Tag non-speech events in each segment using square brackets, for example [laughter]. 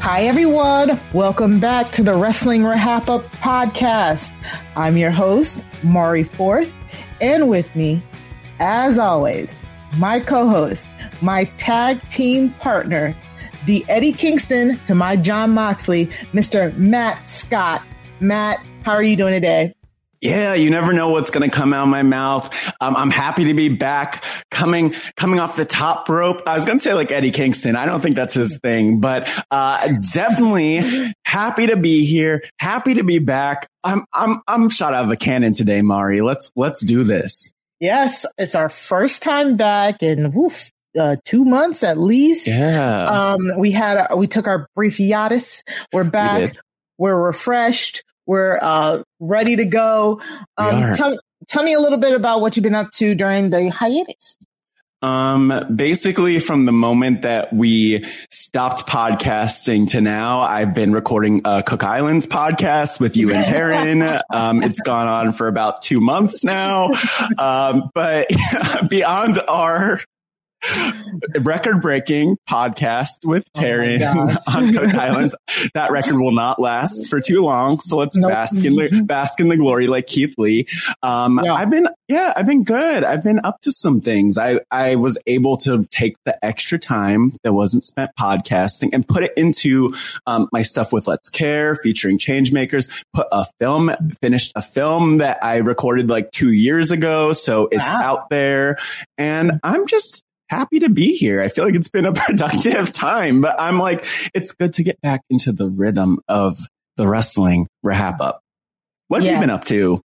Hi, everyone. Welcome back to the Wrestling RHAP-Up podcast. I'm your host, Mari Forth, and with me, as always, my co-host, my tag team partner, the Eddie Kingston to my Jon Moxley, Mr. Matt Scott. Matt, how are you doing today? Yeah, you never know what's going to come out of my mouth. Um, I'm happy to be back, coming coming off the top rope. I was going to say like Eddie Kingston. I don't think that's his thing, but uh, definitely happy to be here. Happy to be back. I'm I'm I'm shot out of a cannon today, Mari. Let's let's do this. Yes, it's our first time back in woof, uh, two months at least. Yeah. Um, we had a, we took our brief hiatus. We're back. We are refreshed. We're uh, ready to go. Um, tell, tell me a little bit about what you've been up to during the hiatus. Um, basically from the moment that we stopped podcasting to now, I've been recording a Cook Islands podcast with you and Taryn. [laughs] um, it's gone on for about two months now. Um, but [laughs] beyond our record breaking podcast with Terry oh [laughs] on Cook Islands. That record will not last for too long. So let's nope. bask in the, [laughs] bask in the glory like Keith Lee. Um, yeah. I've been, yeah, I've been good. I've been up to some things. I, I was able to take the extra time that wasn't spent podcasting and put it into, um, my stuff with Let's Care featuring Changemakers, put a film, finished a film that I recorded like two years ago. So it's wow. out there and I'm just, happy to be here. I feel like it's been a [laughs] productive time, but I'm like, it's good to get back into the rhythm of the wrestling RHAP-Up. What have yeah. you been up to?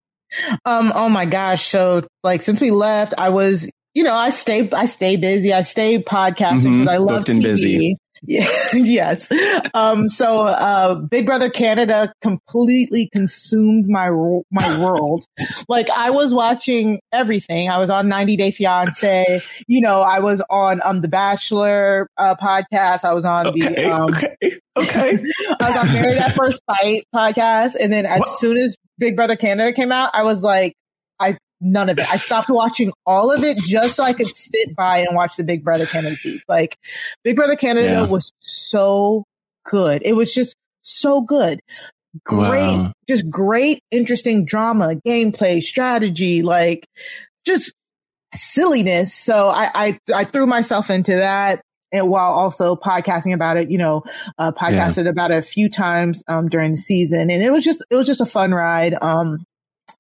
Um, oh my gosh. So like since we left, I was, you know, I stay, I stay busy. I stay podcasting because mm-hmm. I love Booked TV. busy. Yeah, [laughs] yes. Um, so, uh, Big Brother Canada completely consumed my, my world. [laughs] like I was watching everything. I was on 90 Day Fiance. You know, I was on, um, the Bachelor, uh, podcast. I was on okay, the, um, okay. Okay. [laughs] I was on Married at First Sight podcast. And then as what? soon as Big Brother Canada came out, I was like, I none of it. I stopped watching all of it just so I could sit by and watch the Big Brother Canada beat. Like Big Brother Canada yeah. was so good. It was just so good. Great, wow. just great, interesting drama, gameplay, strategy, like just silliness. So I, I, I threw myself into that. And while also podcasting about it, you know, uh, podcasted yeah. about it a few times, um, during the season. And it was just, it was just a fun ride. Um,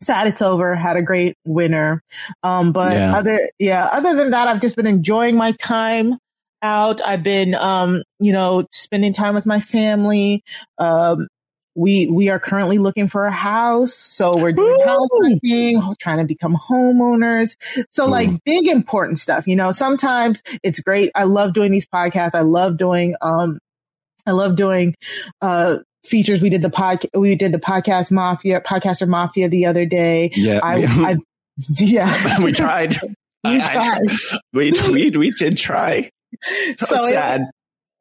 sad it's over had a great winner um but yeah. other yeah other than that i've just been enjoying my time out i've been um you know spending time with my family um we we are currently looking for a house so we're doing Ooh. house hunting trying to become homeowners so Ooh. like big important stuff you know sometimes it's great i love doing these podcasts i love doing um I love doing uh features. We did the pod, we did the podcast mafia, podcaster mafia the other day. Yeah. I, [laughs] I yeah. [laughs] we tried. [laughs] we, tried. I, we, we, we did try. So sad. It,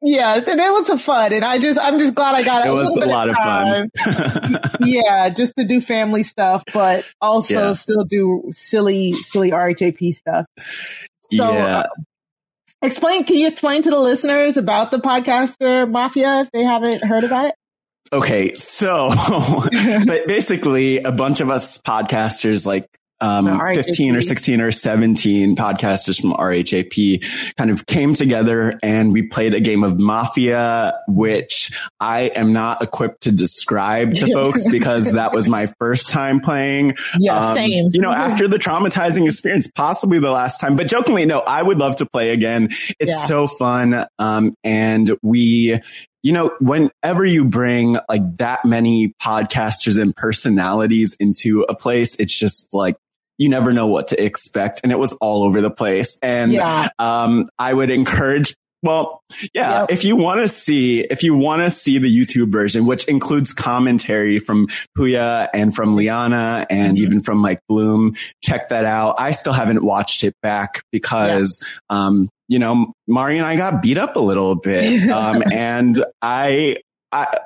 Yes, and it was a fun, and I just I'm just glad I got it. It was a lot of, fun. yeah, just to do family stuff, but also yeah. still do silly silly RHAP stuff. So, yeah. Uh, Explain. Can you explain to the listeners about the podcaster mafia if they haven't heard about it? Okay, so [laughs] but basically, a bunch of us podcasters, like um, 15 or 16 or 17 podcasters from RHAP kind of came together and we played a game of Mafia, which I am not equipped to describe to [laughs] folks because that was my first time playing. Yeah, um, same. You know, after the traumatizing experience, possibly the last time, but jokingly, no, I would love to play again. It's yeah. so fun. Um, and we, you know, whenever you bring like that many podcasters and personalities into a place, it's just like you never know what to expect. And it was all over the place. And, yeah. um, I would encourage well, yeah, yep. if you want to see, if you want to see the YouTube version, which includes commentary from Puya and from Liana and mm-hmm. even from Mike Bloom, check that out. I still haven't watched it back because, yeah. um, you know, Mari and I got beat up a little bit. [laughs] Um, and I, I,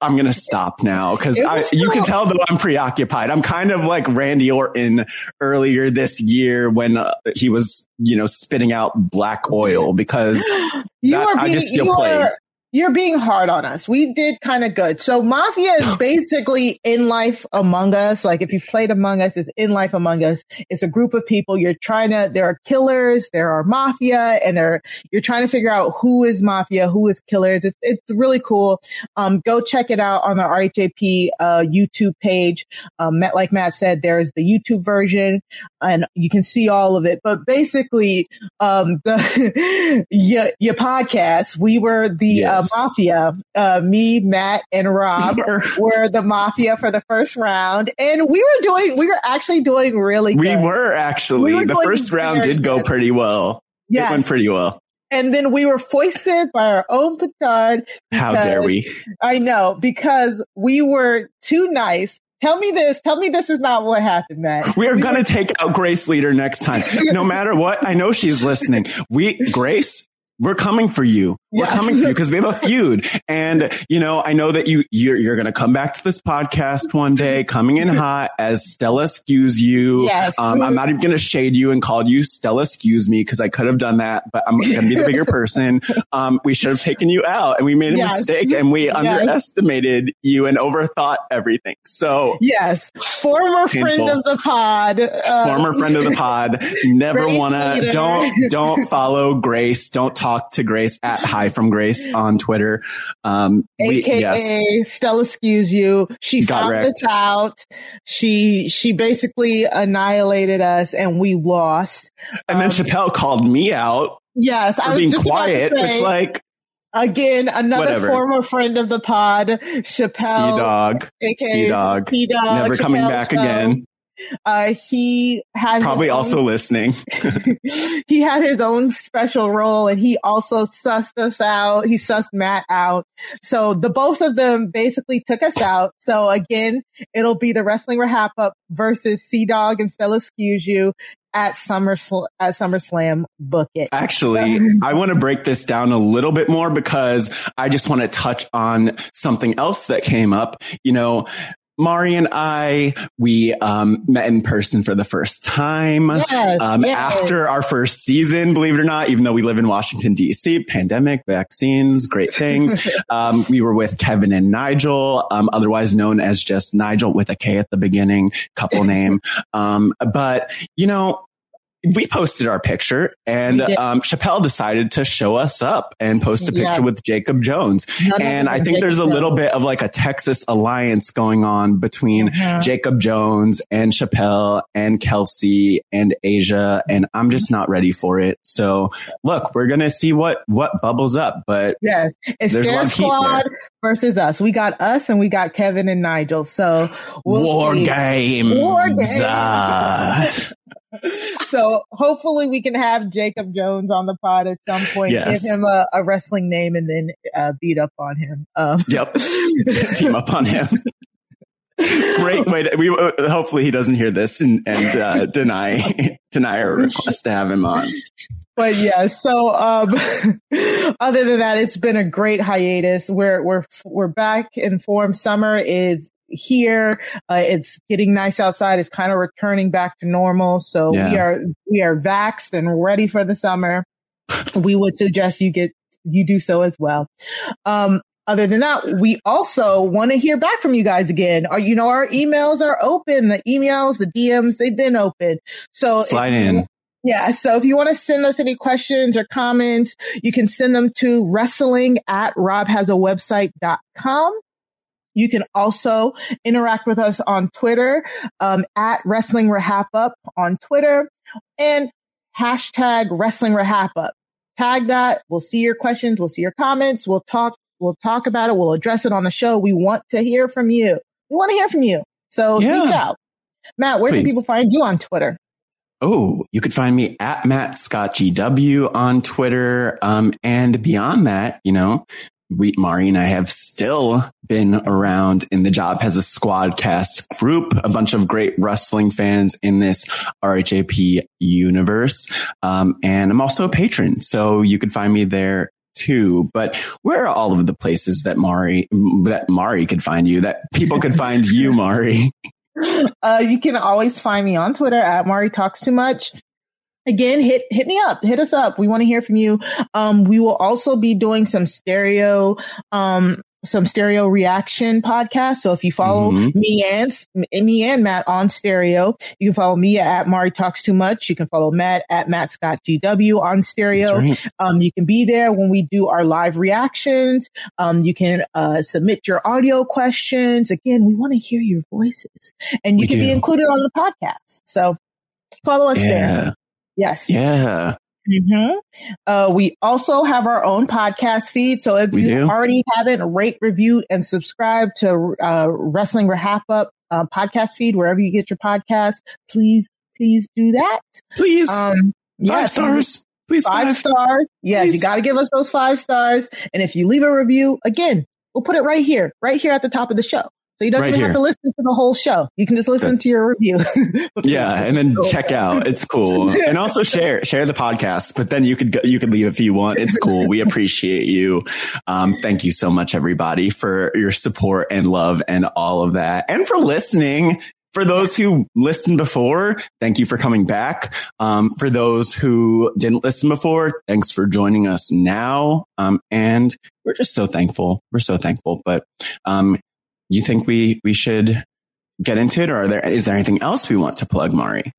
I'm going to stop now because you can tell though I'm preoccupied. I'm kind of like Randy Orton earlier this year when uh, he was, you know, spitting out black oil because [gasps] that, being, I just feel plagued. Are, you're being hard on us. We did kind of good. So Mafia is [laughs] basically in life among us. Like if you've played Among Us, it's in life among us. It's a group of people. You're trying to, there are killers, there are mafia, and there, you're trying to figure out who is mafia, who is killers. It's, it's really cool. Um, go check it out on the RHAP, uh, YouTube page. Um, like Matt said, there's the YouTube version and you can see all of it. But basically, um, [laughs] the, your, your podcast, we were the, yes. uh, mafia. Uh, me, Matt, and Rob [laughs] were the mafia for the first round, and we were doing. We were actually doing really. good. We were actually. We were the first round did go good. pretty well. Yeah, it went pretty well. And then we were foisted by our own petard. How dare we? I know because we were too nice Tell me this. Tell me this is not what happened, Matt. We are we going to take out Grace Leader next time. [laughs] No matter what. I know she's listening. We, Grace, we're coming for you. We're coming for you because we have a feud. And, you know, I know that you, you're, you're going to come back to this podcast one day coming in [laughs] hot as Stella skews you. Yes. Um, I'm not even going to shade you and call you Stella skews me because I could have done that, but I'm going to be the bigger person. [laughs] Um, we should have taken you out and we made a yes. mistake and we yes. underestimated you and overthought everything. So yes, former painful. friend of the pod, uh, former friend of the pod. [laughs] Never want to, don't, don't follow Grace. Don't talk to Grace at high from Grace on Twitter. Um, AKA yes. Stella excuse you. She Got found wrecked. us out. She, she basically annihilated us and we lost. And then um, Chappelle called me out. Yes. For being quiet. Say, it's like, Again, another Whatever. former friend of the pod, Chappelle. Sea Dog. Sea Dog. Never Chappelle coming back show. again. Uh, he had probably also listening. [laughs] [laughs] he had his own special role and he also sussed us out. He sussed Matt out. So the both of them basically took us out. So again, it'll be the wrestling wrap up versus Sea Dog and Stella You at Summer at SummerSlam book it. Actually, [laughs] I want to break this down a little bit more because I just want to touch on something else that came up. You know, Mari and I, we um, met in person for the first time yes, um, yes. after our first season, believe it or not, even though we live in Washington, D.C., pandemic, vaccines, great [laughs] things. um, we were with Kevin and Nigel, um, otherwise known as just Nigel with a K at the beginning, couple name. [laughs] Um, but, you know, we posted our picture and um, Chappelle decided to show us up and post a picture yeah. with Jacob Jones. None and I think Jacob there's a little Jones. bit of like a Texas alliance going on between uh-huh. Jacob Jones and Chappelle and Kelsey and Asia. And I'm just not ready for it. So look, we're going to see what, what bubbles up, but yes, it's there's their squad versus us. We got us and we got Kevin and Nigel. So we'll war see. games. War games. Uh, [laughs] [laughs] so hopefully we can have Jacob Jones on the pod at some point, yes. give him a, a, wrestling name, and then uh, beat up on him. Um, yep, [laughs] team up on him. Great way to, we, uh, hopefully he doesn't hear this and, and uh, deny [laughs] deny our request to have him on. But yeah, so um, other than that, it's been a great hiatus. We're we're we're back in form. Summer is here. Uh, it's getting nice outside. It's kind of returning back to normal. So yeah. we are, we are vaxxed and ready for the summer. we would suggest you get you do so as well. Um, other than that, we also want to hear back from you guys again. Are you know our emails are open, the emails, the DMs, they've been open. So Slide you- in. Yeah. So if you want to send us any questions or comments, you can send them to wrestling at robhasawebsite.com. You can also interact with us on Twitter, um, at wrestling RHAP-Up on Twitter and hashtag wrestling RHAP-Up. Tag that. We'll see your questions. We'll see your comments. We'll talk. We'll talk about it. We'll address it on the show. We want to hear from you. We want to hear from you. So Yeah. reach out. Matt, where can people find you on Twitter? Oh, you could find me at Matt Scott GW on Twitter. Um, and beyond that, you know, we, Mari and I have still been around in the job has a squad cast group, a bunch of great wrestling fans in this RHAP universe. Um, and I'm also a patron. So you could find me there too. But where are all of the places that Mari, that Mari could find you, that people could find you, [laughs] Mari? Uh, you can always find me on Twitter at Mari Talks Too Much. Again, hit hit me up, hit us up. We want to hear from you. Um, we will also be doing some stereo, um, some stereo reaction podcast. So if you follow Mhm. me and me and Matt on stereo, you can follow me at Mari Talks Too Much. You can follow Matt at Matt Scott GW on stereo. Right. Um, you can be there when we do our live reactions. Um, you can uh, submit your audio questions. Again, we want to hear your voices, and you We can be included on the podcast. So follow us Yeah. there. Yes. Yeah. hmm Uh, we also have our own podcast feed. So if We you do. already haven't, rate, review, and subscribe to uh, Wrestling RHAP-Up uh, podcast feed wherever you get your podcast. Please, please do that. Please. Um, five stars. Please five five. stars. Yes, Please. you got to give us those five stars. And if you leave a review, again, we'll put it right here, right here at the top of the show. So you don't Right even have to listen to the whole show. You can just listen to your review. [laughs] Yeah, and then check out. It's cool. And also share share the podcast, but then you could go, you could leave if you want. It's cool. We appreciate you. Um thank you so much everybody for your support and love and all of that. And for listening. For those who listened before, thank you for coming back. Um, for those who didn't listen before, thanks for joining us now. Um, and we're just so thankful. We're so thankful. But um, you think we we should get into it, or are there is there anything else we want to plug, Mari?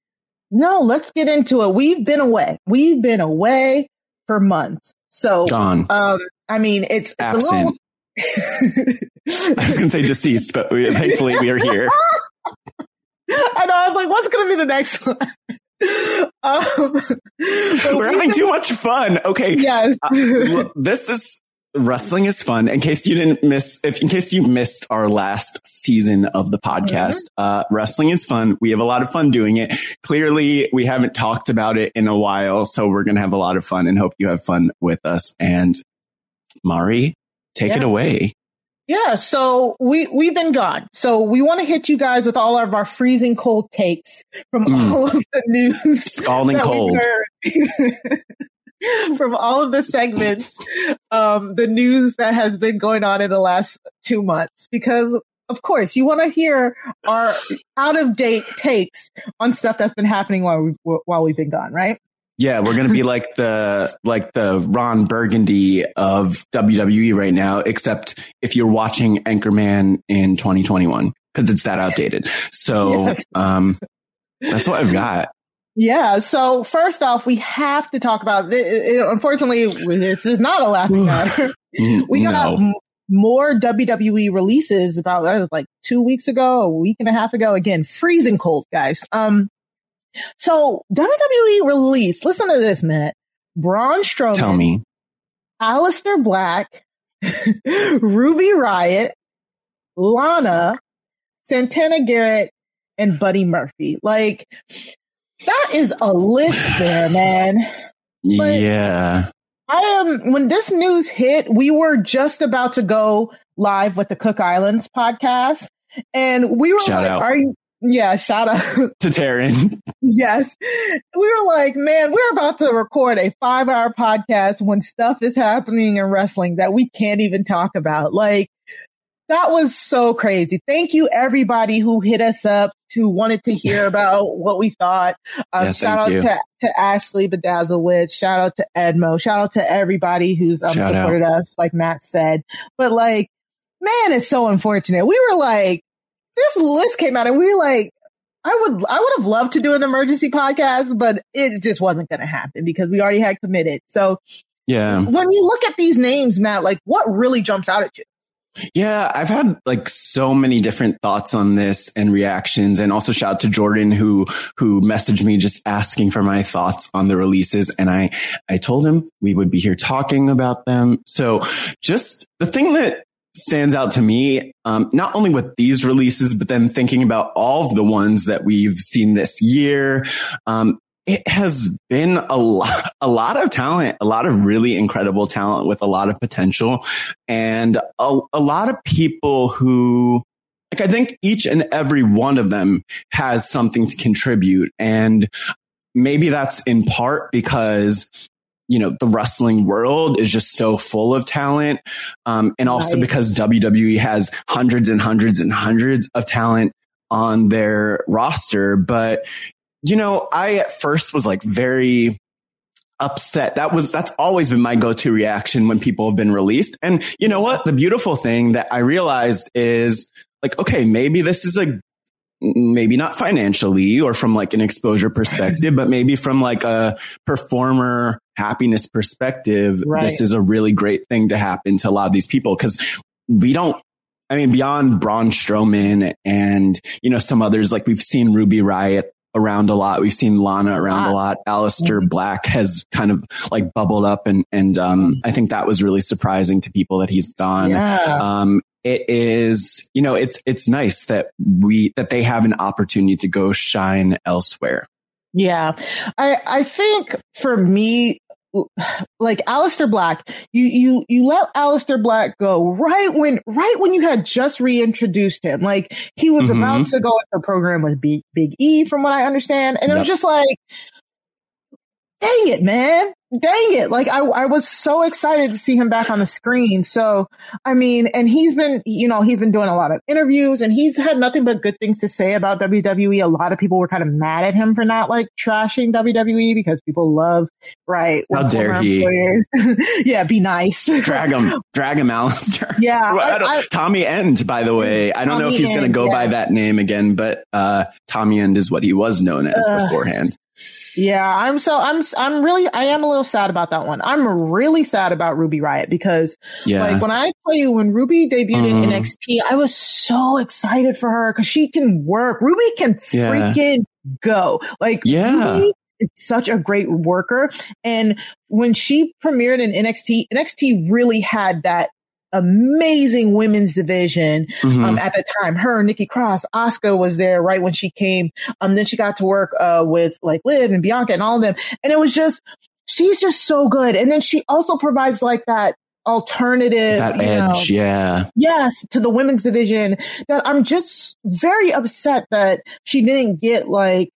no, let's get into it. We've been away. We've been away for months. So, Gone, um, I mean, it's, it's a little. absent. [laughs] I was going to say deceased, but we, thankfully we are here. [laughs] I know. I was like, what's going to be the next one? [laughs] um, We're having too much fun. Okay, Yes. Uh, this is wrestling is fun. In case you didn't miss, if in case you missed our last season of the podcast, uh, wrestling is fun. We have a lot of fun doing it. Clearly, we haven't talked about it in a while, so we're to have a lot of fun and hope you have fun with us. And Mari, take it away. Yeah, so we we've been gone. So we want to hit you guys with all of our freezing cold takes from Mm. all of the news Scalding cold. [laughs] [laughs] from all of the segments, um, the news that has been going on in the last two months. Because of course, you want to hear our out of date takes on stuff that's been happening while we while we've been gone, right? Yeah, we're gonna be like the like the Ron Burgundy of WWE right now, except if you're watching Anchorman in 2021 because it's that outdated. So, [laughs] Yes. um, that's what I've got. Yeah. So first off, we have to talk about. It- unfortunately, this is not a laughing matter. [laughs] We got No. more WWE releases about that was like two weeks ago, a week and a half ago. Again, freezing cold, guys. Um, so WWE release. Listen to this, Matt. Braun Strowman, Tell me. Aleister Black, [laughs] Ruby Riott, Lana, Santana Garrett, and Buddy Murphy. Like that is a list there, man. But- yeah. I am when this news hit, we were just about to go live with the Cook Islands podcast. And we were Shout like, out. are you yeah, shout out. [laughs] To Taryn. yes. We were like, man, we're about to record a five hour podcast when stuff is happening in wrestling that we can't even talk about. Like that was so crazy. Thank you everybody who hit us up who wanted to hear [laughs] about what we thought. Um, Yeah, shout out you. to, to Ashley Bedazzlewitz. Shout out to Edmo. Shout out to everybody who's um, Shout out. supported us, like Matt said. But like, man, it's so unfortunate. We were like, this list came out and we were like, I would, I would have loved to do an emergency podcast, but it just wasn't going to happen because we already had committed. So Yeah. when you look at these names, Matt, like what really jumps out at you? Yeah, I've had like so many different thoughts on this and reactions and also shout out to Jordan who who messaged me just asking for my thoughts on the releases and I I told him we would be here talking about them. So just the thing that stands out to me um, not only with these releases but then thinking about all of the ones that we've seen this year um, it has been a lot, a lot of talent, a lot of really incredible talent with a lot of potential and a, a lot of people who like I think each and every one of them has something to contribute. And maybe that's in part because you know, the wrestling world is just so full of talent. Um, and also Right. because WWE has hundreds and hundreds and hundreds of talent on their roster. But, you know, I at first was like very upset. That was, that's always been my go-to reaction when people have been released. And you know what? The beautiful thing that I realized is like, okay, maybe this is a maybe not financially or from like an exposure perspective, but maybe from like a performer happiness perspective, Right. this is a really great thing to happen to a lot of these people because we don't. I mean, beyond Braun Strowman and, you know, some others, like we've seen Ruby Riott around a lot. We've seen Lana around a lot. Aleister Black has kind of like bubbled up and, and, um, I think that was really surprising to people that he's gone Yeah. um, it is, you know, it's, it's nice that we, that they have an opportunity to go shine elsewhere. Yeah. I, I think for me, like Aleister Black, you, you, you let Aleister Black go right when, right when you had just reintroduced him. Like he was Mhm. about to go into a program with Big, Big E from what I understand. And it was just like, dang it, man. Dang it. Like I, I was so excited to see him back on the screen. So, I mean, and he's been, you know, he's been doing a lot of interviews and he's had nothing but good things to say about WWE. A lot of people were kind of mad at him for not like trashing WWE because people love, right? How dare he. [laughs] yeah, be nice. Drag him, [laughs] drag him, Aleister. Yeah, [laughs] I I- I- Tommy End, by the way. I don't know if Tommy he's going to End, go by that name again, but, uh, Tommy End is what he was known as Ugh. beforehand. Yeah, I'm so I'm I'm really I am a little sad about that one. I'm really sad about Ruby Riott because Yeah. like when I tell you when Ruby debuted in Mhm. NXT, I was so excited for her because she can work. Ruby can Yeah. freaking go. Like Yeah. Ruby is such a great worker. And when she premiered in NXT, NXT really had that amazing women's division Mhm. um, at the time. Her, Nikki Cross, Asuka was there right when she came. Um, then she got to work uh, with like Liv and Bianca and all of them, and it was just she's just so good. And then she also provides like that alternative that you know, edge. Yeah. yes to the women's division that I'm just very upset that she didn't get like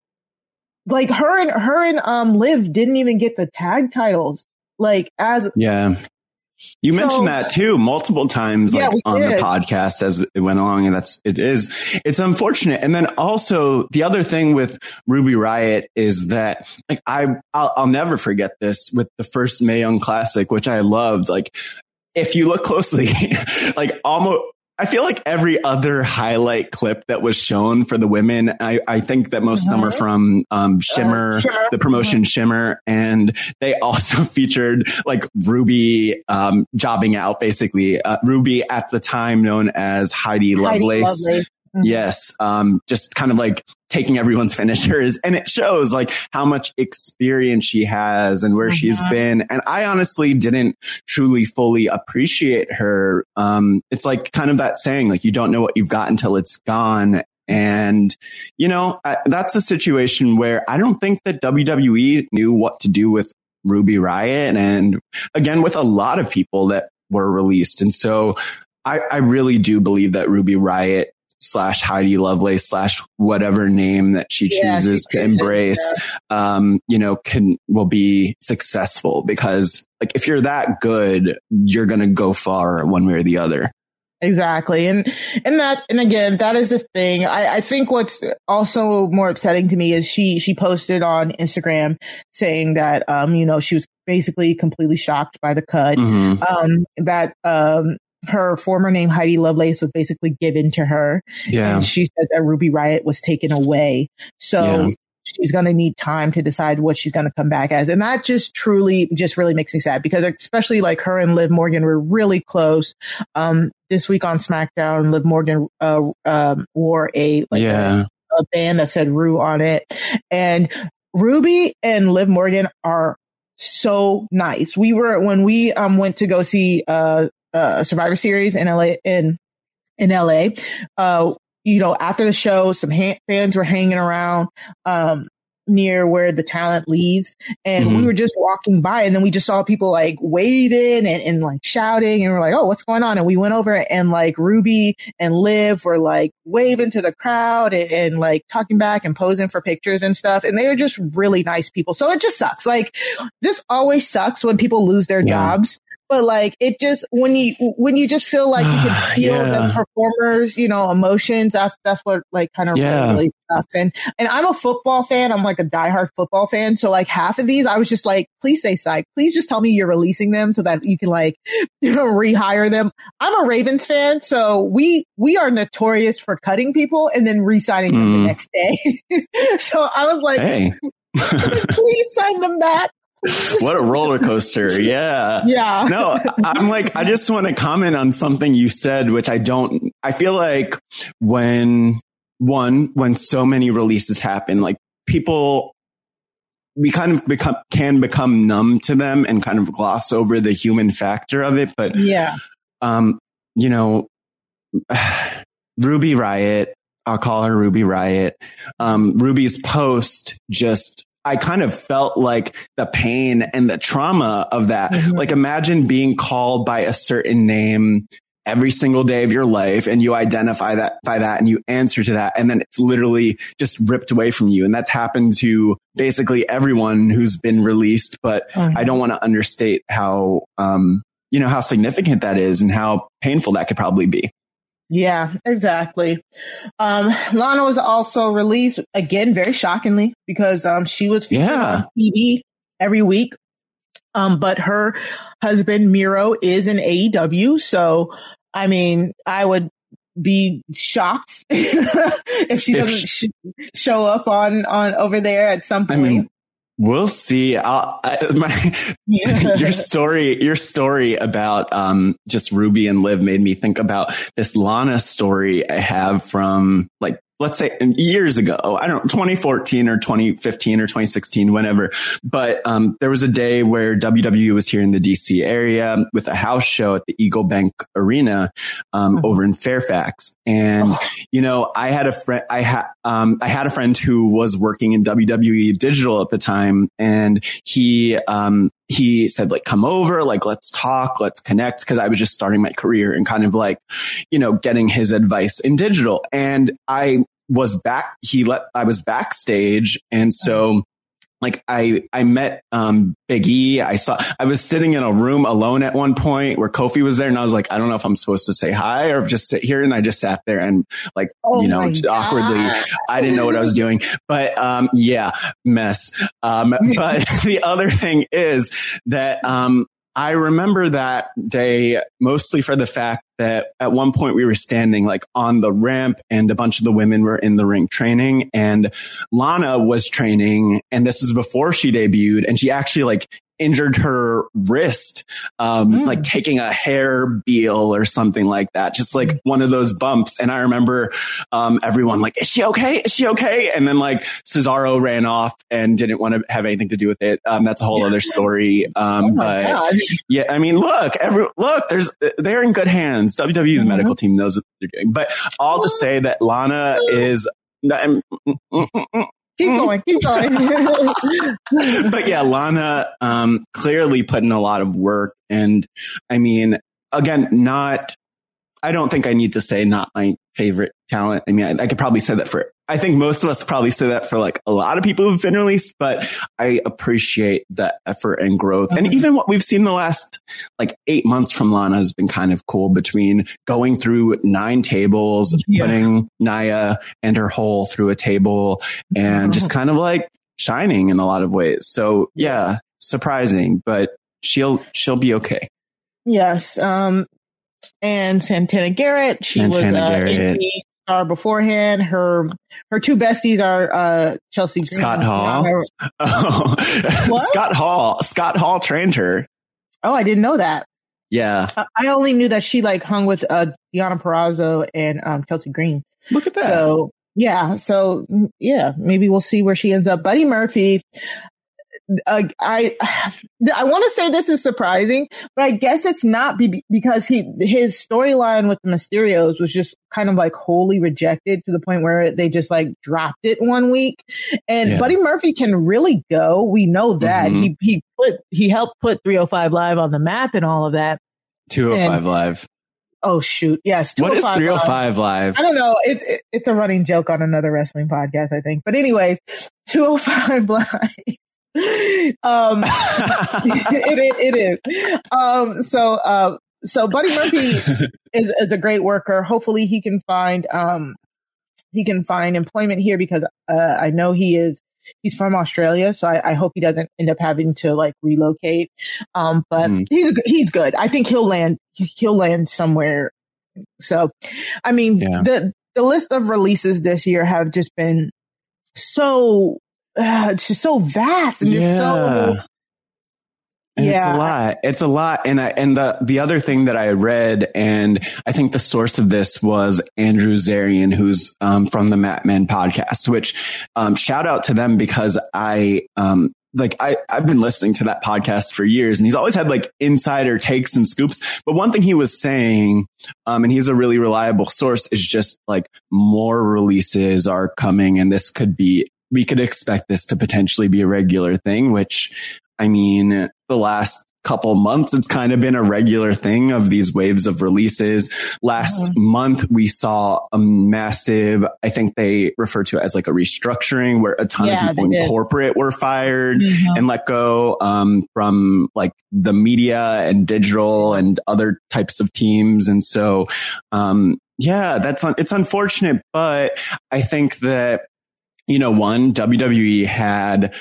like her and her and um Liv didn't even get the tag titles like as Yeah. You So- mentioned that too multiple times Yeah, like on the podcast as it went along and that's it is it's unfortunate. And then also the other thing with Ruby Riott is that like I I'll, I'll never forget this with the first Mae Young Classic which I loved. Like if you look closely [laughs] like almost I feel like every other highlight clip that was shown for the women, I, I think that most of them are Mhm. from um, Shimmer, Shimmer. the promotion Shimmer, and they also [laughs] featured like Ruby um, jobbing out, basically. Uh, Ruby at the time known as Heidi Heidi Lovelace. Lovelace. Mhm. Yes, um, just kind of like taking everyone's [laughs] finishers, and it shows like how much experience she has and where she's been. And I honestly didn't truly fully appreciate her. Um, it's like kind of that saying, like you don't know what you've got until it's gone. And you know I, that's a situation where I don't think that WWE knew what to do with Ruby Riott, and again with a lot of people that were released. And so I, I really do believe that Ruby Riott slash Heidi Lovelace slash whatever name that she Yeah, chooses she to embrace, um, you know, can, will be successful because like if you're that good, you're going to go far one way or the other. Exactly. And, and that, and again, that is the thing. I, I think what's also more upsetting to me is she, she posted on Instagram saying that, um, you know, she was basically completely shocked by the cut. Mhm. Um, that, um, her former name Heidi Lovelace was basically given to her. Yeah. And she said that Ruby Riott was taken away. So Yeah. she's going to need time to decide what she's going to come back as. And that just truly, just really makes me sad because especially like her and Liv Morgan were really close. Um, this week on SmackDown, Liv Morgan, uh, um, wore a, like yeah. a, a band that said Rue on it. And Ruby and Liv Morgan are so nice. We were, when we, um, went to go see, uh, uh, Survivor Series in LA, in, in LA, uh, you know, after the show, some ha- fans were hanging around, um, near where the talent leaves. And we Mhm. were just walking by and then we just saw people like waving and, and like shouting and we're like, Oh, what's going on? And we went over and like Ruby and Liv were like waving to the crowd and, and like talking back and posing for pictures and stuff. And they are just really nice people. So it just sucks. Like this always sucks when people lose their Yeah. jobs. But like it just when you when you just feel like you can [sighs] feel Yeah. the performers, you know, emotions. That's that's what like kind of Yeah. really sucks. And and I'm a football fan. I'm like a diehard football fan. So like half of these, I was just like, please say psych. Please just tell me you're releasing them so that you can like [laughs] you know rehire them. I'm a Ravens fan, so we we are notorious for cutting people and then re-signing them the Mm. next day. [laughs] so I was like, Hey, [laughs] please sign them back. What a roller coaster. Yeah. Yeah. no, I'm like, I just want to comment on something you said, which I don't, I feel like when one, when so many releases happen, like people, we kind of become, can become numb to them and kind of gloss over the human factor of it. But, Yeah. um, you know, [sighs] Ruby Riott, I'll call her Ruby Riott. Um, Ruby's post just, I kind of felt like the pain and the trauma of that. Mhm. Like imagine being called by a certain name every single day of your life and you identify that by that and you answer to that. And then it's literally just ripped away from you. And that's happened to basically everyone who's been released. But I don't want to understate how, um, you know, how significant that is and how painful that could probably be. Yeah, exactly. Um, Lana was also released again, very shockingly, because um, she was featured Yeah. on TV every week. Um, but her husband Miro is in AEW, so I mean, I would be shocked [laughs] if she If doesn't sh- show up on on over there at some I point. mean, we'll see. I, my, [laughs] your [laughs] story, your story about um, just Ruby and Liv made me think about this Lana story I have from like let's say years ago. I don't know, 2014 or 2015 or 2016, whenever. But um, there was a day where WWE was here in the DC area with a house show at the Eagle Bank Arena um, Mhm. over in Fairfax, and you know, I had a friend, I had, um, I had a friend who was working in WWE digital at the time and he, um, he said like, come over, like, let's talk, let's connect. Cause I was just starting my career and kind of like, you know, getting his advice in digital. And I was back, he let, I was backstage. And so like I, I met, um, Big E. I saw, I was sitting in a room alone at one point where Kofi was there and I was like, I don't know if I'm supposed to say hi or just sit here. And I just sat there and like, Oh you know, awkwardly, God. I didn't know what I was doing, but, um, yeah, mess. Um, [laughs] but [laughs] the other thing is that, um, I remember that day mostly for the fact that at one point we were standing like on the ramp and a bunch of the women were in the ring training and Lana was training and this is before she debuted and she actually like injured her wrist, um, Mm. like taking a hair beal or something like that, just like one of those bumps. And I remember, um, everyone like, is she okay? Is she okay? And then like Cesaro ran off and didn't want to have anything to do with it. Um, that's a whole other story. [laughs] Um, Oh but god! yeah, I mean, look, every, look, there's, they're in good hands. WWE's Mhm. medical team knows what they're doing, but all to say that Lana is, I'm- Keep going, keep going. [laughs] but yeah, Lana, um, clearly put in a lot of work. And I mean, again, not, I don't think I need to say not my favorite talent. I mean, I, I could probably say that for I think most of us probably say that for like a lot of people who've been released, but I appreciate the effort and growth. And even what we've seen the last like eight months from Lana has been kind of cool between going through nine tables, yeah. putting Nia and her hole through a table and just kind of like shining in a lot of ways. So yeah, surprising, but she'll, she'll be okay. Yes. Um, and Santana Garrett, she Santana was uh, Garrett star beforehand. Her her two besties are uh, Chelsea Green, Scott Hall. [laughs] Oh. Scott Hall. Scott Hall trained her. Oh, I didn't know that. Yeah, I only knew that she like hung with uh, Deonna Purrazzo and um, Chelsea Green. Look at that. So yeah, so yeah, maybe we'll see where she ends up. Buddy Murphy, uh, I [sighs] I want to say this is surprising, but I guess it's not be- because he his storyline with the Mysterios was just kind of like wholly rejected to the point where they just like dropped it one week. And yeah. Buddy Murphy can really go. We know that mm-hmm. he he put he helped put 305 Live on the map and all of that. 205 and, Live. Oh shoot! Yes. What is 305 live? live? I don't know. It's it, it's a running joke on another wrestling podcast, I think. But anyways, 205 [laughs] live um, [laughs] it, it is. Um, so, uh, so Buddy Murphy [laughs] is, is a great worker. Hopefully he can find, um, he can find employment here because, uh, I know he is, he's from Australia. So I, I, hope he doesn't end up having to like relocate. Um, but mm. he's, he's good. I think he'll land, he'll land somewhere. So, I mean, yeah. the, the list of releases this year have just been so uh, it's just so vast and yeah. so and yeah. it's a lot. It's a lot. And I, and the, the other thing that I read, and I think the source of this was Andrew Zarian, who's, um, from the Mat Men podcast, which, um, shout out to them because I, um, like I, I've been listening to that podcast for years and he's always had like insider takes and scoops. But one thing he was saying, um, and he's a really reliable source is just like more releases are coming and this could be we could expect this to potentially be a regular thing, which I mean, the last couple months, it's kind of been a regular thing of these waves of releases. Last mm-hmm. month, we saw a massive, I think they refer to it as like a restructuring where a ton yeah, of people in corporate were fired mm-hmm. and let go, um, from like the media and digital and other types of teams. And so, um, yeah, that's, un- it's unfortunate, but I think that you know, one, WWE had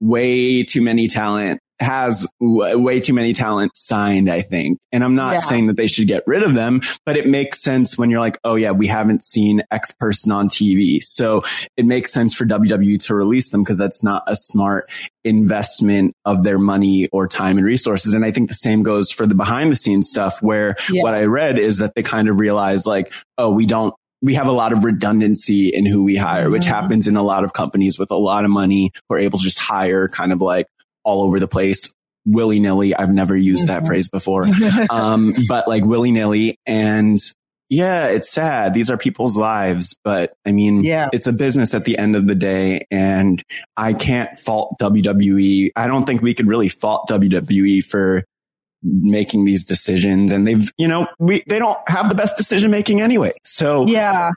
way too many talent has w- way too many talent signed, I think. And I'm not yeah. saying that they should get rid of them, but it makes sense when you're like, oh yeah, we haven't seen X person on TV. So it makes sense for WWE to release them because that's not a smart investment of their money or time and resources. And I think the same goes for the behind the scenes stuff where yeah. what I read is that they kind of realize like, oh, we don't we have a lot of redundancy in who we hire, which mm-hmm. happens in a lot of companies with a lot of money who are able to just hire kind of like all over the place, willy nilly. I've never used mm-hmm. that phrase before. [laughs] um, but like willy nilly. And yeah, it's sad. These are people's lives, but I mean, yeah. it's a business at the end of the day. And I can't fault WWE. I don't think we could really fault WWE for making these decisions and they've, you know, we, they don't have the best decision making anyway. So yeah,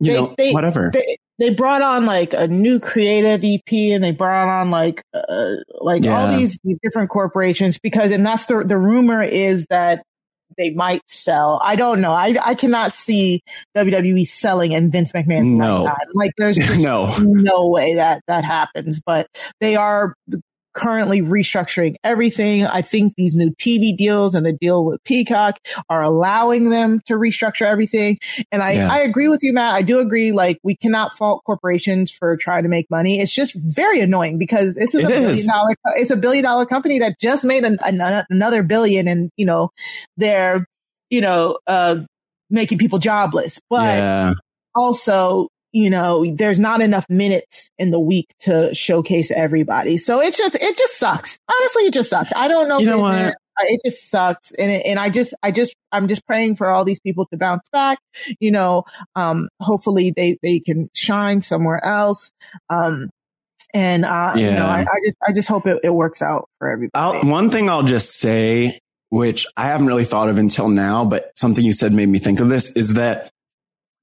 you they, know, they, whatever. They, they brought on like a new creative EP and they brought on like, uh, like yeah. all these different corporations because, and that's the, the rumor is that they might sell. I don't know. I, I cannot see WWE selling and Vince McMahon's no. Like there's [laughs] no. no way that that happens, but they are currently restructuring everything. I think these new TV deals and the deal with Peacock are allowing them to restructure everything. And I, yeah. I agree with you, Matt. I do agree. Like we cannot fault corporations for trying to make money. It's just very annoying because this is it a billion is. dollar, it's a billion dollar company that just made an, an, another billion and, you know, they're, you know, uh, making people jobless, but yeah. also you know, there's not enough minutes in the week to showcase everybody. So it's just, it just sucks. Honestly, it just sucks. I don't know. You know what? It just sucks. And, it, and I just, I just, I'm just praying for all these people to bounce back. You know, um, hopefully they, they can shine somewhere else. Um, and, uh, yeah. you know, I, I, just, I just hope it, it works out for everybody. I'll, one thing I'll just say, which I haven't really thought of until now, but something you said made me think of this is that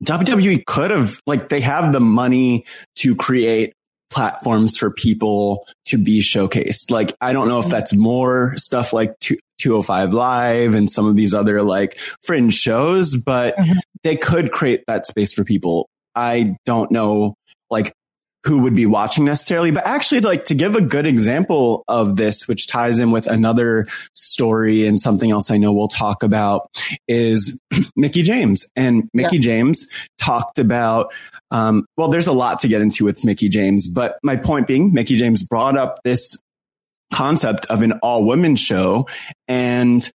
WWE could have, like, they have the money to create platforms for people to be showcased. Like, I don't know if that's more stuff like 205 Live and some of these other like fringe shows, but mm-hmm. they could create that space for people. I don't know, like, who would be watching necessarily, but actually like to give a good example of this, which ties in with another story and something else I know we'll talk about is [clears throat] Mickie James and Mickie yeah. James talked about, um, well, there's a lot to get into with Mickie James, but my point being Mickie James brought up this concept of an all women show and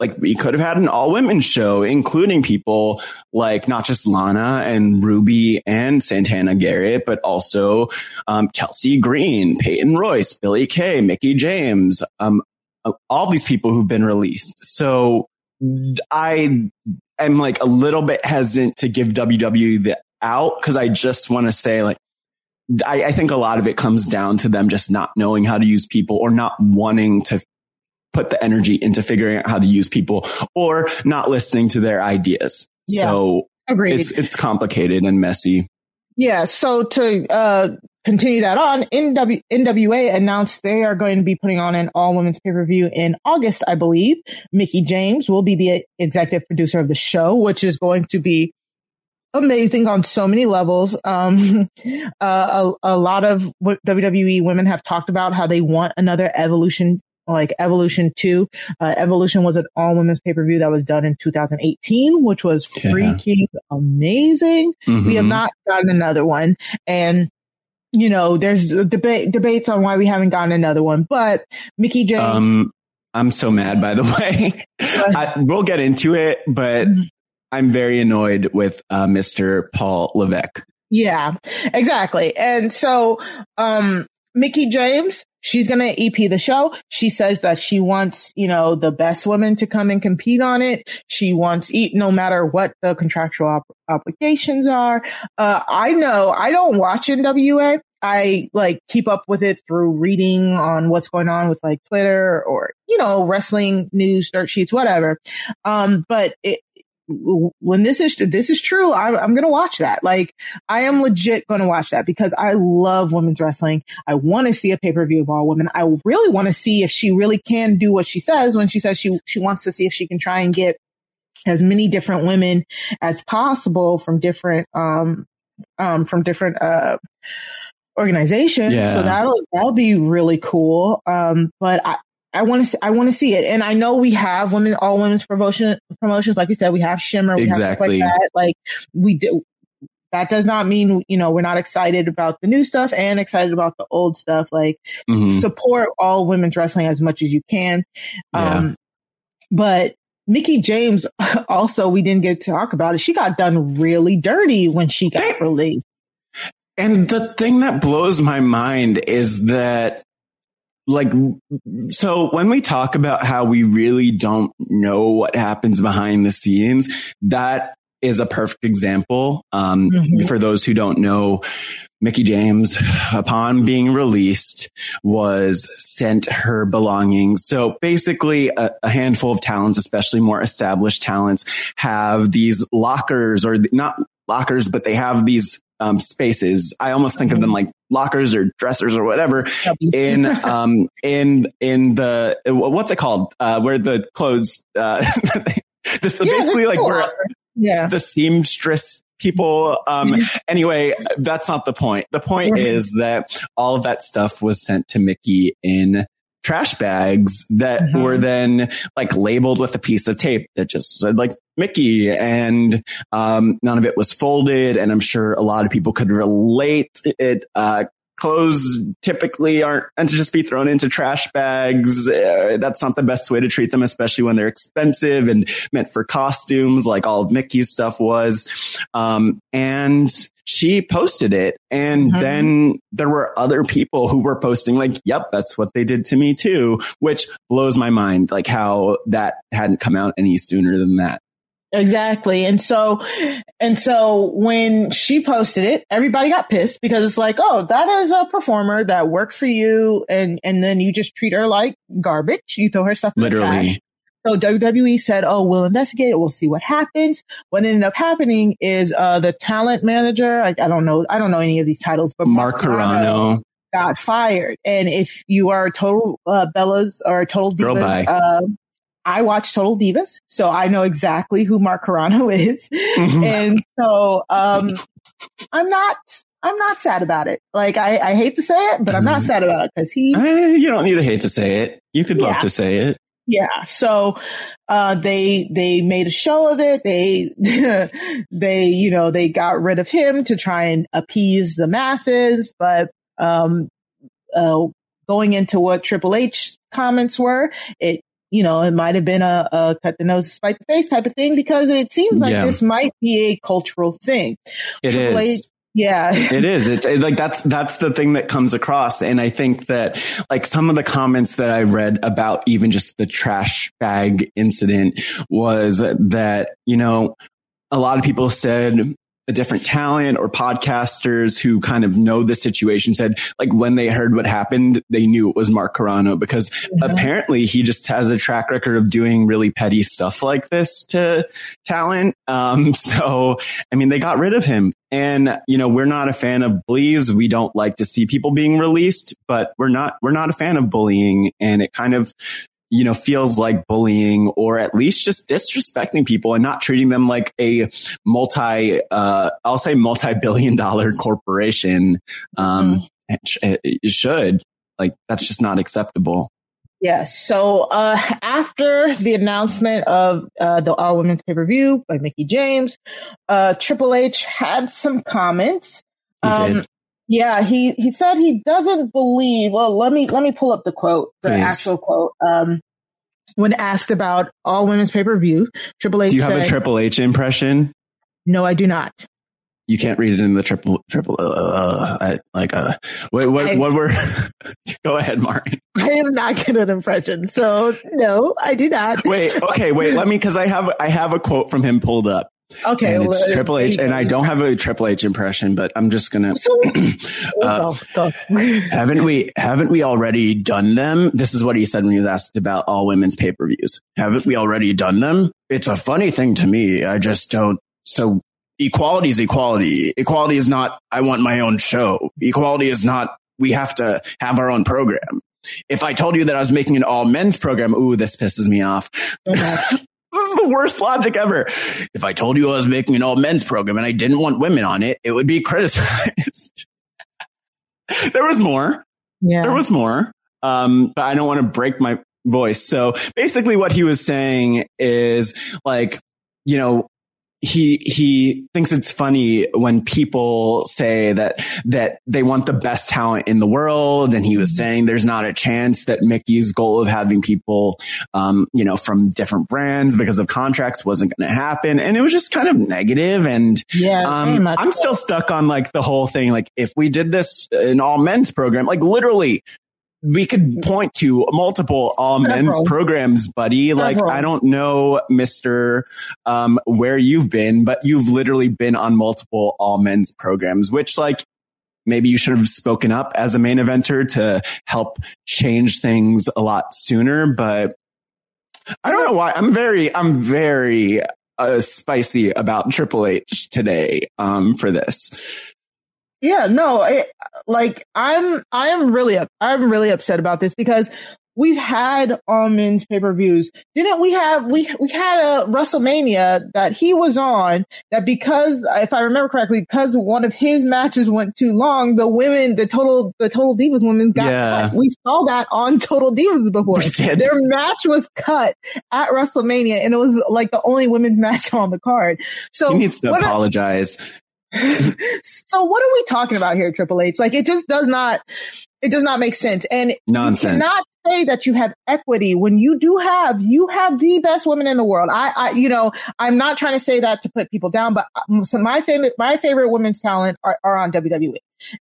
like we could have had an all women show, including people like not just Lana and Ruby and Santana Garrett, but also um, Chelsea Green, Peyton Royce, Billie Kay, Mickie James, um, all these people who've been released. So I am like a little bit hesitant to give WWE the out because I just want to say like I, I, think a lot of it comes down to them just not knowing how to use people or not wanting to put the energy into figuring out how to use people or not listening to their ideas. Yeah, so agreed. it's it's complicated and messy. Yeah. So to uh, continue that on, NW, NWA announced they are going to be putting on an all women's pay per view in August, I believe. Mickie James will be the executive producer of the show, which is going to be amazing on so many levels. Um, [laughs] uh, a, a, lot of WWE women have talked about how they want another evolution like Evolution 2. Uh, Evolution was an all women's pay per view that was done in 2018, which was yeah. freaking amazing. Mm-hmm. We have mm-hmm. not gotten another one. And you know, there's debate debates on why we haven't gotten another one, but Mickie James. Um, I'm so mad, by the [laughs] way. I, we'll get into it, but mm-hmm. I'm very annoyed with uh, Mr. Paul Levesque. Yeah, exactly. And so, um, Mickie James, she's going to EP the show. She says that she wants, you know, the best women to come and compete on it. She wants eat no matter what the contractual op- obligations are. Uh, I know I don't watch NWA. I like keep up with it through reading on what's going on with like Twitter or, you know, wrestling news, dirt sheets, whatever. Um, but it, when this is this is true, I, I'm going to watch that. Like, I am legit going to watch that because I love women's wrestling. I want to see a pay per view of all women. I really want to see if she really can do what she says when she says she she wants to see if she can try and get as many different women as possible from different um um from different uh organizations. Yeah. So that'll that'll be really cool. Um, but I, I want to, I want to see it. And I know we have women, all women's promotion promotions. Like you said, we have Shimmer. We exactly. Have like that. Like we do. That does not mean, you know, we're not excited about the new stuff and excited about the old stuff. Like mm-hmm. support all women's wrestling as much as you can. Yeah. Um, but Mickie James [laughs] also, we didn't get to talk about it. She got done really dirty when she got released. And the thing that blows my mind is that like so when we talk about how we really don't know what happens behind the scenes that is a perfect example um, mm-hmm. for those who don't know Mickie James, upon being released, was sent her belongings. So basically, a, a, handful of talents, especially more established talents, have these lockers or not lockers, but they have these um, spaces. I almost think of them like lockers or dressers or whatever in, [laughs] um, in, in the, what's it called? Uh, where the clothes, uh, [laughs] this yeah, basically like where yeah. the seamstress people. Um, anyway, that's not the point. The point is that all of that stuff was sent to Mickie in trash bags that mm-hmm. were then like labeled with a piece of tape that just said like Mickie and um, none of it was folded. And I'm sure a lot of people could relate. It uh, clothes typically aren't meant to just be thrown into trash bags. Uh, that's not the best way to treat them, especially when they're expensive and meant for costumes, like all of Mickie's stuff was. Um, and she posted it. And mm-hmm. then there were other people who were posting like, yep, that's what they did to me too, which blows my mind, like how that hadn't come out any sooner than that. Exactly. And so, and so when she posted it, everybody got pissed because it's like, oh, that is a performer that worked for you. And, and then you just treat her like garbage. You throw her stuff literally. So WWE said, "Oh, we'll investigate it. We'll see what happens." What ended up happening is uh, the talent manager. I, I, don't know. I don't know any of these titles, but Mark, Carrano got fired. And if you are total uh, Bellas or total divas, uh, I watch Total Divas, so I know exactly who Mark Carrano [laughs] is. Mm-hmm. and so, um, I'm not, I'm not sad about it. Like, I, I hate to say it, but I'm not mm-hmm. sad about it because he, you don't need to hate to say it. You could yeah. love to say it. Yeah. So, uh, they, they made a show of it. They, [laughs] they, you know, they got rid of him to try and appease the masses, but, um, uh, going into what Triple H comments were, it you know, it might have been a, a, cut the nose, spite the face type of thing because it seems like yeah. this might be a cultural thing. It Triple is. H, yeah. [laughs] it is. It's it, like that's that's the thing that comes across and I think that like some of the comments that I read about even just the trash bag incident was that, you know, a lot of people said a different talent or podcasters who kind of know the situation said like when they heard what happened, they knew it was Mark Carrano because mm-hmm. apparently he just has a track record of doing really petty stuff like this to talent. Um, [laughs] so, I mean, they got rid of him and, you know, we're not a fan of bullies. We don't like to see people being released, but we're not, we're not a fan of bullying. And it kind of you know, feels like bullying or at least just disrespecting people and not treating them like a multi, uh, I'll say multi-billion dollar [laughs] corporation. Um, mm. it, it should like, that's just not acceptable. Yes. So uh, after the announcement of uh, the All Women's Pay Per View by Mickie James, uh, Triple H had some comments. Um, yeah, he he said he doesn't believe. Well, let me let me pull up the quote, the Please. actual quote. Um, when asked about all women's pay per view, Triple H. Do you have said, a Triple H impression? No, I do not. You can't read it in the triple triple uh, uh like uh what what I, what were [laughs] go ahead Mari. I am not good at impressions so no I do not wait okay wait let me because I have I have a quote from him pulled up Okay, and it's Triple H, and I don't have a Triple H impression, but I'm just gonna. [clears throat] uh, [laughs] haven't we? Haven't we already done them? This is what he said when he was asked about all women's pay per views. Haven't we already done them? It's a funny thing to me. I just don't. So equality is equality. Equality is not. I want my own show. Equality is not. We have to have our own program. If I told you that I was making an all men's program, ooh, this pisses me off. [laughs] This is the worst logic ever. If I told you I was making an all men's program and I didn't want women on it, it would be [laughs] criticized. there was more. Yeah. There was more. Um, but I don't want to break my voice. So basically what he was saying is like, you know, he he thinks it's funny when people say that that they want the best talent in the world and he was mm-hmm. saying there's not a chance that Mickie's goal of having people um, you know from different brands because of contracts wasn't going to happen and it was just kind of negative. negative and yeah um, I'm still stuck on like the whole thing like if we did this in all men's program like literally we could point to multiple all Several. men's programs, buddy. Several. Like, I don't know, Mr. Um, where you've been, but you've literally been on multiple all men's programs, which like maybe you should have spoken up as a main eventer to help change things a lot sooner. But I don't know why I'm very, I'm very uh, spicy about Triple H today, um, for this. Yeah, no, it, like I'm, I am really, I'm really upset about this because we've had all men's pay per views. Didn't we have, we, we had a WrestleMania that he was on that because, if I remember correctly, because one of his matches went too long, the women, the total, the total divas women got yeah. cut. We saw that on total divas before. [laughs] Their match was cut at WrestleMania and it was like the only women's match on the card. So he needs to apologize. Are, so what are we talking about here, Triple H? Like it just does not, it does not make sense. And nonsense. You cannot say that you have equity when you do have, you have the best women in the world. I, I, you know, I'm not trying to say that to put people down, but um, so my favorite, my favorite women's talent are, are on WWE.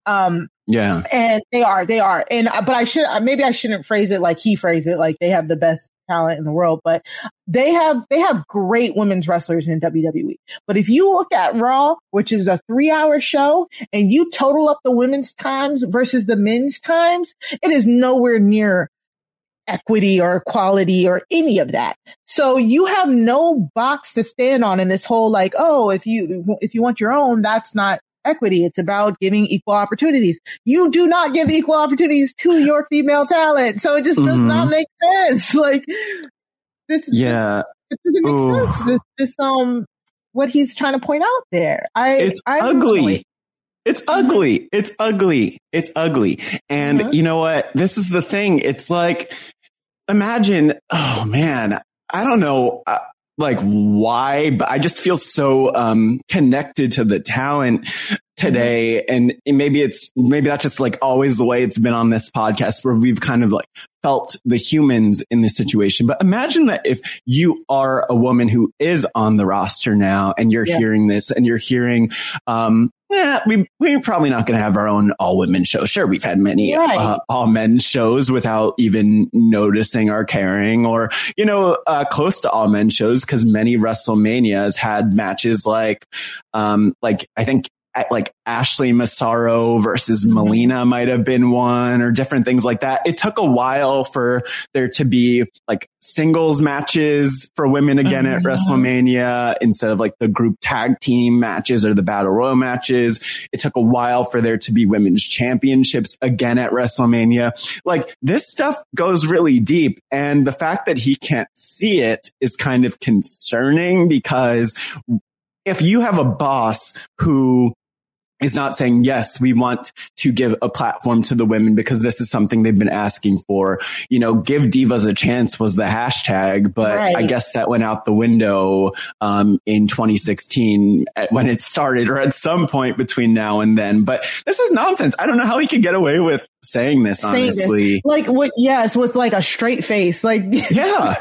Um, yeah. And they are, they are. And, uh, but I should, uh, maybe I shouldn't phrase it like he phrased it, like they have the best talent in the world, but they have, they have great women's wrestlers in WWE. But if you look at Raw, which is a three hour show and you total up the women's times versus the men's times, it is nowhere near equity or equality or any of that. So you have no box to stand on in this whole like, oh, if you, if you want your own, that's not equity. It's about giving equal opportunities. You do not give equal opportunities to your female talent. So it just does Mhm. not make sense. [laughs] Like this, Yeah. this, it doesn't make Ooh. sense. This, this, um, what he's trying to point out there. I, It's I'm ugly. annoyed. It's ugly. It's ugly. It's ugly. And Mhm. you know what? This is the thing. It's like, imagine, oh man, I don't know, uh, like why, but I just feel so, um, connected to the talent today. And maybe it's, maybe that's just like always the way it's been on this podcast where we've kind of like felt the humans in this situation. But imagine that if you are a woman who is on the roster now and you're Yeah. hearing this and you're hearing, um, yeah, we, we're probably not going to have our own all women show. Sure. We've had many Right. uh, all men shows without even noticing or caring or, you know, uh, close to all men shows because many WrestleManias had matches like, um, like I think like Ashley Massaro versus Mm-hmm. Melina might have been one or different things like that. It took a while for there to be like singles matches for women again at Mhm. WrestleMania instead of like the group tag team matches or the battle royal matches. It took a while for there to be women's championships again at WrestleMania. Like this stuff goes really deep. And the fact that he can't see it is kind of concerning because if you have a boss who is not saying, yes, we want to give a platform to the women because this is something they've been asking for. You know, give divas a chance was the hashtag, but Right. I guess that went out the window, um, in 2016 when it started or at some point between now and then. But this is nonsense. I don't know how he could get away with saying this, Saying this. honestly. Like what? Yes, with like a straight face. Like [laughs] Yeah.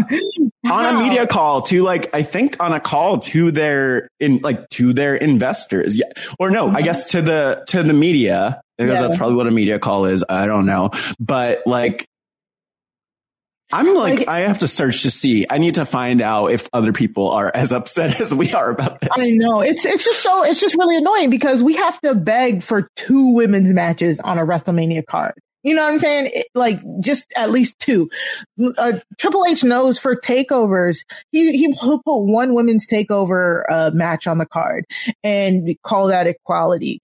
On a media call to like I think on a call to their in like to their investors. Yeah. Or no, I mm-hmm. guess to the to the media. Because Yeah. that's probably what a media call is. I don't know. But like I'm like, Like- I have to search to see. I need to find out if other people are as upset [laughs] as we are about this. I know it's it's just so it's just really annoying because we have to beg for two women's matches on a WrestleMania card. You know what I'm saying? It- like just at least two. Uh, Triple H knows for takeovers, he he put one women's takeover uh, match on the card and call that equality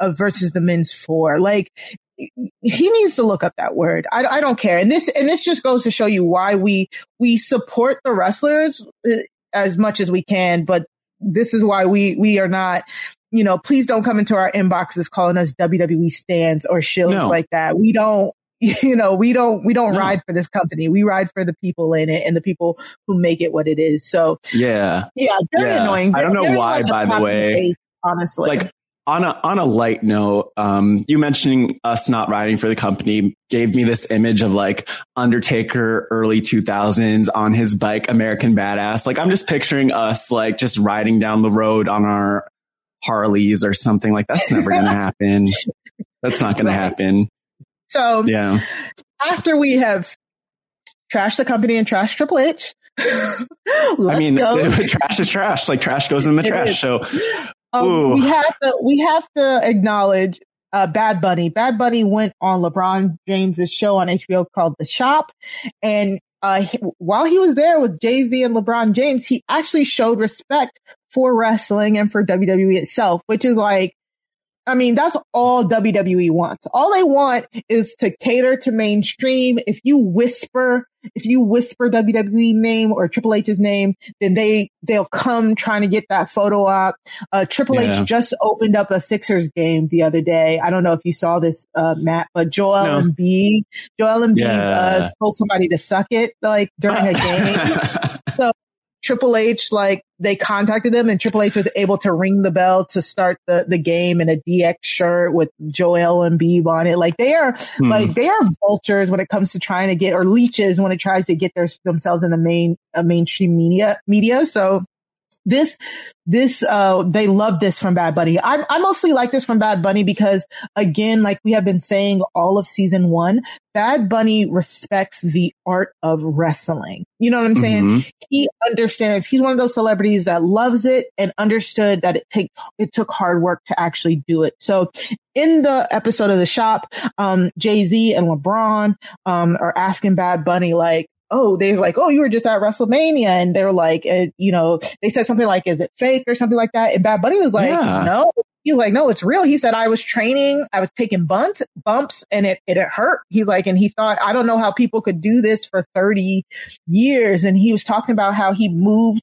uh, versus the men's four. Like he needs to look up that word. I, I don't care. And this and this just goes to show you why we we support the wrestlers uh, as much as we can, but this is why we we are not you know please don't come into our inboxes calling us wwe stands or shills No. like that we don't [laughs] you know we don't we don't No. ride for this company we ride for the people in it and the people who make it what it is so yeah. yeah very Yeah. annoying I don't know Very, why, by the way. face, honestly Like on a on a light note, um, you mentioning us not riding for the company gave me this image of like Undertaker early two thousands on his bike, American Badass. Like I'm just picturing us like just riding down the road on our Harleys or something like that's never gonna [laughs] happen. That's not gonna happen. so Yeah. after we have trashed the company and trashed Triple H, [laughs] I mean, [laughs] trash is trash. Like trash goes in the It trash. is. So Um, we have to we have to acknowledge uh, Bad Bunny. Bad Bunny went on LeBron James's show on HBO called The Shop, and uh, he- while he was there with Jay Z and LeBron James, he actually showed respect for wrestling and for WWE itself, which is like. I mean, that's all WWE wants. All they want is to cater to mainstream. If you whisper, if you whisper WWE name or Triple H's name, then they, they'll come trying to get that photo op. Uh, Triple Yeah. H just opened up a Sixers game the other day. I don't know if you saw this, uh, Matt, but Joel No. Embiid, Joel Embiid, Yeah. uh, told somebody to suck it, like during a [laughs] game. So Triple H, like they contacted them and Triple H was able to ring the bell to start the, the game in a DX shirt with Joel Embiid on it. Like they are, Hmm. like they are vultures when it comes to trying to get, or leeches when it tries to get their, themselves in the main, uh, mainstream media, media. So this this uh they love this from Bad Bunny. I I mostly like this from Bad Bunny because again, like we have been saying all of season one, Bad Bunny respects the art of wrestling. You know what I'm saying? Mhm. He understands. He's one of those celebrities that loves it and understood that it take it took hard work to actually do it. So in the episode of the shop, um, Jay Z and LeBron um are asking Bad Bunny like. Oh, they're like, oh, you were just at WrestleMania, and they're like, uh, you know, they said something like, "Is it fake?" or something like that. And Bad Bunny was like, Yeah. "No, He's like, no, it's real. He said, I was training, I was taking bumps, bumps and it, it, it hurt. He's like, and he thought, I don't know how people could do this for 30 years. And he was talking about how he moved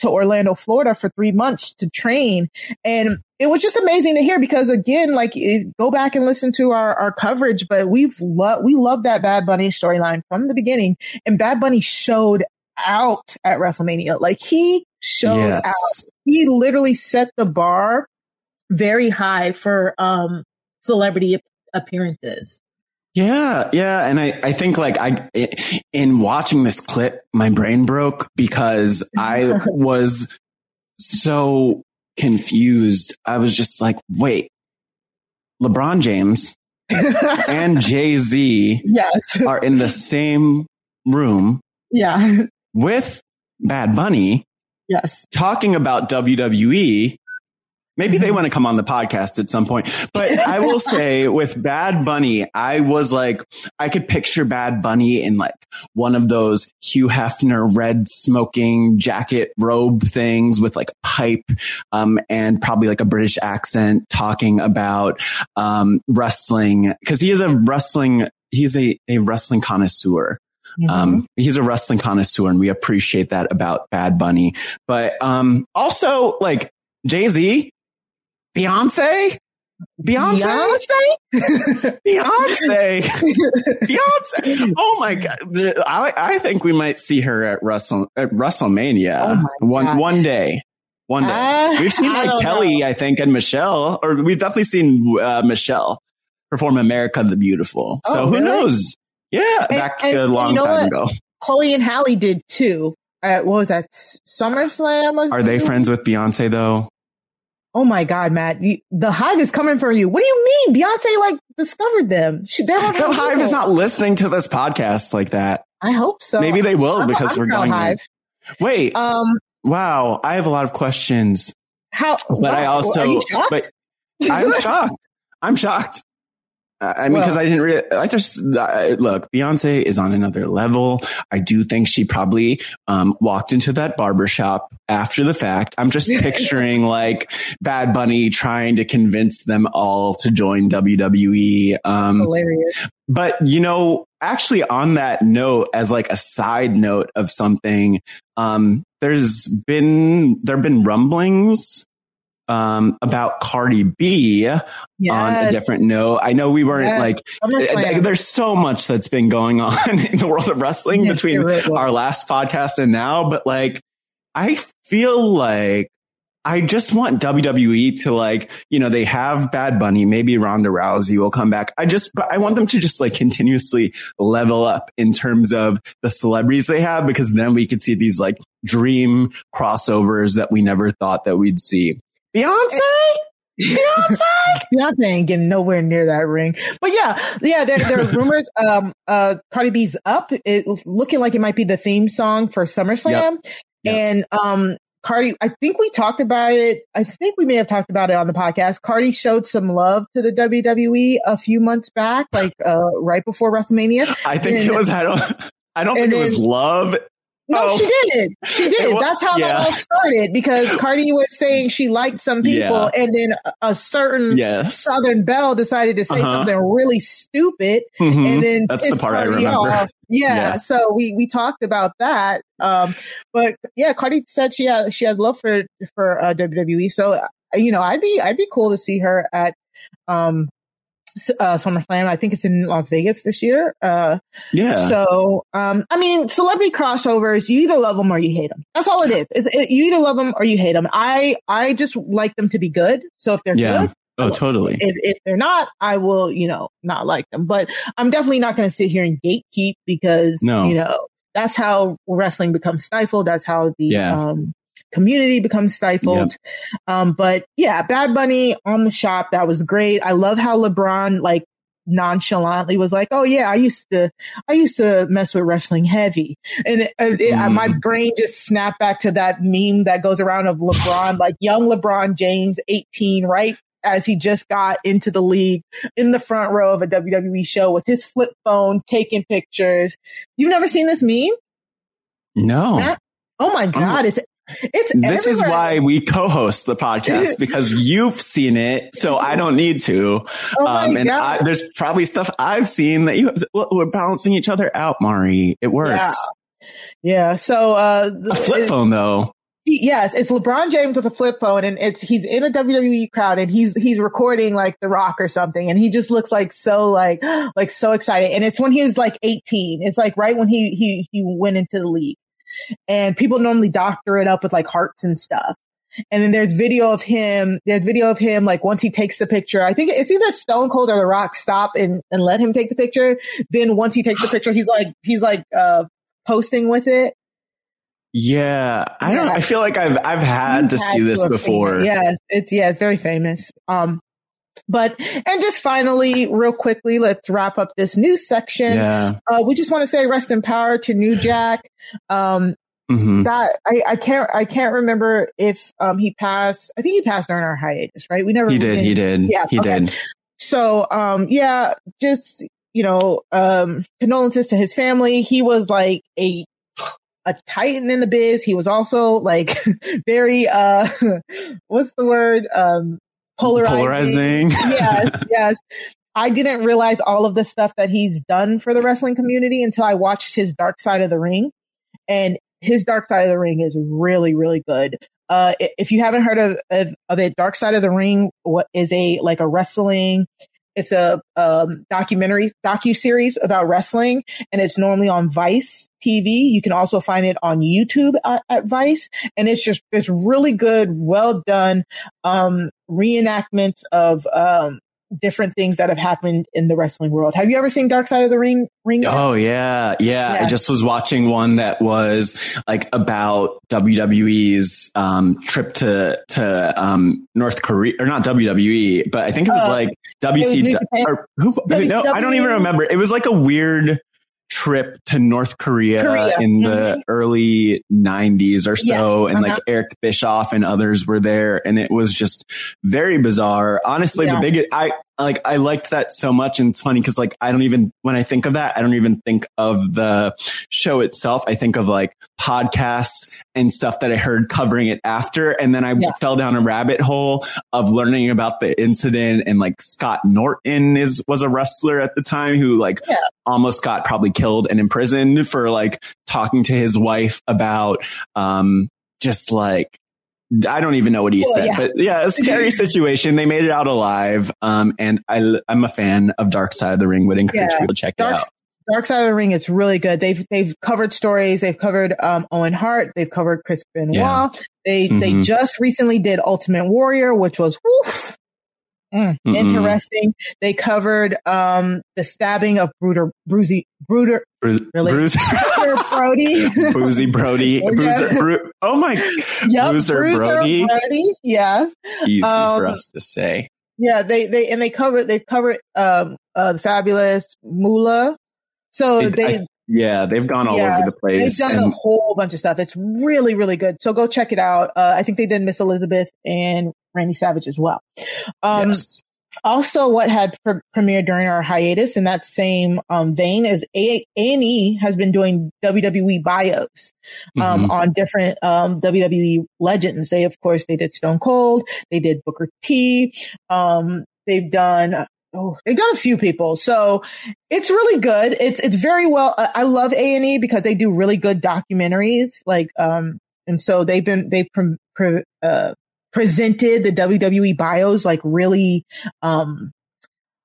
to Orlando, Florida for three months to train. And it was just amazing to hear because again, like it, go back and listen to our, our coverage, but we've loved, we love that Bad Bunny storyline from the beginning and Bad Bunny showed out at WrestleMania. Like he showed Yes. out. He literally set the bar very high for um celebrity appearances. Yeah, yeah, and I, I think like I in watching this clip, my brain broke because [laughs] I was so confused. I was just like, wait, LeBron James [laughs] and Jay Z yes. are in the same room Yeah. [laughs] with Bad Bunny Yes. talking about WWE. Maybe they want to come on the podcast at some point, but I will [laughs] say with Bad Bunny, I was like, I could picture Bad Bunny in like one of those Hugh Hefner red smoking jacket robe things with like a pipe, um, and probably like a British accent talking about, um, wrestling. Cause he is a wrestling, he's a, a wrestling connoisseur. Mm-hmm. Um, he's a wrestling connoisseur and we appreciate that about Bad Bunny. But, um, also like Jay Z, Beyonce, Beyonce, Beyonce? Beyonce, [laughs] Beyonce. Oh my God. I, I think we might see her at Wrestle, at WrestleMania Oh one, God. one day. One day. Uh, we've seen like Kelly, know. I think, and Michelle, or we've definitely seen, uh, Michelle perform America the Beautiful. So Oh, who really? knows? Yeah, And- back and- a long you know time what? ago. Chloe and Halle did too. At, what was that? SummerSlam? Are they friends with Beyonce though? Oh my God, Matt. You, the Hive is coming for you. What do you mean? Beyonce like discovered them. She, The her Hive is not listening to this podcast like that. I hope so. Maybe they will I'm- because I'm we're going. Hive. Wait, Um, wow! I have a lot of questions, how? but I also, are you but I'm [laughs] shocked. I'm shocked. I mean, Well- because I didn't really, I just, uh, look, Beyonce is on another level. I do think she probably, um, walked into that barber shop after the fact. I'm just [laughs] picturing like Bad Bunny trying to convince them all to join WWE. Um, hilarious. but you know, actually on that note, as like a side note of something, um, there's been, there've been rumblings, um, about Cardi B on a different note. I know we weren't Yes. like, there's so much that's been going on [laughs] in the world of wrestling Yes, between our last podcast and now, but like, I feel like I just want WWE to like, you know, they have Bad Bunny, maybe Ronda Rousey will come back. I just, but I want them to just like continuously level up in terms of the celebrities they have, because then we could see these like dream crossovers that we never thought that we'd see. Beyonce? Beyonce? [laughs] Beyonce ain't getting nowhere near that ring. But yeah, yeah, there, there are rumors. [laughs] Um, uh, Cardi B's up. It's looking like it might be the theme song for SummerSlam. Yep. And, um, Cardi, I think we talked about it. I think we may have talked about it on the podcast. Cardi showed some love to the WWE a few months back, like, uh, right before WrestleMania. I think And- it was, I don't, I don't think it was love. No, Oh. she did. She did. [laughs] It wa- That's how yeah. that all started because Cardi was saying she liked some people Yeah. and then a, certain Yes. Southern Belle decided to say Uh-huh. something really stupid Mhm. and then That's the part I Cardi remember. off. [laughs] Yeah, Yeah. so we we talked about that. Um, but yeah, Cardi said she had she had love for for uh, WWE. So uh, you know, I'd be I'd be cool to see her at um uh, SummerSlam. I think it's in Las Vegas this year. Uh, Yeah. so um, I mean, celebrity crossovers. You either love them or you hate them. That's all it is. It's, it, you either love them or you hate them. I I just like them to be good. So if they're Yeah. good, oh, totally. if, if they're not, I will, you know, not like them. But I'm definitely not going to sit here and gatekeep because, No. you know, that's how wrestling becomes stifled. That's how the Yeah. um, community becomes stifled. Yep. Um, but yeah, Bad Bunny on the shop. That was great. I love how LeBron like nonchalantly was like, "Oh yeah, I used to, I used to mess with wrestling heavy," and it, it, mm. my brain just snapped back to that meme that goes around of LeBron, like young LeBron James, eighteen, right as he just got into the league in the front row of a WWE show with his flip phone taking pictures. You've never seen this meme? No. Oh my god, it's it's this everywhere. is why we co-host the podcast [laughs] because you've seen it, so I don't need to. Oh um, and I, there's probably stuff I've seen that you we're balancing each other out, Mari. It works. Yeah. Yeah. So uh, a flip it, phone though. Yes, it's LeBron James with a flip phone, and it's he's in a WWE crowd, and he's he's recording like The Rock or something, and he just looks like so like [gasps] like so excited. And it's when he was like 18. It's like right when he he he went into the league and people normally doctor it up with like hearts and stuff. And then there's video of him. There's video of him like once he takes the picture. I think it's either Stone Cold or The Rock stop and and let him take the picture. Then once he takes the picture, he's like he's like uh posting with it. Yeah, I don't. I feel like I've I've had to see this before. Yes, it's yeah, it's very famous. Um, but, and just finally, real quickly, let's wrap up this news section. Yeah. Uh, we just want to say rest in power to New Jack. Um, mm-hmm. that I, I can't, I can't remember if, um, he passed, I think he passed during our hiatus, right? We never, he did, he did. Yeah. He okay. did. So, um, yeah, just, you know, um, condolences to his family. He was like a, a titan in the biz. He was also like [laughs] very, uh, [laughs] what's the word? Um, polarizing. polarizing. [laughs] yes, yes. I didn't realize all of the stuff that he's done for the wrestling community until I watched his Dark Side of the Ring. And his Dark Side of the Ring is really, really good. Uh, if you haven't heard of, of, of it, Dark Side of the Ring what is a like a wrestling it's a um, documentary docu series about wrestling, and it's normally on Vice TV. You can also find it on YouTube at, at Vice, and it's just it's really good, well done um, reenactments of um, different things that have happened in the wrestling world. Have you ever seen Dark Side of the Ring? Ring? Oh yeah, yeah, yeah. I just was watching one that was like about WWE's um, trip to to um, North Korea, or not WWE, but I think it was uh, like WC. Or, who, WCW. no, I don't even remember. It was like a weird trip to North Korea, Korea. in the mm-hmm. early 90s or so. and uh-huh. like Eric Bischoff and others were there. And it was just very bizarre. Honestly, yeah. the biggest, I, like I liked that so much. And it's funny because like I don't even when I think of that, I don't even think of the show itself. I think of like podcasts and stuff that I heard covering it after. And then I yeah. fell down a rabbit hole of learning about the incident and like Scott Norton is was a wrestler at the time who like yeah. almost got probably killed and imprisoned for like talking to his wife about um just like I don't even know what he well, said, yeah. but yeah, a scary [laughs] situation. They made it out alive. Um, and I, I'm a fan of Dark Side of the Ring. Would encourage yeah. people to check Dark, it out. Dark Side of the Ring, it's really good. They've they've covered stories. They've covered um, Owen Hart. They've covered Chris Benoit. Yeah. They mm-hmm. they just recently did Ultimate Warrior, which was woof, Mm, interesting. They covered um, the stabbing of Bruder Bruzy Bruder Bru- really Bruiser [laughs] Brody [laughs] Boozy Brody [laughs] Bruiser Bru- Oh my yep, Bruiser, Bruiser Brody. Brody. Yes, easy um, for us to say. Yeah, they they and they covered they covered um uh the fabulous Moolah. So they. I, yeah, they've gone all yeah, over the place. They've done and- a whole bunch of stuff. It's really, really good. So go check it out. Uh, I think they did Miss Elizabeth and Randy Savage as well. Um, yes. Also, what had pre- premiered during our hiatus in that same um, vein is A and E has been doing WWE bios um, mm-hmm. on different um, WWE legends. They, of course, they did Stone Cold, they did Booker T, um, they've done Oh, they've done a few people. So it's really good. It's, it's very well. I love A and E because they do really good documentaries. Like, um, and so they've been, they, pre- pre- uh, presented the WWE bios like really, um,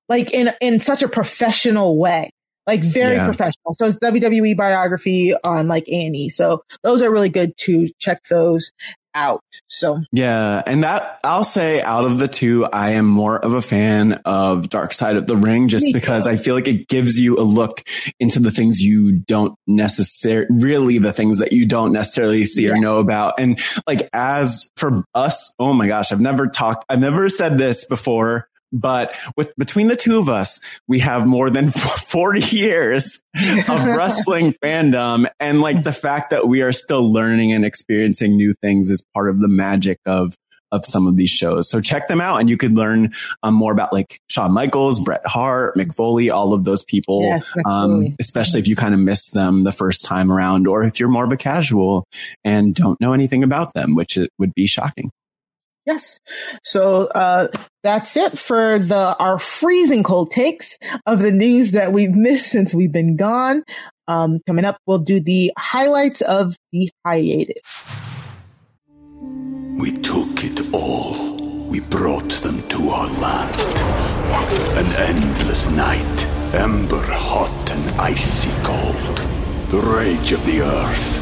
like in, in such a professional way, like very yeah. professional. So it's WWE biography on like A&E. So those are really good to check those. Out. So yeah, and that I'll say out of the two, I am more of a fan of Dark Side of the Ring just Me because too. I feel like it gives you a look into the things you don't necessarily really the things that you don't necessarily see or know about. And like as for us, oh my gosh, I've never talked I've never said this before. But with between the two of us, we have more than [laughs] 40 years of [laughs] wrestling fandom. And like the fact that we are still learning and experiencing new things is part of the magic of, of some of these shows. So check them out and you could learn um, more about like Shawn Michaels, Bret Hart, Mick Foley, all of those people. Yes, um, especially if you kind of missed them the first time around or if you're more of a casual and don't know anything about them, which it would be shocking. Yes. So uh, that's it for the our freezing cold takes of the news that we've missed since we've been gone. Um, coming up, we'll do the highlights of the hiatus. We took it all. We brought them to our land. An endless night, ember hot and icy cold. The rage of the earth.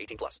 18 plus.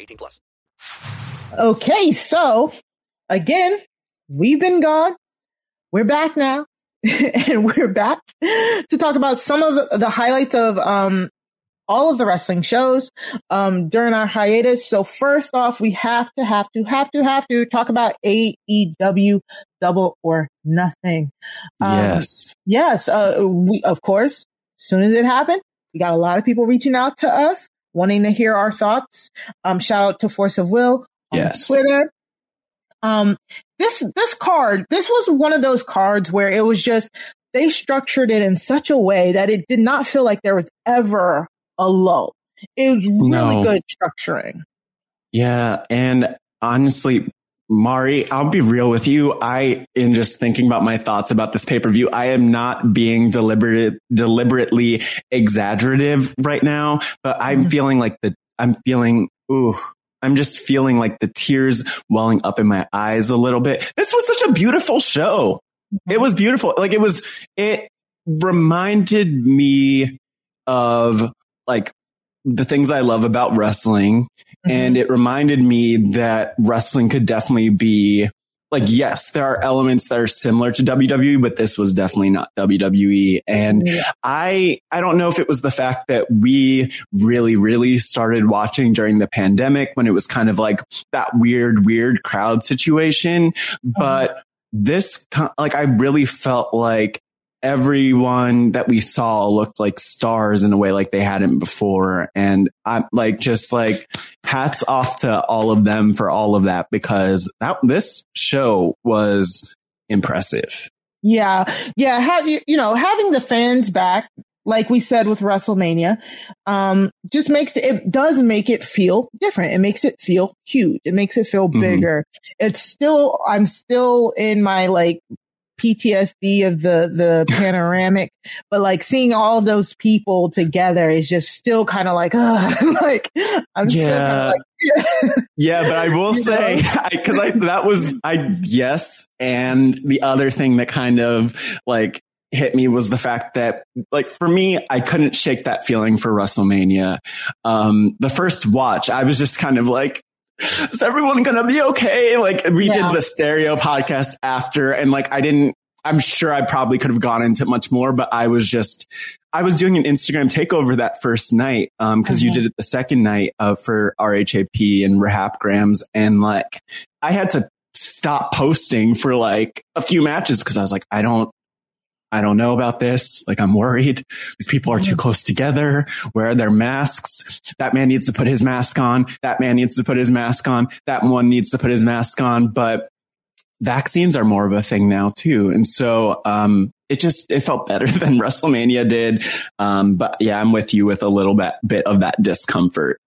18 plus. Okay, so again, we've been gone. We're back now. [laughs] and we're back to talk about some of the, the highlights of um all of the wrestling shows um during our hiatus. So first off, we have to have to have to have to talk about AEW Double or Nothing. Um, yes. Yes, uh, we of course, as soon as it happened, we got a lot of people reaching out to us, wanting to hear our thoughts. Um, shout out to Force of Will on Yes. Twitter. Um, this this card, this was one of those cards where it was just they structured it in such a way that it did not feel like there was ever a lull. It was really No. good structuring. Yeah. And honestly, Mari, I'll be real with you. I, in just thinking about my thoughts about this pay per view, I am not being deliberate, deliberately exaggerative right now, but I'm Mhm. feeling like the, I'm feeling, ooh, I'm just feeling like the tears welling up in my eyes a little bit. This was such a beautiful show. It was beautiful. Like it was, it reminded me of like the things I love about wrestling. And mm-hmm. it reminded me that wrestling could definitely be like, yes, there are elements that are similar to WWE, but this was definitely not WWE. And Yeah. I, I don't know if it was the fact that we really, really started watching during the pandemic when it was kind of like that weird, weird crowd situation. Mm-hmm. But this, like, I really felt like everyone that we saw looked like stars in a way like they hadn't before. And I'm like, just like hats off to all of them for all of that because that, this show was impressive. Yeah, yeah. Have you, you know, having the fans back, like we said with WrestleMania, um, just makes it does make it feel different. It makes it feel huge. It makes it feel Mhm. bigger. It's still, I'm still in my like PTSD of the the [laughs] panoramic, but like seeing all those people together is just still kind of like, [laughs] like I'm Yeah. like, yeah. [laughs] Yeah, but I will say, because I, that was, I, yes. And the other thing that kind of like hit me was the fact that, like, for me, I couldn't shake that feeling for WrestleMania. Um, the first watch, I was just kind of like, is everyone going to be okay? Like, we Yeah. did the stereo podcast after, and like, I didn't, I'm sure I probably could have gone into it much more, but I was just, I was doing an Instagram takeover that first night, um, cause you Mhm. did it the second night, uh, for RHAP and Rahapgrams. And like, I had to stop posting for like a few matches because I was like, I don't, I don't know about this. Like, I'm worried. These people are too close together. Where are their masks? That man needs to put his mask on. That man needs to put his mask on. That one needs to put his mask on. But vaccines are more of a thing now too. And so, um, it just, it felt better [laughs] than WrestleMania did. Um, but yeah, I'm with you with a little bit, bit of that discomfort.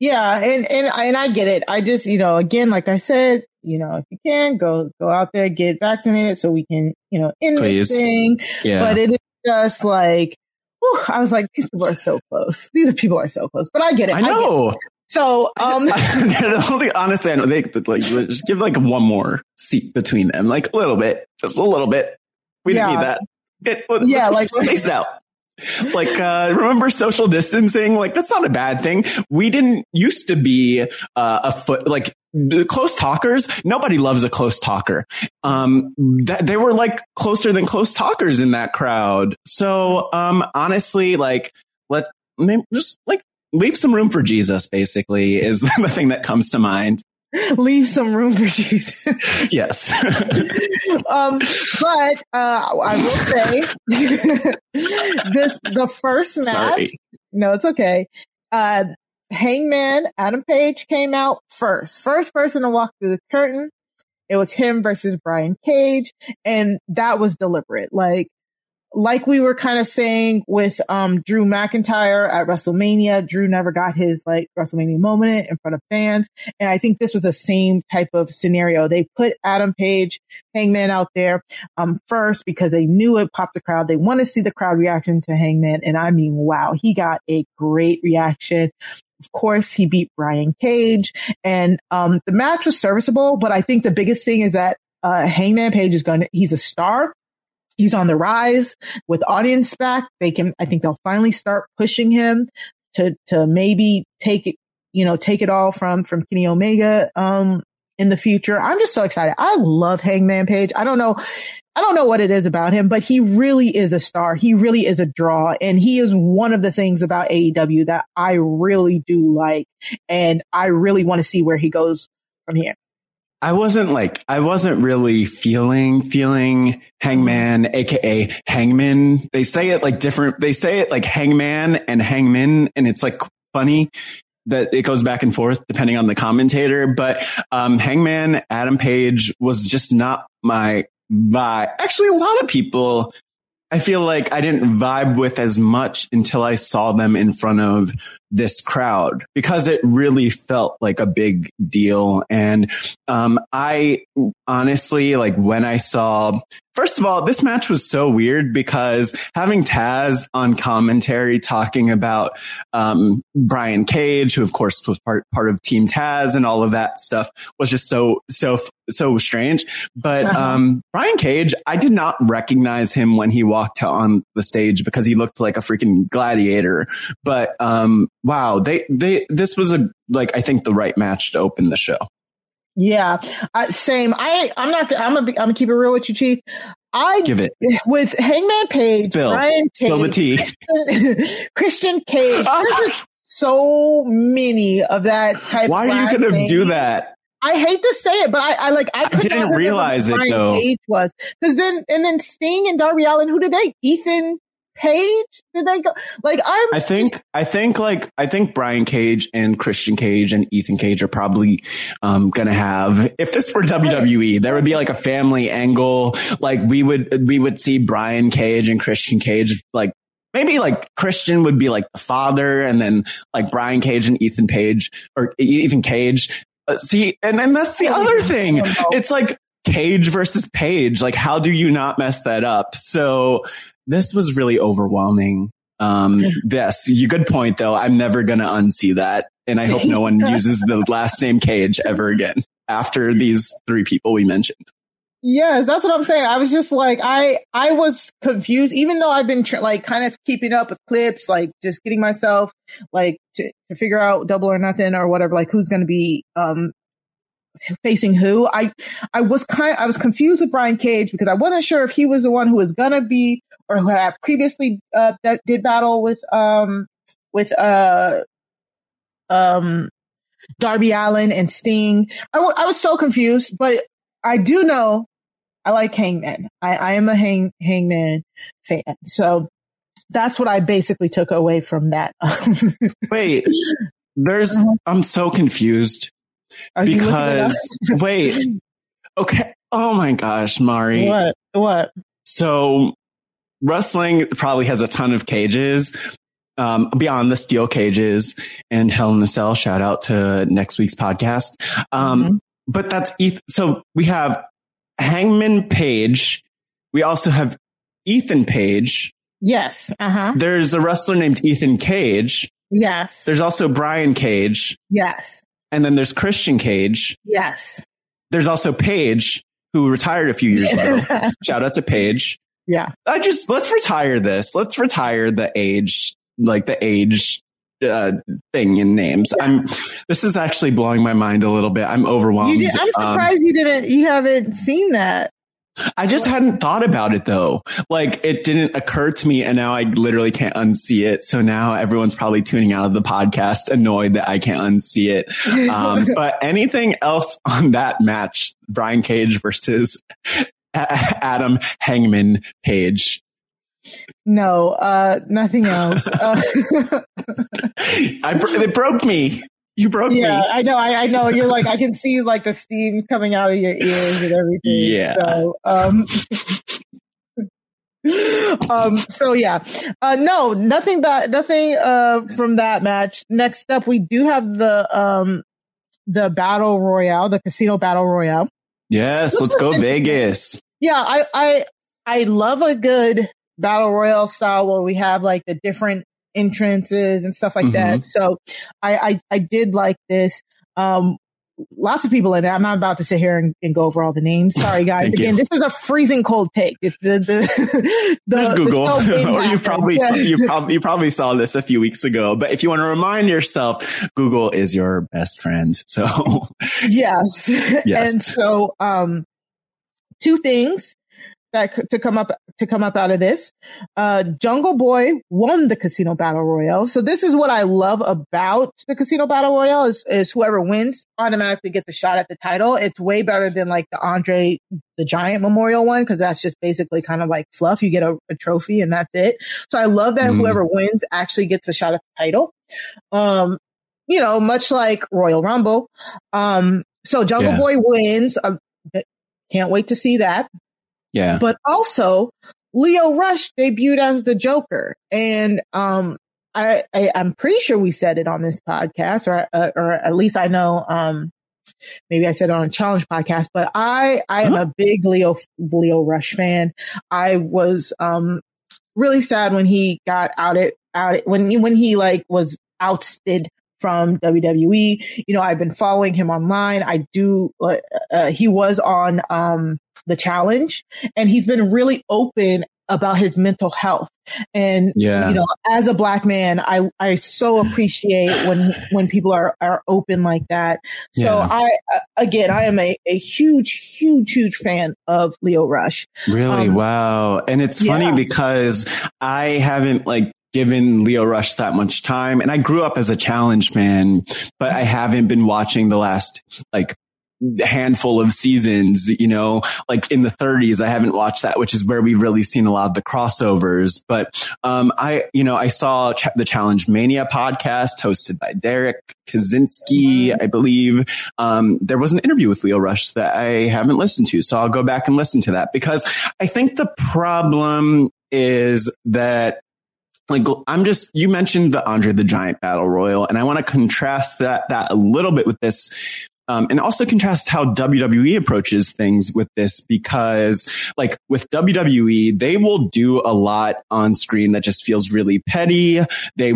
Yeah, and and and I get it. I just, you know, again, like I said, you know, if you can go go out there get vaccinated so we can, you know, end Please. this thing. Yeah. But it is just like, whew, I was like, these people are so close. These people are so close. But I get it. I get it. know. So, um, [laughs] honestly, I know they like just give like one more seat between them, like a little bit, just a little bit. We didn't Yeah. need that. It, Yeah, like- space it out. Like, uh, remember social distancing? Like, that's not a bad thing. We didn't used to be, uh, a foot, like, close talkers. Nobody loves a close talker. Um, that, they were like closer than close talkers in that crowd. So, um, honestly, like, let, just like, leave some room for Jesus, basically, is [laughs] the thing that comes to mind. leave some room for Jesus. [laughs] Yes. [laughs] um, but uh, I will say this: the first match. Sorry. No, it's okay. Uh, Hangman Adam Page came out first. First person to walk through the curtain. It was him versus Brian Cage, and that was deliberate. Like, like we were kind of saying with um Drew McIntyre at WrestleMania, Drew never got his like WrestleMania moment in front of fans. And I think this was the same type of scenario. They put Adam Page, Hangman out there um first because they knew it popped the crowd. They want to see the crowd reaction to Hangman. And I mean, wow, he got a great reaction. Of course, he beat Brian Cage and um the match was serviceable, but I think the biggest thing is that uh Hangman Page is gonna he's a star he's on the rise with audience back. They can, I think they'll finally start pushing him to, to maybe take it, you know, take it all from, from Kenny Omega, um, in the future. I'm just so excited. I love Hangman Page. I don't know. I don't know what it is about him, but he really is a star. He really is a draw. And he is one of the things about AEW that I really do like. And I really want to see where he goes from here. I wasn't like, I wasn't really feeling, feeling hangman, aka hangman. They say it like different, they say it like hangman and hangman. And it's like funny that it goes back and forth depending on the commentator. But, um, hangman Adam Page was just not my vibe. Actually, a lot of people I feel like I didn't vibe with as much until I saw them in front of this crowd because it really felt like a big deal. And, um, I honestly, like when I saw, first of all, this match was so weird because having Taz on commentary talking about, um, Brian Cage, who of course was part, part of Team Taz and all of that stuff was just so, so, so strange. But, Uh-huh. um, Brian Cage, I did not recognize him when he walked on the stage because he looked like a freaking gladiator. But, um, wow, they, they, this was a, like, I think the right match to open the show. Yeah, I, same. I I'm not. I'm gonna. be- I'm gonna keep it real with you, Chief. I Give it. with Hangman Page, Spill. Brian Spill the tea. Cage, Christian [laughs] Cage. [laughs] There's so many of that type. Why are you going to do that? I hate to say it, but I, I like. I, could didn't realize it, Brian though. Cage was because then and then Sting and Darby Allin. Who did they? Ethan Page? Did they go? Like I'm. I think, I think like, I think Brian Cage and Christian Cage and Ethan Cage are probably, um, gonna have, if this were WWE, there would be like a family angle. Like we would, we would see Brian Cage and Christian Cage, like maybe like Christian would be like the father and then like Brian Cage and Ethan Page or Ethan Cage. Uh, see, and then that's the other thing. It's like Cage versus Page. Like, how do you not mess that up? So this was really overwhelming. Um, [laughs] yes, you good point though. I'm never going to unsee that. And I hope no one [laughs] uses the last name Cage ever again after these three people we mentioned. Yes, that's what I'm saying. I was just like, I, I was confused, even though I've been tr- like kind of keeping up with clips, like just getting myself like to, to figure out double or nothing or whatever, like who's going to be, um, facing who. I, I was kind, I was confused with Brian Cage because I wasn't sure if he was the one who was going to be or who had previously, uh, that did battle with, um, with, uh, um, Darby Allin and Sting. I, w- I was so confused, but I do know I like Hangman. I, I am a hang, Hangman fan. So that's what I basically took away from that. [laughs] Wait, there's, Uh-huh. I'm so confused Are you looking it because, wait, okay. Oh my gosh, Mari. what? What? So wrestling probably has a ton of cages. Um, beyond the steel cages and Hell in a Cell, shout out to next week's podcast. Um, Mhm. but that's Eth- so we have Hangman Page. We also have Ethan Page. Yes. Uh huh. There's a wrestler named Ethan Cage. Yes. There's also Brian Cage. Yes. And then there's Christian Cage. Yes. There's also Paige, who retired a few years ago. [laughs] Shout out to Paige. Yeah. I just, let's retire this. Let's retire the age, like the age uh, thing in names. I'm, this is actually blowing my mind a little bit. I'm overwhelmed. You did, I'm Um, surprised you didn't, you haven't seen that. I just hadn't thought about it though. Like it didn't occur to me and now I literally can't unsee it. So now everyone's probably tuning out of the podcast annoyed that I can't unsee it. [laughs] Um, but anything else on that match, Brian Cage versus [laughs] Adam Hangman Page. No, uh, nothing else. Uh, [laughs] I, bro- broke me. You broke yeah, me. I know. I, I know. You're like, I can see like the steam coming out of your ears and everything. Yeah. So, um, um, so yeah, uh, no, nothing bad, nothing, uh, from that match. Next up, we do have the, um, the battle royale, the casino battle royale. Yes, let's go Vegas. Yeah, I, I, I love a good battle royale style where we have like the different entrances and stuff like that. So I, I, I did like this. Um, lots of people in it. I'm not about to sit here and, and go over all the names. [laughs] Sorry, guys. Thank you. Again, this is a freezing cold take. It's the, the, [laughs] the, There's Google, didn't [laughs] or you probably Yeah. you probably you probably saw this a few weeks ago. But if you want to remind yourself, Google is your best friend. So yes. Yes. And so, um, two things that to come up to come up out of this. Uh, Jungle Boy won the Casino Battle Royale. So this is what I love about the Casino Battle Royale is, is whoever wins automatically gets a shot at the title. It's way better than like the Andre the Giant Memorial one because that's just basically kind of like fluff. You get a, a trophy and that's it. So I love that Mm. whoever wins actually gets a shot at the title. Um, you know, much like Royal Rumble. Um, so Jungle Yeah. Boy wins. Uh, can't wait to see that. Yeah, But also, Lio Rush debuted as the Joker, and um, I, I I'm pretty sure we said it on this podcast, or uh, or at least I know. Um, maybe I said it on a challenge podcast, but I I am a big Leo Lio Rush fan. I was um really sad when he got outed out it, when he- when he like was ousted from WWE. You know, I've been following him online. I do. Uh, uh, he was on um the challenge, and he's been really open about his mental health. And Yeah. you know, as a black man, I I so [sighs] appreciate when when people are are open like that. So Yeah. I uh, again, I am a a huge huge huge fan of Lio Rush. really, um, wow. And it's funny because I haven't like given Lio Rush that much time, and I grew up as a challenge man, but I haven't been watching the last like handful of seasons, you know, like in the 30s. I haven't watched that, which is where we've really seen a lot of the crossovers. But, um, I, you know, I saw ch- the Challenge Mania podcast hosted by Derrick Kosinski, I believe. Um, there was an interview with Lio Rush that I haven't listened to. So I'll go back and listen to that because I think the problem is that like I'm just you mentioned the Andre the Giant Battle Royal, and I want to contrast that that a little bit with this. Um, and also contrast how WWE approaches things with this because like with WWE, they will do a lot on screen that just feels really petty. They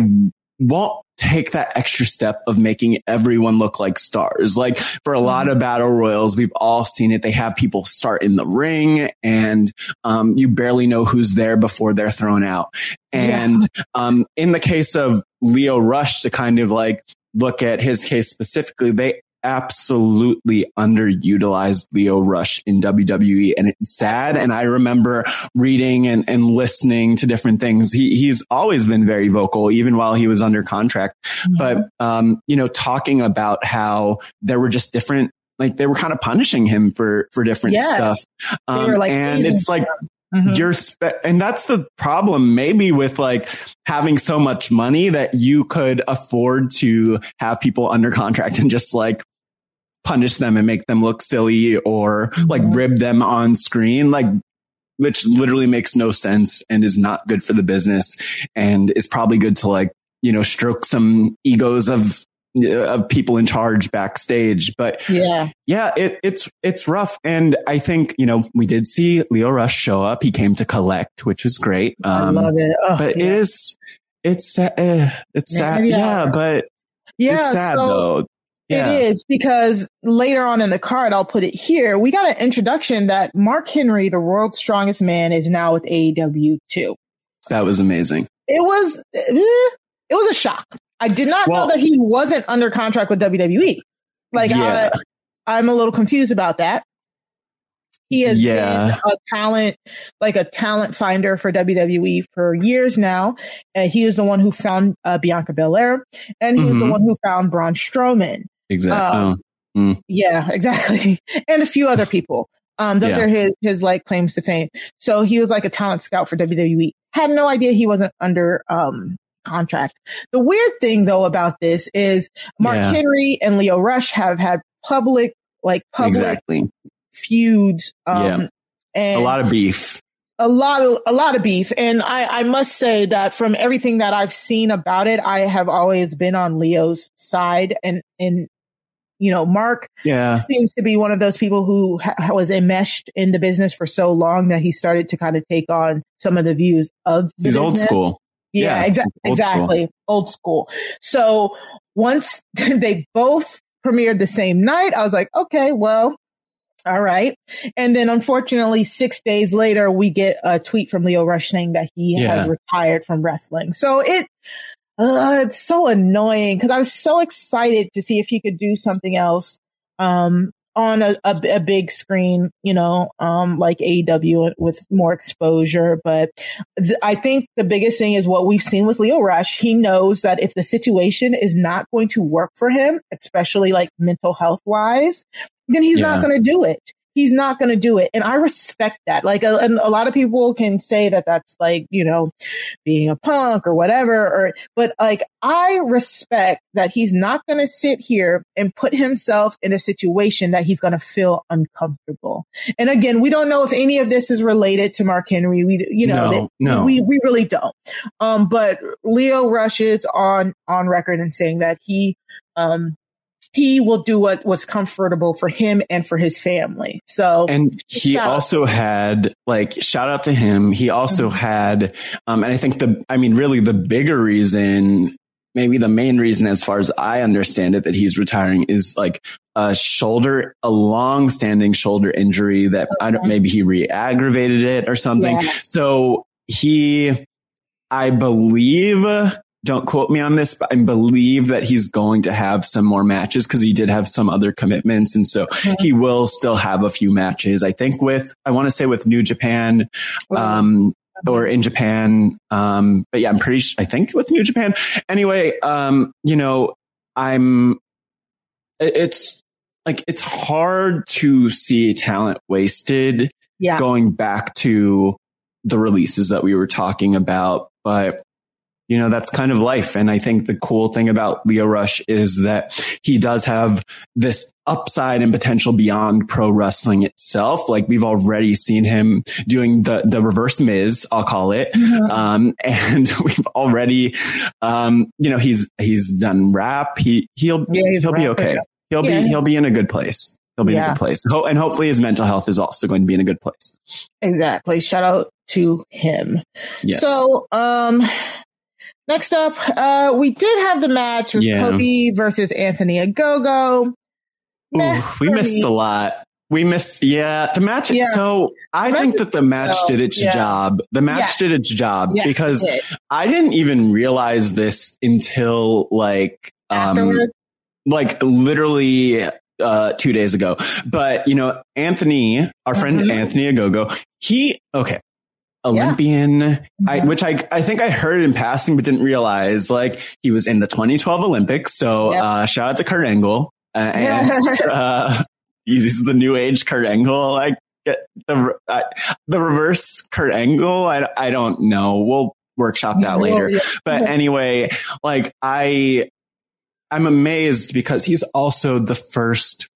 won't take that extra step of making everyone look like stars. Like for a lot of battle royals, we've all seen it. They have people start in the ring and, um, you barely know who's there before they're thrown out. And, um, in the case of Lio Rush to kind of like look at his case specifically, they absolutely underutilized Lio Rush in WWE and it's sad. And I remember reading and, and listening to different things. He, he's always been very vocal, even while he was under contract. Mm-hmm. But, um, you know, talking about how there were just different, like they were kind of punishing him for, for different Yeah. stuff. Um, like, and it's like, Mhm. you're spe- and that's the problem maybe with like having so much money that you could afford to have people under contract and just like punish them and make them look silly or like rib them on screen like which literally makes no sense and is not good for the business and is probably good to like you know stroke some egos of of people in charge backstage but yeah. yeah, it, it's it's rough, and I think you know we did see Lio Rush show up. He came to collect, which was great. I Um, love it. Oh, but yeah. it is it's uh, it's Yeah, sad. yeah. Yeah, but yeah, it's sad so though. Yeah. It is because later on in the card, I'll put it here. We got an introduction that Mark Henry, the world's strongest man, is now with AEW too. That was amazing. It was, eh, it was a shock. I did not Well- know that he wasn't under contract with WWE. Like, Yeah. I, I'm a little confused about that. He has Yeah. been a talent, like a talent finder for WWE for years now. And he is the one who found uh, Bianca Belair, and he was the one who found Braun Strowman. Exactly. Um, oh, Yeah, [laughs] exactly. And a few other people. Um, those Yeah. are his, his like claims to fame. So he was like a talent scout for WWE. Had no idea he wasn't under, um, contract. The weird thing though about this is Mark Yeah. Henry and Lio Rush have had public, like public exactly. feuds. Um, Yeah. and A lot of beef. a lot of a lot of beef and I, I must say that from everything that i've seen about it i have always been on leo's side and and you know mark Yeah. seems to be one of those people who ha- was enmeshed in the business for so long that he started to kind of take on some of the views of the He's old school. Yeah, Yeah, exa- old school. exactly. Old school. So once [laughs] they both premiered the same night, I was like, okay, well, all right. And then unfortunately, six days later, we get a tweet from Lio Rush saying that he Yeah. has retired from wrestling. So it, uh, it's so annoying because I was so excited to see if he could do something else, um, on a, a, a big screen, you know, um, like AEW with more exposure. But th- I think the biggest thing is what we've seen with Lio Rush. He knows that if the situation is not going to work for him, especially like mental health wise, then he's not going to do it. He's not going to do it. And I respect that. Like a, a lot of people can say that that's like, you know, being a punk or whatever, or, but like I respect that he's not going to sit here and put himself in a situation that he's going to feel uncomfortable. And again, we don't know if any of this is related to Mark Henry. We, you know, No, no. we, we really don't. Um, but Lio Rush is on, on record and saying that he, um, he will do what was comfortable for him and for his family. So, And he Shout out. also had like shout out to him. He also Mhm. had um and I think the I mean really the bigger reason maybe the main reason as far as I understand it that he's retiring is like a shoulder a long standing shoulder injury that I don't maybe he re-aggravated it or something. Yeah. So he I believe don't quote me on this, but I believe that he's going to have some more matches because he did have some other commitments. And so he will still have a few matches. I think with, I want to say with New Japan, um, or in Japan. Um, but yeah, I'm pretty, I think with New Japan. Anyway, um, you know, I'm, it's like, it's hard to see talent wasted yeah. going back to the releases that we were talking about, but you know, that's kind of life. And I think the cool thing about Lio Rush is that he does have this upside and potential beyond pro wrestling itself. Like we've already seen him doing the, the reverse Miz, I'll call it. Mhm. Um, [laughs] and we've already, um, you know, he's, he's done rap. He, he'll, Yeah, he'll be okay. He'll Yeah. be, he'll be in a good place. He'll be in a good place. Ho- and hopefully his mental health is also going to be in a good place. Exactly. Shout out to him. Yes. So, um, Next up, uh, we did have the match with Yeah. Kobe versus Anthony Ogogo. Ooh, we missed me. a lot. We missed, yeah, the match. Yeah. So I think that the match so, did its yeah. job. The match did its job because it did. I didn't even realize this until like, um, like literally uh two days ago. But you know, Anthony, our friend Mhm. Anthony Ogogo, he okay. Olympian, I, Mhm. which I, I think I heard in passing, but didn't realize like he was in the 2012 Olympics. So, Yep. uh, shout out to Kurt Angle, uh, [laughs] and, uh, he's the new age Kurt Angle. I get the, I, the reverse Kurt Angle. I, I don't know. We'll workshop that [laughs] later. Yeah. But [laughs] anyway, like I, I'm amazed because he's also the first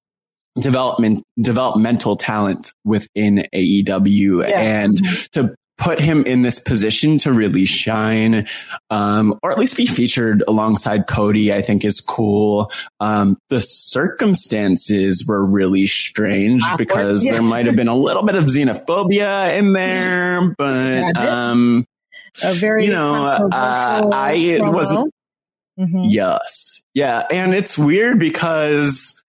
development, developmental talent within AEW Yeah. and to put him in this position to really shine, um, or at least be featured alongside Cody, I think is cool. Um, the circumstances were really strange Awkward, because yeah. [laughs] there might have been a little bit of xenophobia in there, [laughs] but, Yeah, it did. um, a very you know, uh, I promo. wasn't- Mhm. Yes. Yeah. And it's weird because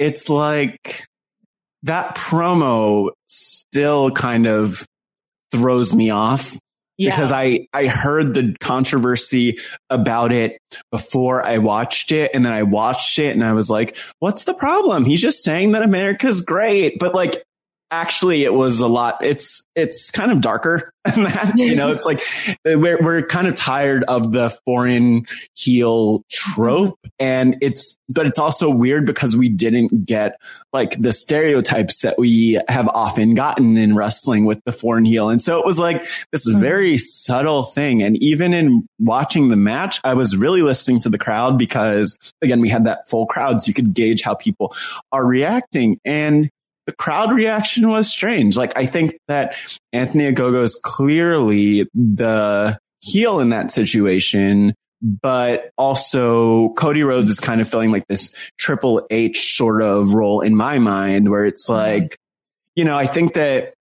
it's like that promo still kind of throws me off Yeah. because I, I heard the controversy about it before I watched it. And then I watched it and I was like, what's the problem? He's just saying that America's great. But like, actually it was a lot. It's, it's kind of darker [laughs] than that. You know, it's like we're, we're kind of tired of the foreign heel trope. And it's, but it's also weird because we didn't get like the stereotypes that we have often gotten in wrestling with the foreign heel. And so it was like this Mhm. very subtle thing. And even in watching the match, I was really listening to the crowd because again, we had that full crowd. So you could gauge how people are reacting. And the crowd reaction was strange. Like I think that Anthony Ogogo is clearly the heel in that situation, but also Cody Rhodes is kind of feeling like this Triple H sort of role in my mind where it's like, you know, I think that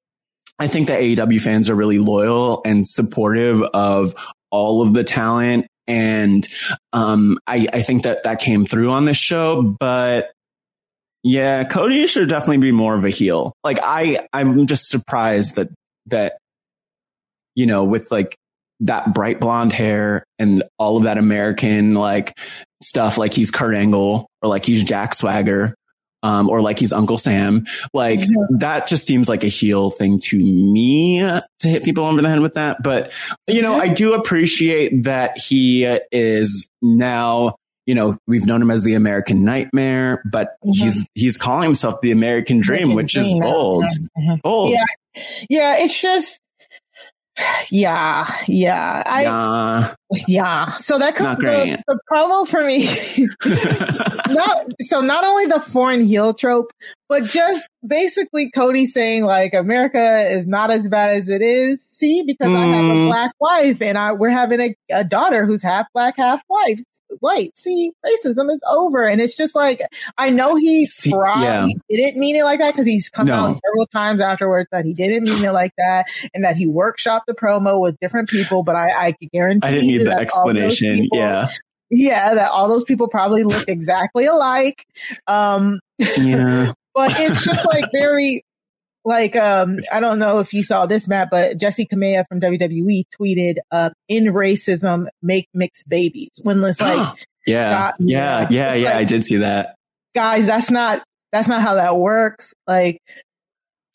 I think that AEW fans are really loyal and supportive of all of the talent. And, um, I, I think that that came through on this show, but yeah, Cody should definitely be more of a heel. Like I, I'm just surprised that, that, you know, with like that bright blonde hair and all of that American like stuff, like he's Kurt Angle or like he's Jack Swagger, um, or like he's Uncle Sam. Like Mhm. that just seems like a heel thing to me to hit people over the head with that. But, you know, Mhm. I do appreciate that he is now, you know, we've known him as the American nightmare, but Mhm. he's, he's calling himself the American dream, American which is Dream, yeah. bold, Mhm. bold. Yeah. Yeah, it's just, [sighs] yeah, yeah, I, Nah. yeah. So that comes. The, the promo for me. [laughs] not so not only the foreign heel trope, but just basically Cody saying like America is not as bad as it is. See, because I have a Mm. black wife and I we're having a, a daughter who's half black, half white. White. See, racism is over, and it's just like I know he See, probably yeah. didn't mean it like that because he's come No. out several times afterwards that he didn't mean it like that, and that he workshopped the promo with different people. But I, I can guarantee I didn't need the that all those explanation. people- Yeah. yeah, that all those people probably look exactly alike. Um, Yeah. [laughs] but it's just like very, like, um, I don't know if you saw this, Matt, but Jessi Kamea from WWE tweeted, uh, in racism, make mixed babies. When it's [gasps] like, Yeah. God, Yeah. yeah. Yeah. Yeah. Like- I did see that. guys, that's not, that's not how that works. Like,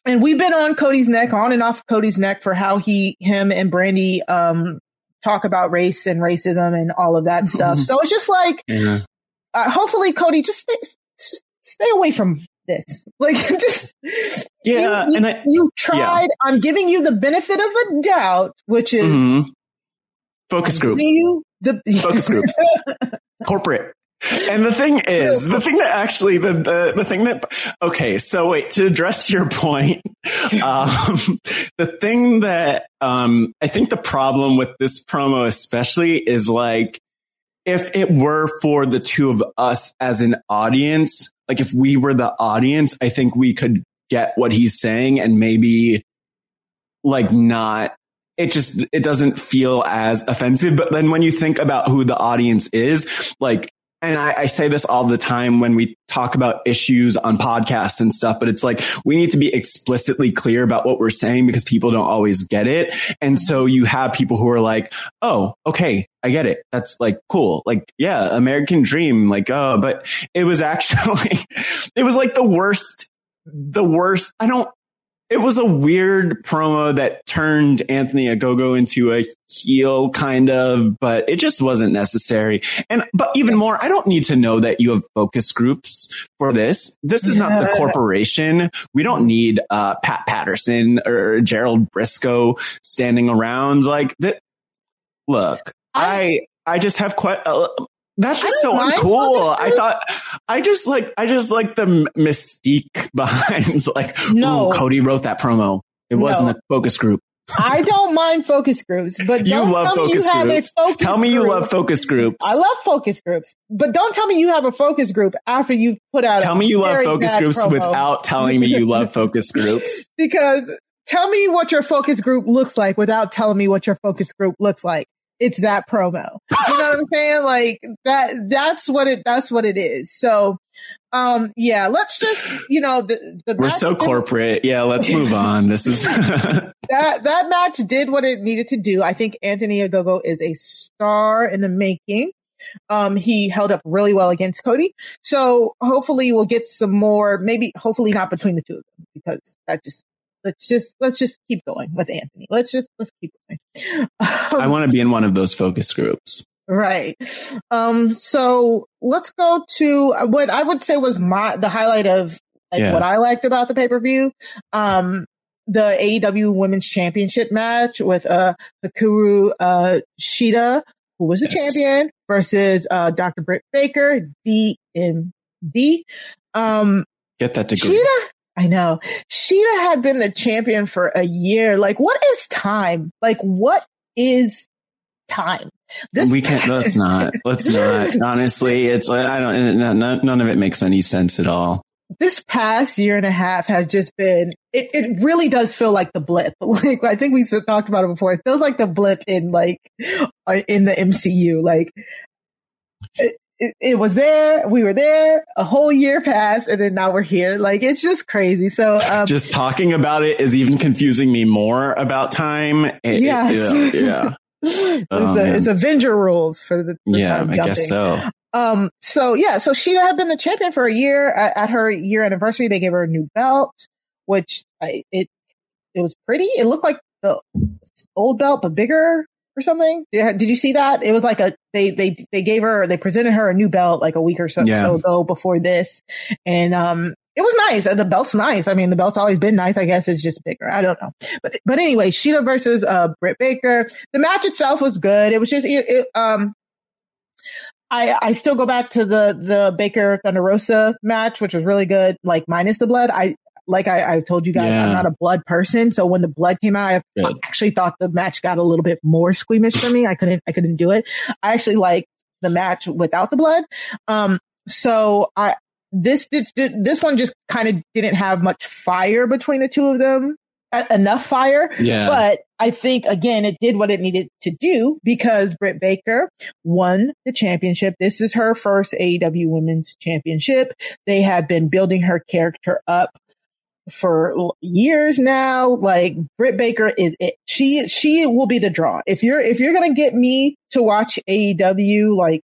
and we've been on Cody's neck, on and off Cody's neck for how he, him and Brandi, um, talk about race and racism and all of that [laughs] stuff. So it's just like, Yeah. uh, hopefully Cody just stay, just stay away from this. [laughs] Like just Yeah. you, you, and I, you tried. I'm giving you the benefit of the doubt, which is Mhm. focus group. the [laughs] Focus groups. corporate. And the thing is, the thing that actually, the, the, the thing that, okay, so wait, to address your point, [laughs] um, the thing that, um, I think the problem with this promo especially is like, if it were for the two of us as an audience, like if we were the audience, I think we could get what he's saying and maybe like not it just, it doesn't feel as offensive. But then when you think about who the audience is, like, and I, I, say this all the time when we talk about issues on podcasts and stuff, but it's like we need to be explicitly clear about what we're saying because people don't always get it. And mm-hmm. so you have people who are like, Oh, okay. I get it. That's like cool. Like, yeah, American dream. Like, oh, but it was [laughs] actually, it was like the worst, the worst. I don't, it was a weird promo that turned Anthony Ogogo into a heel kind of, but it just wasn't necessary. And, but even more, I don't need to know that you have focus groups for this. This is not the corporation. We don't need, uh, Pat Patterson or Gerald Brisco standing around like that. Look, I, I just have quite, uh, that's just so uncool. I thought I just like I just like the mystique [laughs] behind like no. Cody wrote that promo. It wasn't a focus group. I don't mind focus groups, but you love focus you groups. Focus tell me you group. love focus groups. I love focus groups, but don't tell me you have a focus group after you put out. Tell me you love focus groups promo. without telling me you love focus groups. [laughs] because tell me what your focus group looks like without telling me what your focus group looks like it's that promo. You know what I'm saying? Like that, that's what it, that's what it is. So, um, yeah, let's just, you know, the, the we're so corporate. Yeah. Let's move on. This is [laughs] [laughs] that, that match did what it needed to do. I think Anthony Ogogo is a star in the making. Um, he held up really well against Cody. So hopefully we'll get some more, maybe hopefully not between the two of them because that just let's just let's just keep going with Anthony. Let's just let's keep going. Um, I want to be in one of those focus groups. Right. Um, so let's go to what I would say was my the highlight of like yeah. what I liked about the pay per view. Um, the AEW Women's Championship match with uh Hikaru uh Shida, who was the yes. champion, versus uh Dr. Britt Baker, DMD. Um, Get that degree. Shida, I know. Shida had been the champion for a year. Like, what is time? Like, what is time? This we can't. Let's [laughs] not. Let's not. Honestly, it's. I don't. None, none of it makes any sense at all. This past year and a half has just been. It. It really does feel like the blip. [laughs] Like I think we talked about it before. It feels like the blip in like uh, in the MCU. Like it, it, was there. We were there. A whole year passed, and then now we're here. Like it's just crazy. So um, just talking about it is even confusing me more about time. It, yes. It, yeah, [laughs] it's, oh, a, it's Avenger rules for the. Yeah, I guess so. Um. So yeah. So Shida had been the champion for a year. At, at her year anniversary, they gave her a new belt, which I, it it was pretty. It looked like the old belt, but bigger or something. Did you see that? It was like a they they they gave her they presented her a new belt like a week or so, yeah. so ago before this, and um it was nice. The belt's nice. I mean, the belt's always been nice. I guess it's just bigger. I don't know. But, but anyway, Shida versus, uh, Britt Baker. The match itself was good. It was just, it, it, um, I, I still go back to the, the Baker Thunder Rosa match, which was really good, like minus the blood. I, like I, I told you guys, yeah. I'm not a blood person. So when the blood came out, I Good. actually thought the match got a little bit more squeamish for me. I couldn't, I couldn't do it. I actually like the match without the blood. Um, so I, this, this, this one just kind of didn't have much fire between the two of them. Enough fire. Yeah. But I think again, it did what it needed to do because Britt Baker won the championship. This is her first AEW women's championship. They have been building her character up for years now. Like Britt Baker is it. She she will be the draw. If you're if you're gonna get me to watch AEW like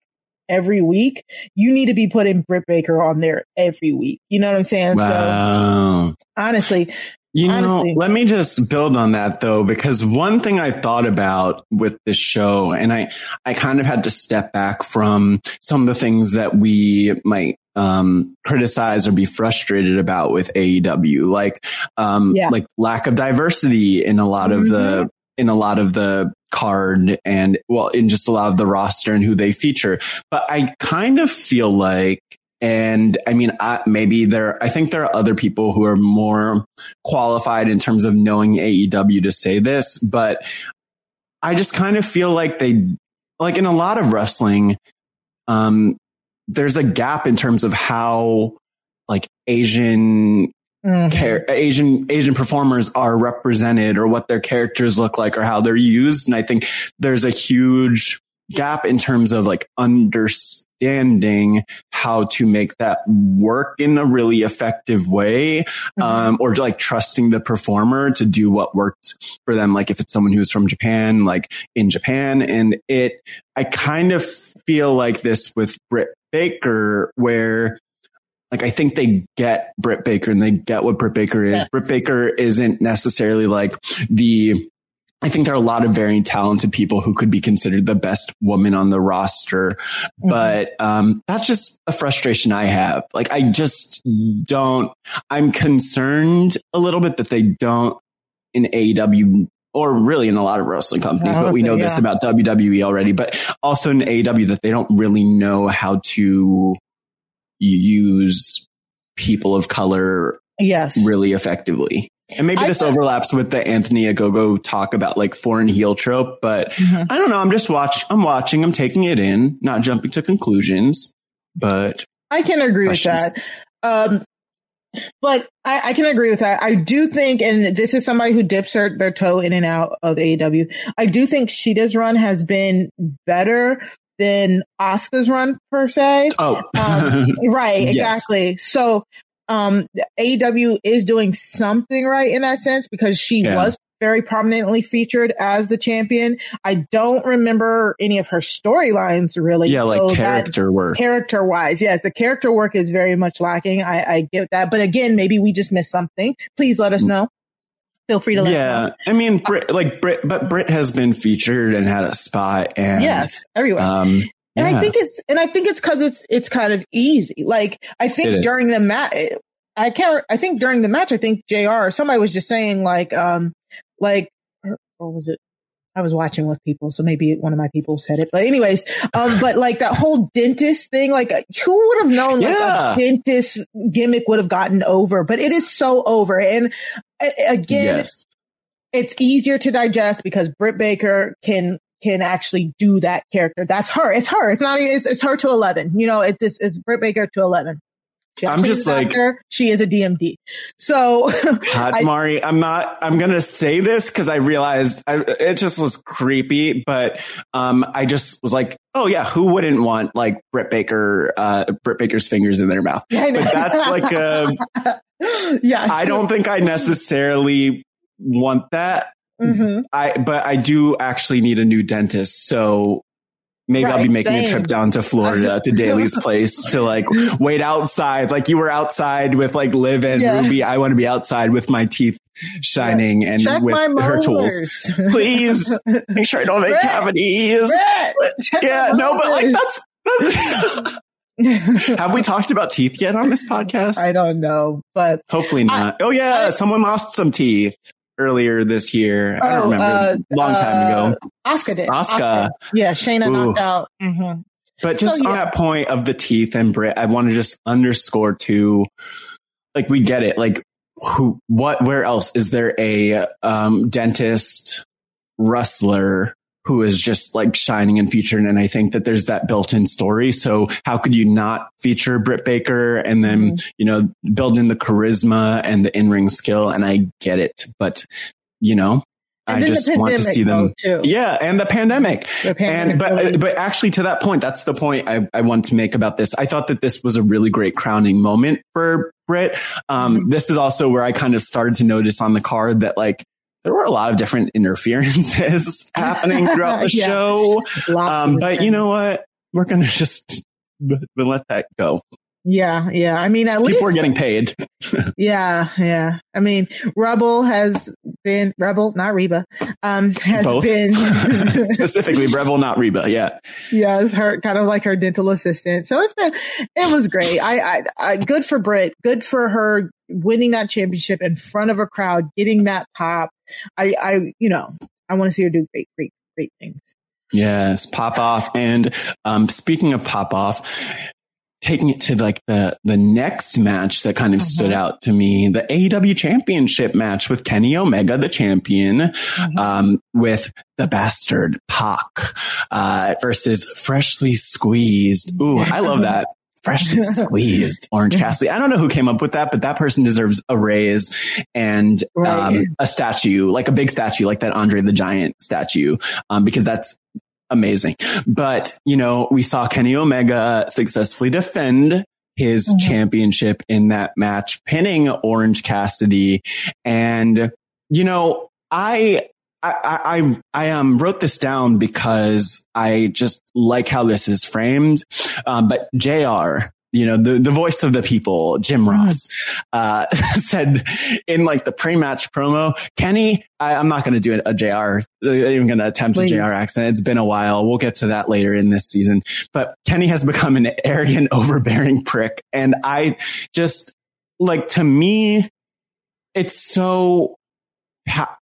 every week, you need to be putting Britt Baker on there every week. You know what I'm saying? Wow. So honestly. You know, let me just build on that though, because one thing I thought about with this show, and I, I kind of had to step back from some of the things that we might um, criticize or be frustrated about with AEW, like, um, yeah. like lack of diversity in a lot mm-hmm. of the, mm-hmm. in a lot of the card and well, in just a lot of the roster and who they feature. But I kind of feel like, and I mean, I, maybe there, I think there are other people who are more qualified in terms of knowing AEW to say this, but I just kind of feel like they, like in a lot of wrestling, um, there's a gap in terms of how like Asian Mhm. char- Asian Asian performers are represented or what their characters look like or how they're used. And I think there's a huge gap in terms of like understanding how to make that work in a really effective way. Um, or like trusting the performer to do what worked for them. Like if it's someone who's from Japan, like in Japan and it, I kind of feel like this with Britt Baker where like I think they get Britt Baker and they get what Britt Baker is. Yes. Britt Baker isn't necessarily like the I think there are a lot of very talented people who could be considered the best woman on the roster, but um, that's just a frustration I have. Like I just don't. I'm concerned a little bit that they don't in AEW or really in a lot of wrestling companies, but we know Honestly, this yeah. about WWE already. But also in AEW that they don't really know how to use people of color Yes. really effectively. And maybe I this thought- overlaps with the Anthony Ogogo talk about like foreign heel trope, but Mhm. I don't know. I'm just watch. I'm watching. I'm taking it in, not jumping to conclusions. But I can agree Questions? with that. Um, but I, I can agree with that. I do think, and this is somebody who dips her, their toe in and out of AEW. I do think Shida's run has been better than Asuka's run per se. oh, Um, [laughs] right, Yes. exactly. So, um, AEW is doing something right in that sense because she Yeah. was very prominently featured as the champion. I don't remember any of her storylines really. yeah, like so that- character work. character wise, yes, the character work is very much lacking. I, I get that, but again, maybe we just missed something. Please let us know. Feel free to let us yeah, know. I mean, Britt, like Britt, but Britt has been featured and had a spot, and Yes, everywhere. um, and yeah. I think it's and I think it's because it's it's kind of easy. Like I think during the match, I can't. I think during the match, I think Jr. somebody was just saying like um like what was it? I was watching with people, so maybe one of my people said it. But anyways, um, but like that whole dentist thing, like who would have known like Yeah. a dentist gimmick would have gotten over? But it is so over. And uh, again, yes, it's easier to digest because Britt Baker can can actually do that character. That's her. It's her. It's not. It's, it's her to eleven. You know, it's it's, it's Britt Baker to eleven. She I'm just like- actor. she is a DMD. So Hot [laughs] I- Mari, I'm not, I'm going to say this because I realized I, it just was creepy, but, um, I just was like, oh yeah, who wouldn't want like Britt Baker, uh, Britt Baker's fingers in their mouth? [laughs] Know. But that's like, um, [laughs] yes, I don't think I necessarily want that. Mhm. I, but I do actually need a new dentist. So maybe I'll be Right, making a trip down to Florida to [laughs] Daily's place to like wait outside. Like you were outside with like Liv and Yeah. Ruby. I want to be outside with my teeth shining and Check with her tools. Please make sure I don't make Britt, cavities. Britt, yeah, no, but like that's, that's [laughs] have we talked about teeth yet on this podcast? I don't know, but Hopefully not. oh yeah, I- someone lost some teeth earlier this year. I don't Oh, remember. uh, Long time ago. Asuka did. Asuka. Yeah, Shayna Ooh. knocked out. hmm But just So, on yeah. that point of the teeth and Britt, I want to just underscore too, like we get it. Like who, what, where else is there a um, dentist wrestler who is just like shining and featured? And I think that there's that built-in story. So how could you not feature Britt Baker and then you know build in the charisma and the in-ring skill? And I get it, but you know. And I just want to see them. too. Yeah, and the pandemic. The pandemic and but really- but actually to that point, that's the point I, I want to make about this. I thought that this was a really great crowning moment for Britt. Um, Mm-hmm. This is also where I kind of started to notice on the card that like there were a lot of different interferences [laughs] happening throughout the [laughs] Yeah. show. Um, but you know what? We're gonna just [laughs] let that go. Yeah, yeah. I mean, at least People are getting paid. [laughs] Yeah, yeah. I mean, Rebel has been Rebel, not Reba. Um, has Both. been [laughs] [laughs] Specifically, Breville, not Reba. Yeah. yeah, it's her kind of like her dental assistant. So it's been it was great. I, I, I good for Britt. Good for her winning that championship in front of a crowd, getting that pop. I, I, you know, I want to see her do great, great, great things. Yes, pop off. And um, speaking of pop off, taking it to like the the next match that kind of stood out to me, the AEW Championship match with Kenny Omega, the champion, um, with the bastard Pac uh, versus Freshly Squeezed. Ooh, I love [laughs] that. freshly squeezed Orange Cassidy. I don't know who came up with that, but that person deserves a raise and um, a statue, like a big statue, like that Andre the Giant statue, um, because that's amazing. But, you know, we saw Kenny Omega successfully defend his Mhm. championship in that match, pinning Orange Cassidy. And, you know, I, I, I, I um, wrote this down because I just like how this is framed. Um, but JR, you know, the, the voice of the people, Jim Ross, uh, [laughs] said in like the pre-match promo, Kenny, I, I'm not going to do a, a JR, I'm even going to attempt Please. a JR accent. It's been a while. We'll get to that later in this season, but Kenny has become an arrogant, [laughs] overbearing prick. And I just like, to me, it's so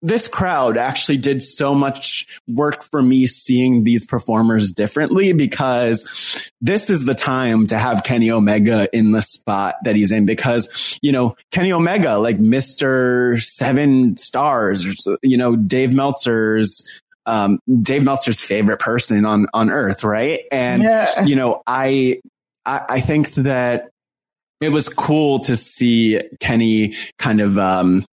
this crowd actually did so much work for me seeing these performers differently because this is the time to have Kenny Omega in the spot that he's in because, you know, Kenny Omega, like Mr. Seven Stars, you know, Dave Meltzer's, um, Dave Meltzer's favorite person on, on earth, right? And, Yeah. you know, I, I, I think that it was cool to see Kenny kind of, um,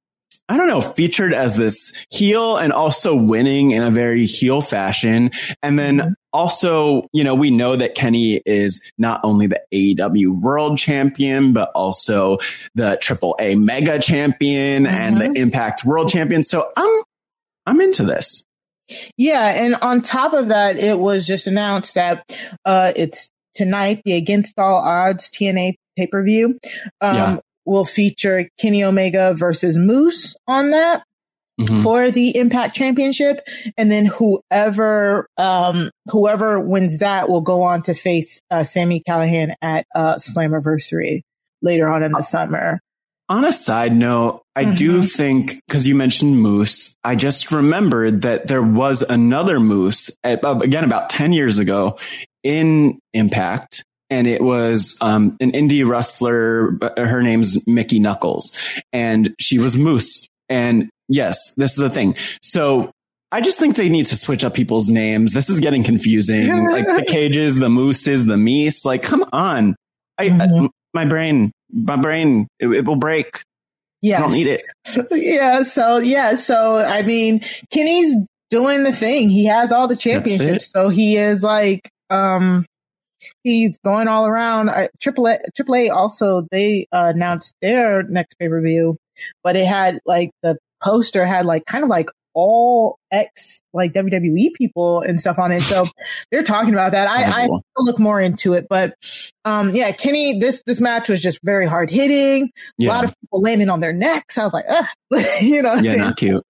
I don't know, featured as this heel and also winning in a very heel fashion. And then also, you know, we know that Kenny is not only the AEW world champion, but also the triple A mega champion and the impact world champion. So I'm, I'm into this. Yeah, and on top of that, it was just announced that uh, it's tonight the Against All Odds TNA pay per view um, Yeah. Will feature Kenny Omega versus Moose on that Mhm. for the Impact Championship, and then whoever um, whoever wins that will go on to face uh, Sami Callihan at uh, Slammiversary later on in the summer. On a side note, I do think because you mentioned Moose, I just remembered that there was another Moose at, uh, again about ten years ago in Impact, and it was um, an indie wrestler. Her name's Mickie Knuckles, and she was Moose. And yes, this is the thing. So. I just think they need to switch up people's names. This is getting confusing. [laughs] like the cages, the mooses, the meese. Like, come on. I, I my brain, my brain, it, it will break. Yes. I don't need it. [laughs] yeah. So yeah. So I mean, Kenny's doing the thing. He has all the championships. So he is like, um, he's going all around. I, Triple A, Triple A also they uh, announced their next pay per view, but it had like the poster had like kind of like all ex like WWE people and stuff on it. So [laughs] they're talking about that. I, I look more into it, but um, yeah, Kenny, this this match was just very hard hitting. A lot of people landing on their necks. I was like, Ugh. [laughs] you know, Yeah, not cute.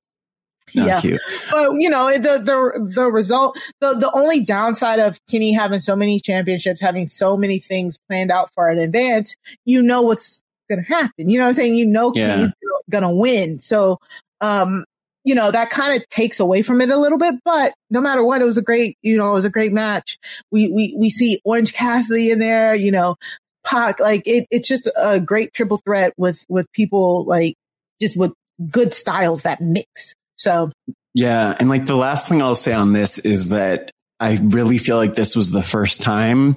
Not Yeah. cute. but you know the the the result the the only downside of Kenny having so many championships having so many things planned out for an advance you know what's gonna happen you know what I'm saying you know Yeah. Kenny's gonna win so um you know that kind of takes away from it a little bit but no matter what it was a great you know it was a great match we we we see Orange Cassidy in there you know Pac like it it's just a great triple threat with with people like just with good styles that mix so Yeah. And like the last thing I'll say on this is that I really feel like this was the first time,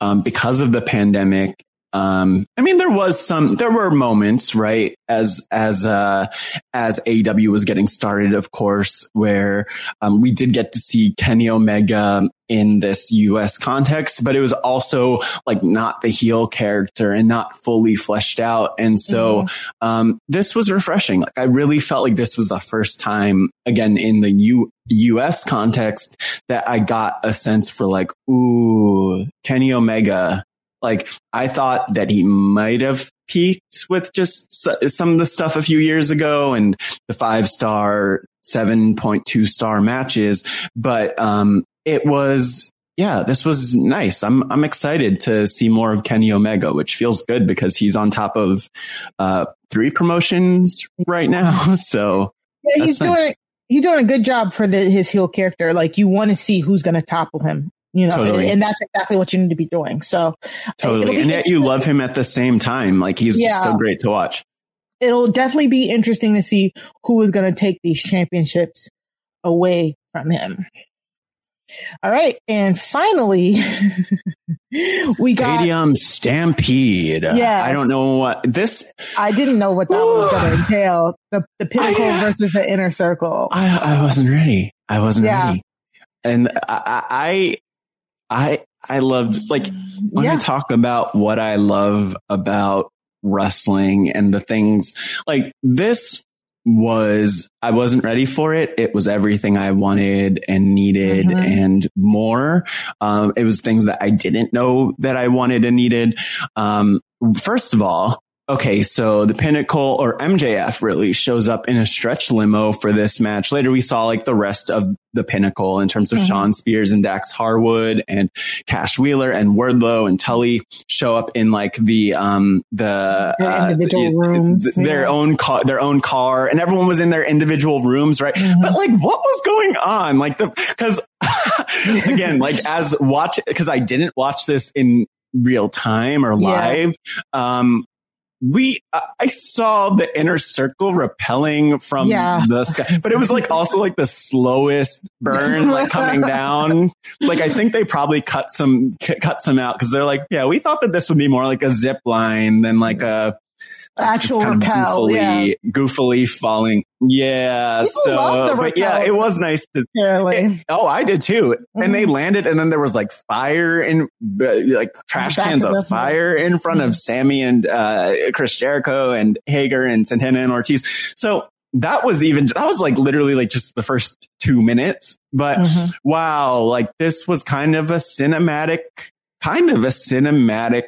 um, because of the pandemic. Um, I mean, there was some, there were moments, right? As, as, uh, as AEW was getting started, of course, where, um, we did get to see Kenny Omega in this US context, but it was also like not the heel character and not fully fleshed out. And so, um, this was refreshing. Like I really felt like this was the first time again in the U US context that I got a sense for like, ooh, Kenny Omega. Like I thought that he might have peaked with just some of the stuff a few years ago and the five star, 7.2 star matches. But, um, it was, yeah, this was nice. I'm, I'm excited to see more of Kenny Omega, which feels good because he's on top of, uh, three promotions right now. [laughs] So Yeah, he's nice. doing he's doing a good job for the, his heel character. Like you want to see who's going to topple him, you know, Totally. and, and that's exactly what you need to be doing. So totally. And yet you love him at the same time. Like he's just so great to watch. It'll definitely be interesting to see who is going to take these championships away from him. All right, and finally, [laughs] we got. Stadium Stampede. Yes. I don't know what this. I didn't know what that was going to entail. The the pinnacle I- uh, versus the inner circle. I, I wasn't ready. I wasn't Yeah. ready. And I, I, I, loved like when I talk about what I love about wrestling and the things like this was, I wasn't ready for it. It was everything I wanted and needed Mhm. and more. Um, it was things that I didn't know that I wanted and needed. Um, first of all, Okay, so the Pinnacle or MJF really shows up in a stretch limo for this match. Later, we saw like the rest of the Pinnacle in terms of Mhm. Shawn Spears and Dax Harwood and Cash Wheeler and Wardlow and Tully show up in like the um the Their individual you- rooms, th- their yeah. own car, their own car, and everyone was in their individual rooms, right? Mhm. But like, what was going on? Like the because [laughs] again, like as watch because I didn't watch this in real time or Yeah. live. Um, we I I saw the inner circle repelling from Yeah. the sky, but it was like also like the slowest burn, like coming [laughs] down. Like I think they probably cut some c- cut some out because they're like, yeah, we thought that this would be more like a zip line than like a Actual kind of goofily, yeah. goofily falling. Yeah, People so but yeah, it was nice to it- oh, I did too. And they Mhm. landed, and then there was like fire uh, like trash cans of fire in front of Sammy and uh, Chris Jericho and Hager and Santana and Ortiz. So that was even that was like literally like just the first two minutes. But Mhm. wow, like this was kind of a cinematic, kind of a cinematic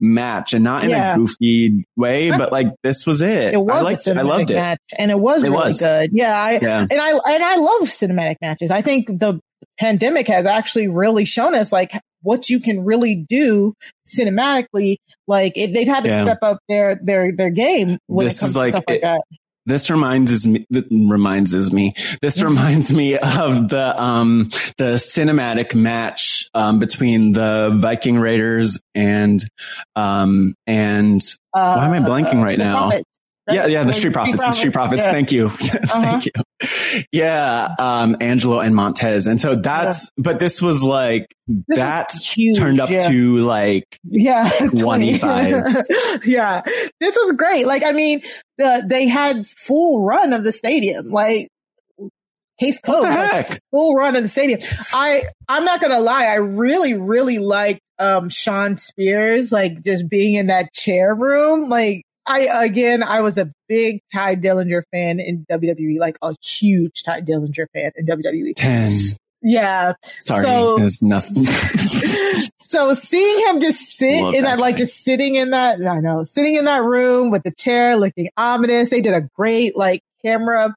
match, and not in Yeah. a goofy way, but like this was it. It was I liked it. I loved it. and it was It really was. good. Yeah, I Yeah. and I and I love cinematic matches. I think the pandemic has actually really shown us like what you can really do cinematically. Like if they've had to Yeah. step up their their their game when This it comes is to like stuff like it- that. This reminds me reminds me this Mhm. reminds me of the um the cinematic match um between the Viking Raiders and um and Uh, Why am I blanking right the now? Right? yeah yeah the Street Profits the Street Profits Yeah. thank you [laughs] Uh-huh. thank you yeah um Angelo and Montez and so that's but this was like This that huge, turned up yeah. to like Yeah, [laughs] [laughs] 25. yeah, this was great. Like, I mean, the, they had full run of the stadium. Like, case closed. like, full run of the stadium. I I'm not gonna lie, I really really liked um Shawn Spears like just being in that chair room. Like I again I was a big Tye Dillinger fan in WWE, like a huge Tye Dillinger fan in WWE. 10 Yeah. sorry So- there's nothing [laughs] so seeing him just sit Love in that that, like just sitting in that, I know, sitting in that room with the chair looking ominous. They did a great like camera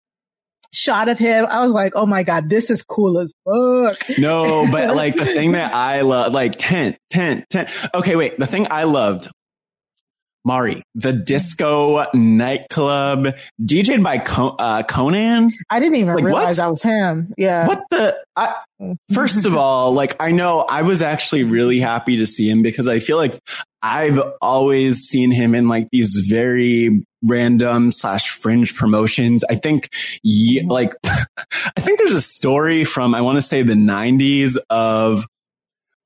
shot of him. I was like, oh my God, this is cool as fuck. No, but like the thing that [laughs] I love, like tent, tent, tent. Okay, wait. The thing I loved, Mari, the disco nightclub, DJ'd by uh, Konnan. I didn't even Like, what? realize that was him. Yeah. What the? I, first of all, like I know I was actually really happy to see him because I feel like I've always seen him in like these very random slash fringe promotions. I think, ye- like, [laughs] I think there's a story from I want to say the '90s of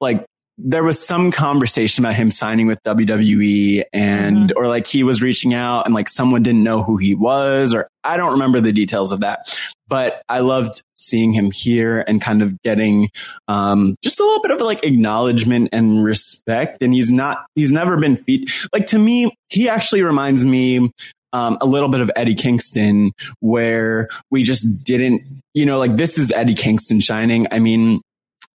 like there was some conversation about him signing with WWE and or like he was reaching out and like someone didn't know who he was or I don't remember the details of that. But I loved seeing him here and kind of getting um just a little bit of like acknowledgement and respect and he's not he's never been feet like to me he actually reminds me um, a little bit of Eddie Kingston where we just didn't, you know, like this is Eddie Kingston shining. I mean,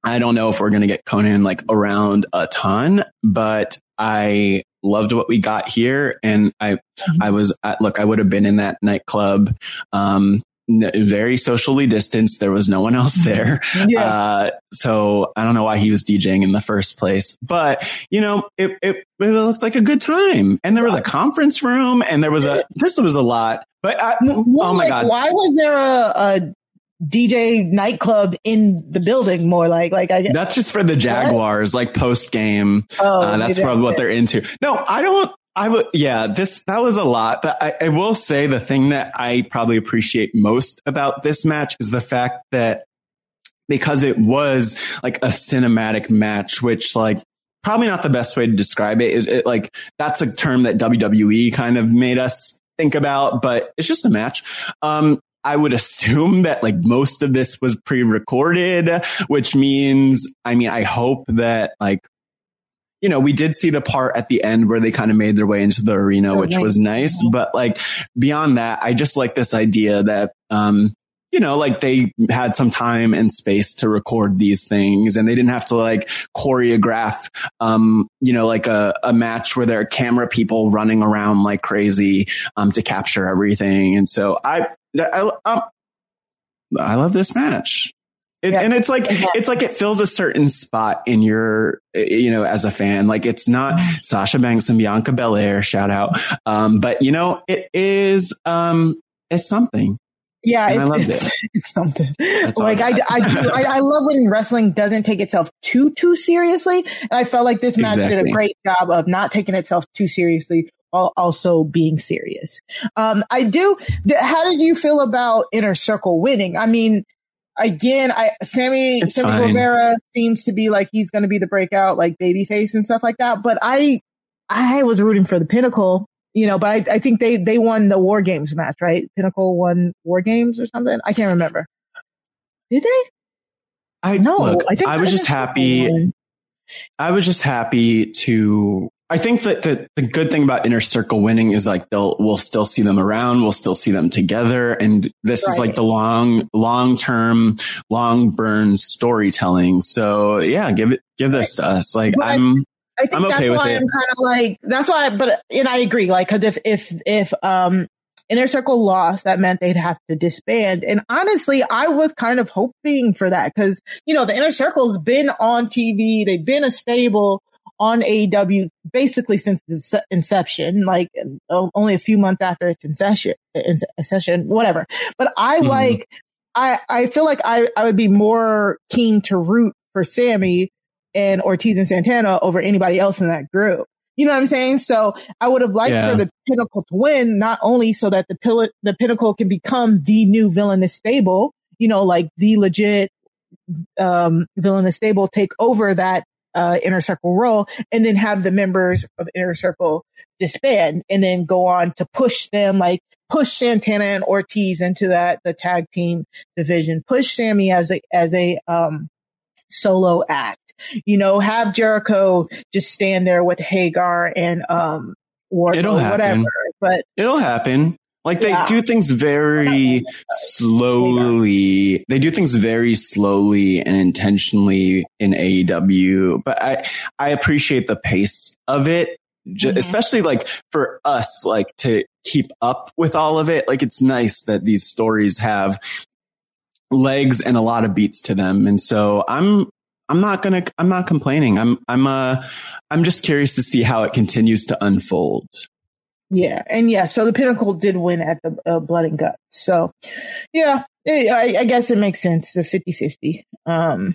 I don't know if we're going to get Konnan like around a ton, but I loved what we got here. And I, I was, uh, look, I would have been in that nightclub, um, very socially distanced. There was no one else there. Yeah. Uh, so I don't know why he was DJing in the first place, but you know, it, it, it looks like a good time. And there was a conference room and there was a, this was a lot, but I, Well, oh my like, God. Why was there a, a DJ nightclub in the building? More like, like I That's just for the Jaguars, like post game. Oh, uh, that's probably what it. they're into. No, I don't. I would, yeah, this, that was a lot, but I, I will say the thing that I probably appreciate most about this match is the fact that because it was like a cinematic match, which like probably not the best way to describe it. It, it. Like that's a term that WWE kind of made us think about, but it's just a match. Um, I would assume that like most of this was pre-recorded, which means, I mean, I hope that like, you know, we did see the part at the end where they kind of made their way into the arena, which was nice. But like beyond that, I just like this idea that, um, you know, like they had some time and space to record these things and they didn't have to like choreograph, um, you know, like a, a match where there are camera people running around like crazy, um, to capture everything. And so I, I, um, I love this match. It, yeah. And it's like, it's like it fills a certain spot in your, you know, as a fan. Like it's not mm-hmm. Sasha Banks and Bianca Belair, shout out. Um, but you know, it is, um, it's something. Yeah, I loved it's, it. [laughs] It's something That's like I, I, do, [laughs] I, I, love when wrestling doesn't take itself too too seriously, and I felt like this match exactly. did a great job of not taking itself too seriously while also being serious. Um, I do. How did you feel about Inner Circle winning? I mean, again, I Sammy it's Sammy fine. Guevara seems to be like he's going to be the breakout like babyface and stuff like that, but I I was rooting for the Pinnacle you know, but I, I think they, they won the War Games match, right? Pinnacle won War Games or something. I can't remember. Did they? I know. Look, I, think I was just happy. I was just happy to. I think that the, the good thing about Inner Circle winning is like they'll we'll still see them around, we'll still see them together, and this right. is like the long long term, long burn storytelling. So yeah, give it give this right. to us. Like but I'm I think okay that's why it. I'm kind of like that's why. But and I agree. Like, because if if if um Inner Circle lost, that meant they'd have to disband. And honestly, I was kind of hoping for that because you know the Inner Circle's been on TV. They've been a stable on AEW basically since its inception, like only a few months after its inception, inception, whatever. But I mm-hmm. like, I, I feel like I, I would be more keen to root for Sammy and Ortiz and Santana over anybody else in that group. You know what I'm saying? So I would have liked yeah. for the Pinnacle to win, not only so that the pill- the Pinnacle can become the new villainous stable, you know, like the legit um, villainous stable take over that uh, inner circle role and then have the members of inner circle disband and then go on to push them like push Santana and Ortiz into that the tag team division, push Sammy as a as a um solo act you know, have Jericho just stand there with Hager and um Wardlow, whatever. But it'll happen. Like they yeah. do things very [laughs] slowly. They do things very slowly and intentionally in AEW, but I I appreciate the pace of it. Mm-hmm. Especially like for us, like to keep up with all of it. Like it's nice that these stories have legs and a lot of beats to them. And so I'm I'm not gonna, I'm not complaining. I'm, I'm, uh, I'm just curious to see how it continues to unfold. Yeah. And yeah, so the Pinnacle did win at the uh, Blood and Guts. So yeah, it, I, I, guess it makes sense. The 50 50. Um,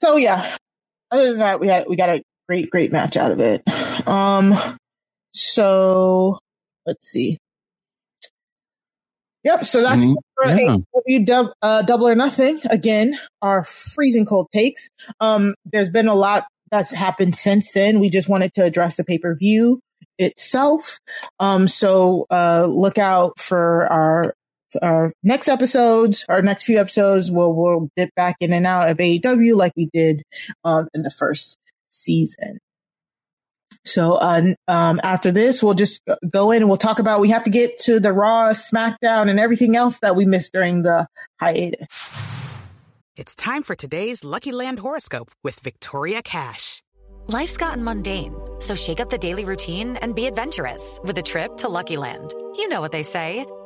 so yeah, other than that, we had, we got a great, great match out of it. Um, so let's see. Yep. So that's mm-hmm. yeah. uh, double or nothing. Again, our freezing cold takes. Um, there's been a lot that's happened since then. We just wanted to address the pay per view itself. Um, so, uh, look out for our, our next episodes, our next few episodes. We'll, we'll dip back in and out of AEW like we did, um, in the first season. So uh, um, after this, we'll just go in and we'll talk about. We have to get to the Raw, SmackDown, and everything else that we missed during the hiatus. It's time for today's Lucky Land horoscope with Victoria Cash. Life's gotten mundane, so shake up the daily routine and be adventurous with a trip to Lucky Land. You know what they say.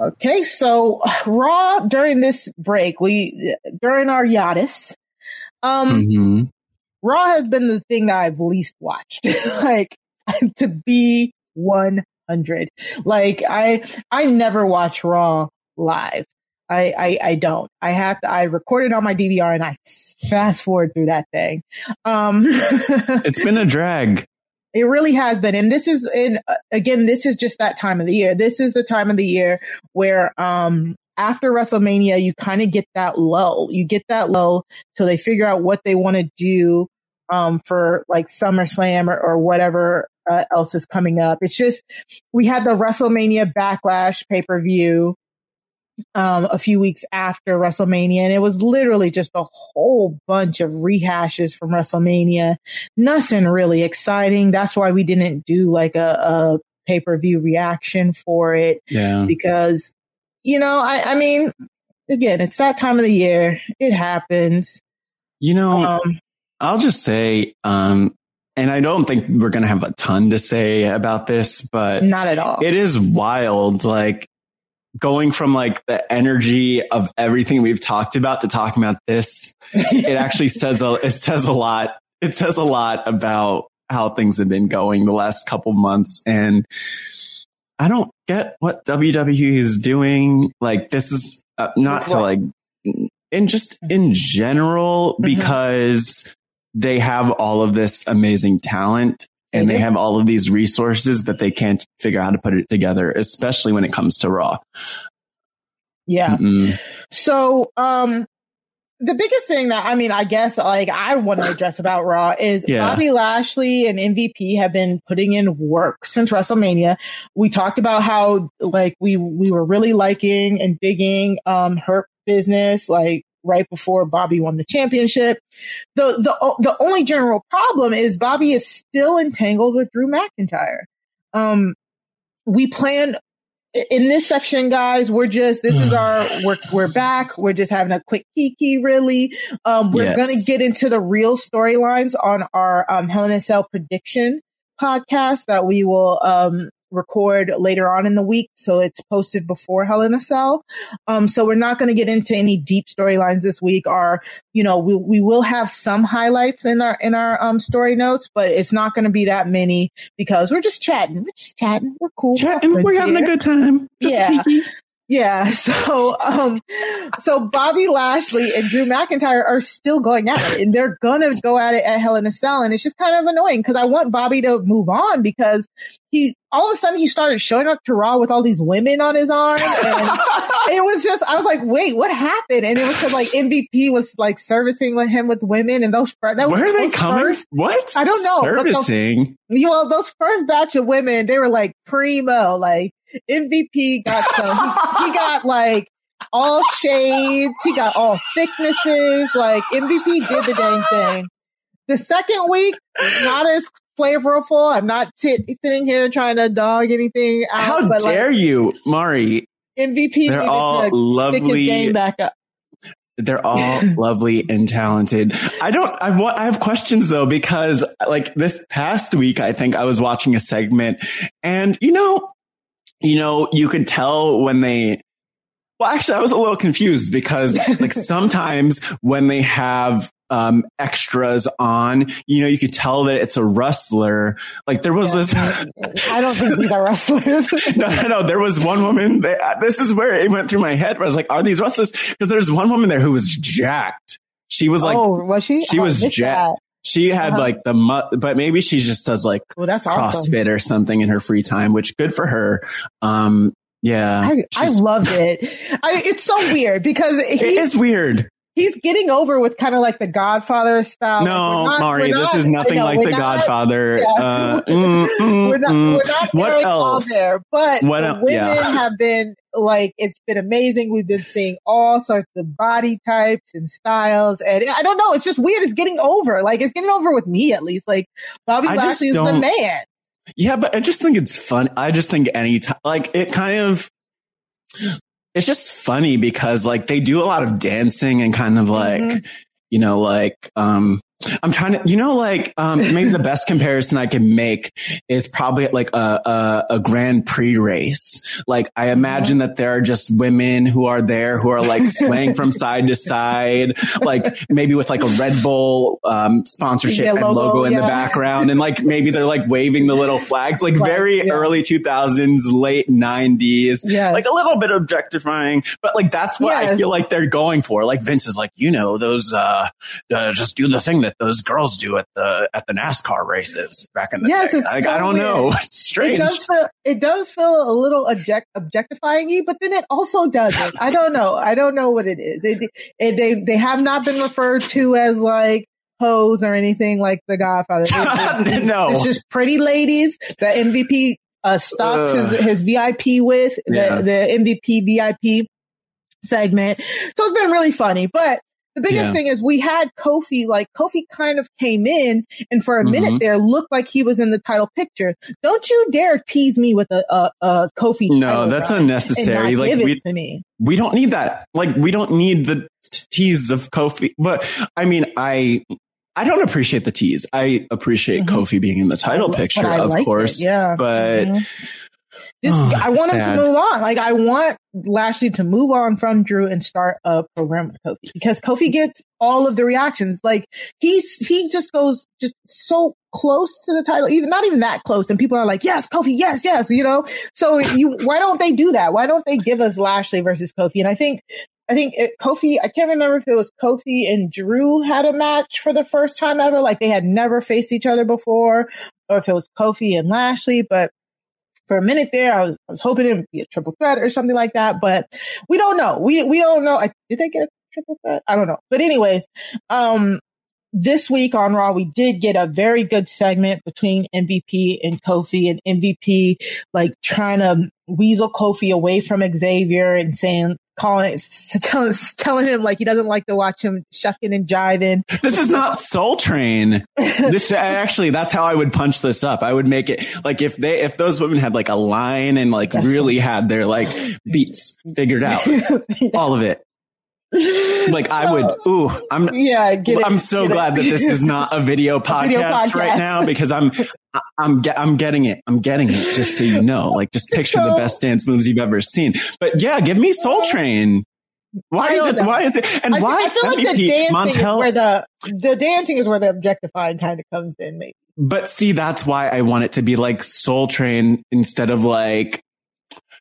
Okay, so Raw during this break, we during our Yadis, um, Mm-hmm. Raw has been the thing that I've least watched. [laughs] like to be 100. Like I I never watch Raw live. I, I I don't. I have to I record it on my DVR and I fast forward through that thing. Um [laughs] It's been a drag. It really has been. And this is in, again, this is just that time of the year. This is the time of the year where, um, after WrestleMania, you kind of get that lull. You get that lull till they figure out what they want to do, um, for like SummerSlam or, or whatever uh, else is coming up. It's just, we had the WrestleMania backlash pay per view um, a few weeks after WrestleMania, and it was literally just a whole bunch of rehashes from WrestleMania. Nothing really exciting. That's why we didn't do like a, a pay per view reaction for it. Yeah. Because, you know, I, I mean, again, it's that time of the year. It happens. You know, Um, I'll just say, um, and I don't think we're going to have a ton to say about this, but Not at all. It is wild. Like going from like the energy of everything we've talked about to talking about this, it [laughs] actually says a, it says a lot. It says a lot about how things have been going the last couple months. And I don't get what WWE is doing. Like this is uh, not to like, in just in general, Mm-hmm. because they have all of this amazing talent and They they have all of these resources that they can't figure out how to put it together, especially when it comes to Raw. yeah. Mm-mm. So, um, the biggest thing that I mean, I guess like I want to address about Raw is Yeah. Bobby Lashley and MVP have been putting in work since WrestleMania. We talked about how like we we were really liking and digging um Hurt Business like right before Bobby won the championship. The the the only general problem is Bobby is still entangled with Drew McIntyre. Um, we plan in this section, guys, we're just, this is our, we're, we're back. We're just having a quick kiki, really. Um, we're Yes. going to get into the real storylines on our, um, Hell in a Cell prediction podcast that we will, um, record later on in the week. So it's posted before Hell in a Cell. Um, so we're not going to get into any deep storylines this week. Our, you know, we, we will have some highlights in our, in our, um, story notes, but it's not going to be that many because we're just chatting. We're just chatting. We're cool. Chatting, we're having a good time. Just Yeah. kiki. Yeah. [laughs] So, um, so Bobby Lashley and Drew McIntyre are still going at it and they're going to go at it at Hell in a Cell. And it's just kind of annoying because I want Bobby to move on because he, all of a sudden he started showing up to Raw with all these women on his arm. And [laughs] it was just, I was like, wait, what happened? And it was because like MVP was like servicing with him with women and those, that Where are they coming? first- what? I don't know, but those- Servicing. you know, those first batch of women, they were like primo, like MVP got some, he got like all shades, he got all thicknesses, like MVP did the dang thing. The second week, not as flavorful. I'm not t- sitting here trying to dog anything out. How but dare like, you, Mari? MVP They're all lovely. his game back up. They're all [laughs] lovely and talented. I don't, I want, I have questions though, because like this past week, I think I was watching a segment and you know, you know, you could tell when they, well, actually, I was a little confused because [laughs] like sometimes when they have, um, extras on, you know, you could tell that it's a wrestler. Like there was this, [laughs] I don't think these are wrestlers. [laughs] no, no, no. There was one woman. That, uh, this is where it went through my head. Where I was like, "Are these wrestlers?" Because there's one woman there who was jacked. She was like, oh, was she? she Oh, was jacked. that. She had Uh-huh. like the, mu- but maybe she just does like Well, that's awesome. CrossFit or something in her free time, which good for her. Um, yeah, I, I loved [laughs] it. I, it's so weird because It he is weird. he's getting over with kind of like the Godfather style. No, Like, not- Mari, we're this is nothing know, like The not- Godfather. [laughs] yeah. Uh, mm, mm, we're not, mm. we're not What else? there, but What the women yeah. have been like it's been amazing. We've been seeing all sorts of body types and styles, and I don't know. It's just weird. It's getting over. Like it's getting over with me at least. Like Bobby I Lashley is the man. Yeah, but I just think it's fun. I just think any time, like it kind of, it's just funny because like they do a lot of dancing and kind of like, Mhm. you know, like, um, I'm trying to, you know, like, um, maybe the best comparison I can make is probably like a, a, a Grand Prix race. Like, I imagine that there are just women who are there who are like swaying from side to side, like maybe with like a Red Bull, um, sponsorship Yeah, and logo, logo in the background. And like maybe they're like waving the little flags, like very yeah. early 2000s, late 90s, Yes. like a little bit objectifying, but like that's what I feel like they're going for. Like Vince is like, you know, those, uh, uh, just do the thing that those girls do at the, at the NASCAR races back in the Yes, day. Like, so I don't weird. know. [laughs] It's It strange. does feel it does feel a little object, objectifying but then it also doesn't. I don't know. I don't know what it is. It, it, they they have not been referred to as like hoes or anything like the Godfather. It- [laughs] it's, No. it's just pretty ladies. The MVP uh, stocks Ugh. his, his VIP with Yeah. the the MVP VIP segment. So it's been really funny, but. The biggest Yeah. thing is we had Kofi, like Kofi kind of came in and for a Mhm. minute there looked like he was in the title picture. Don't you dare tease me with a, a, a Kofi. No, that's unnecessary. Like, give we- it to me. we don't need that. Like, we don't need the tease of Kofi. But I mean, I, I don't appreciate the tease. I appreciate Mhm. Kofi being in the title But picture, of liked it, course. yeah. But Mhm. Just, Oh, I want him to move on. Like I want Lashley to move on from Drew and start a program with Kofi because Kofi gets all of the reactions. Like he's he just goes just so close to the title, even not even that close, and people are like, "Yes, Kofi, yes, yes," you know. So you why don't they do that? Why don't they give us Lashley versus Kofi? And I think. I think it, Kofi, I can't remember if it was Kofi and Drew had a match for the first time ever, like they had never faced each other before, or if it was Kofi and Lashley, but for a minute there, I was, I was hoping it would be a triple threat or something like that, but we don't know. We, we don't know. I, did they get a triple threat? I don't know. But anyways, um, this week on Raw, we did get a very good segment between MVP and Kofi and MVP, like trying to weasel Kofi away from Xavier and saying, calling, telling, telling him like he doesn't like to watch him shucking and jiving. [laughs] this is not Soul Train. This actually, that's how I would punch this up. I would make it like if they, if those women had like a line and like really had their like beats figured out, [laughs] all of it. Like I would, oh. ooh, I'm, yeah, get it, I'm so get it. glad that this is not a video [laughs] podcast, video right now because I'm, I'm, ge- I'm getting it. I'm getting it. Just so you know, like just picture the best dance moves you've ever seen. But yeah, give me Soul Train. Why is it? Why is it? And I, why? I feel like the dancing peek, is where the the dancing is where the objectifying kind of comes in. Maybe But see, that's why I want it to be like Soul Train instead of like.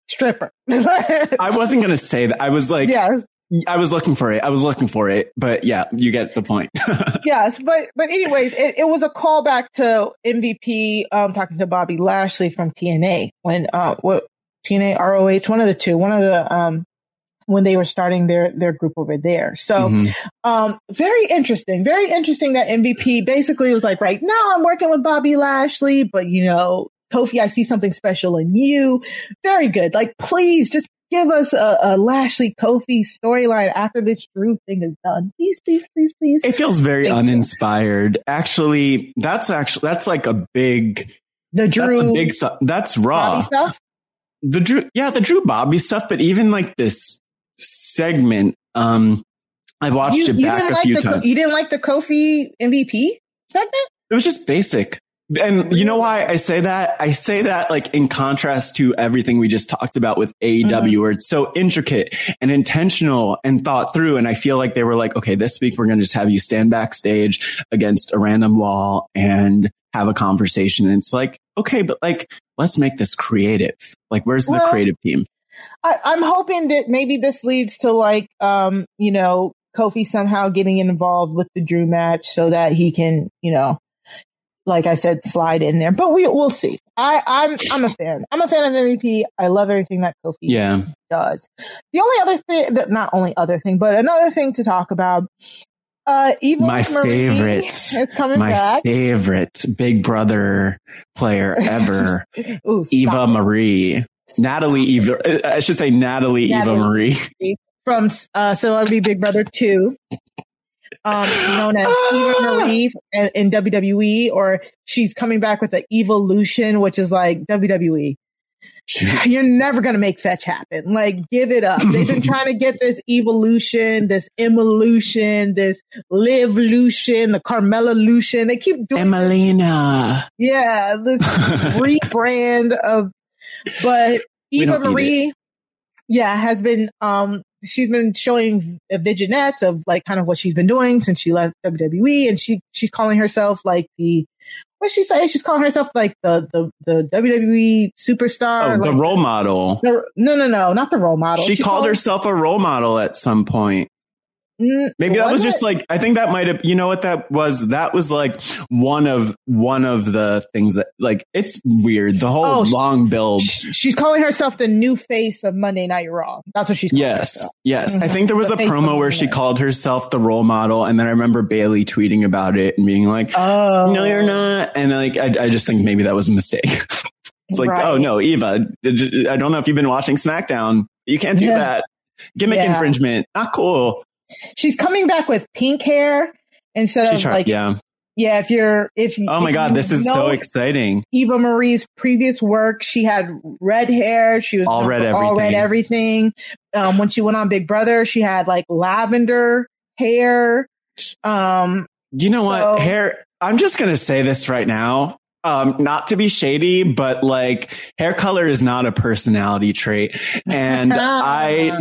stripper. [laughs] I wasn't gonna say that. I was like, yes, I was looking for it. I was looking for it. But yeah, you get the point. [laughs] yes, but but anyways, it, it was a callback to MVP um talking to Bobby Lashley from TNA when uh what TNA ROH one of the two one of the um when they were starting their their group over there. So Mhm. um very interesting. Very interesting that MVP basically was like, right now I'm working with Bobby Lashley, but you know, Kofi, I see something special in you. Very good. Like please just give us a, a Lashley Kofi storyline after this Drew thing is done. Please, please, please, please. It feels very Thank you. uninspired. Actually, that's actually that's like a big The Drew that's a big th- that's raw. Bobby stuff. The Drew yeah, the Drew Bobby stuff, but even like this segment um I watched You, it you back a like few the times. you didn't like the Kofi MVP segment? It was just basic. And you know why I say that? I say that like in contrast to everything we just talked about with AEW, Mhm. where it's so intricate and intentional and thought through. And I feel like they were like, okay, this week we're going to just have you stand backstage against a random wall and have a conversation. And it's like, okay, but like, let's make this creative. Like, where's the creative team? I, I'm hoping that maybe this leads to like, um, you know, Kofi somehow getting involved with the Drew match so that he can, you know, like I said, slide in there. But we we'll see. I, I'm I'm a fan. I'm a fan of MVP. I love everything that Kofi Yeah. does. The only other thing, that not only other thing, but another thing to talk about. Uh, Eva My Marie favorite, is coming my back. favorite Big Brother player ever, [laughs] Ooh, Eva. Marie, Natalie Eva. I should say Natalie, Eva Marie. from uh, Celebrity Big Brother 2, um, known as Eva Marie in, in WWE, or she's coming back with the Evolution, which is like WWE. [laughs] You're never going to make fetch happen. Like, give it up. They've been [laughs] trying to get this evolution, this evolution, this live-lution, the Carmela-lution. They keep doing Emmalina. yeah, the [laughs] rebrand of, but Eva Marie, yeah, has been, um, she's been showing a vignettes of like kind of what she's been doing since she left WWE and she, she's calling herself like the, what she say? She's calling herself like the, the, the WWE superstar. Oh, the like role model. the- no, no, no, not the role model. She called her. herself a role model at some point. Maybe that was just like I think that might have you know what that was that was like one of one of the things that like it's weird the whole Oh, long build She's calling herself the new face of Monday Night Raw. That's what she's calling yes herself. yes I Mhm. think there was The a promo where she called herself the role model and then I remember Bayley tweeting about it and being like Oh. no you're not and like I, I just think maybe that was a mistake [laughs] it's like Right. oh no Eva I don't know if you've been watching SmackDown you can't do Yeah. that gimmick Yeah. infringement not cool She's coming back with pink hair instead She's of like yeah yeah. If you're if oh my if god this is so exciting Eva Marie's previous work, she had red hair. She was All red for all red everything. everything. Um, when she went on Big Brother, she had like lavender hair. Um, You know So- what? Hair, I'm just going to say this right now. Um, not to be shady, but like hair color is not a personality trait. And [laughs] I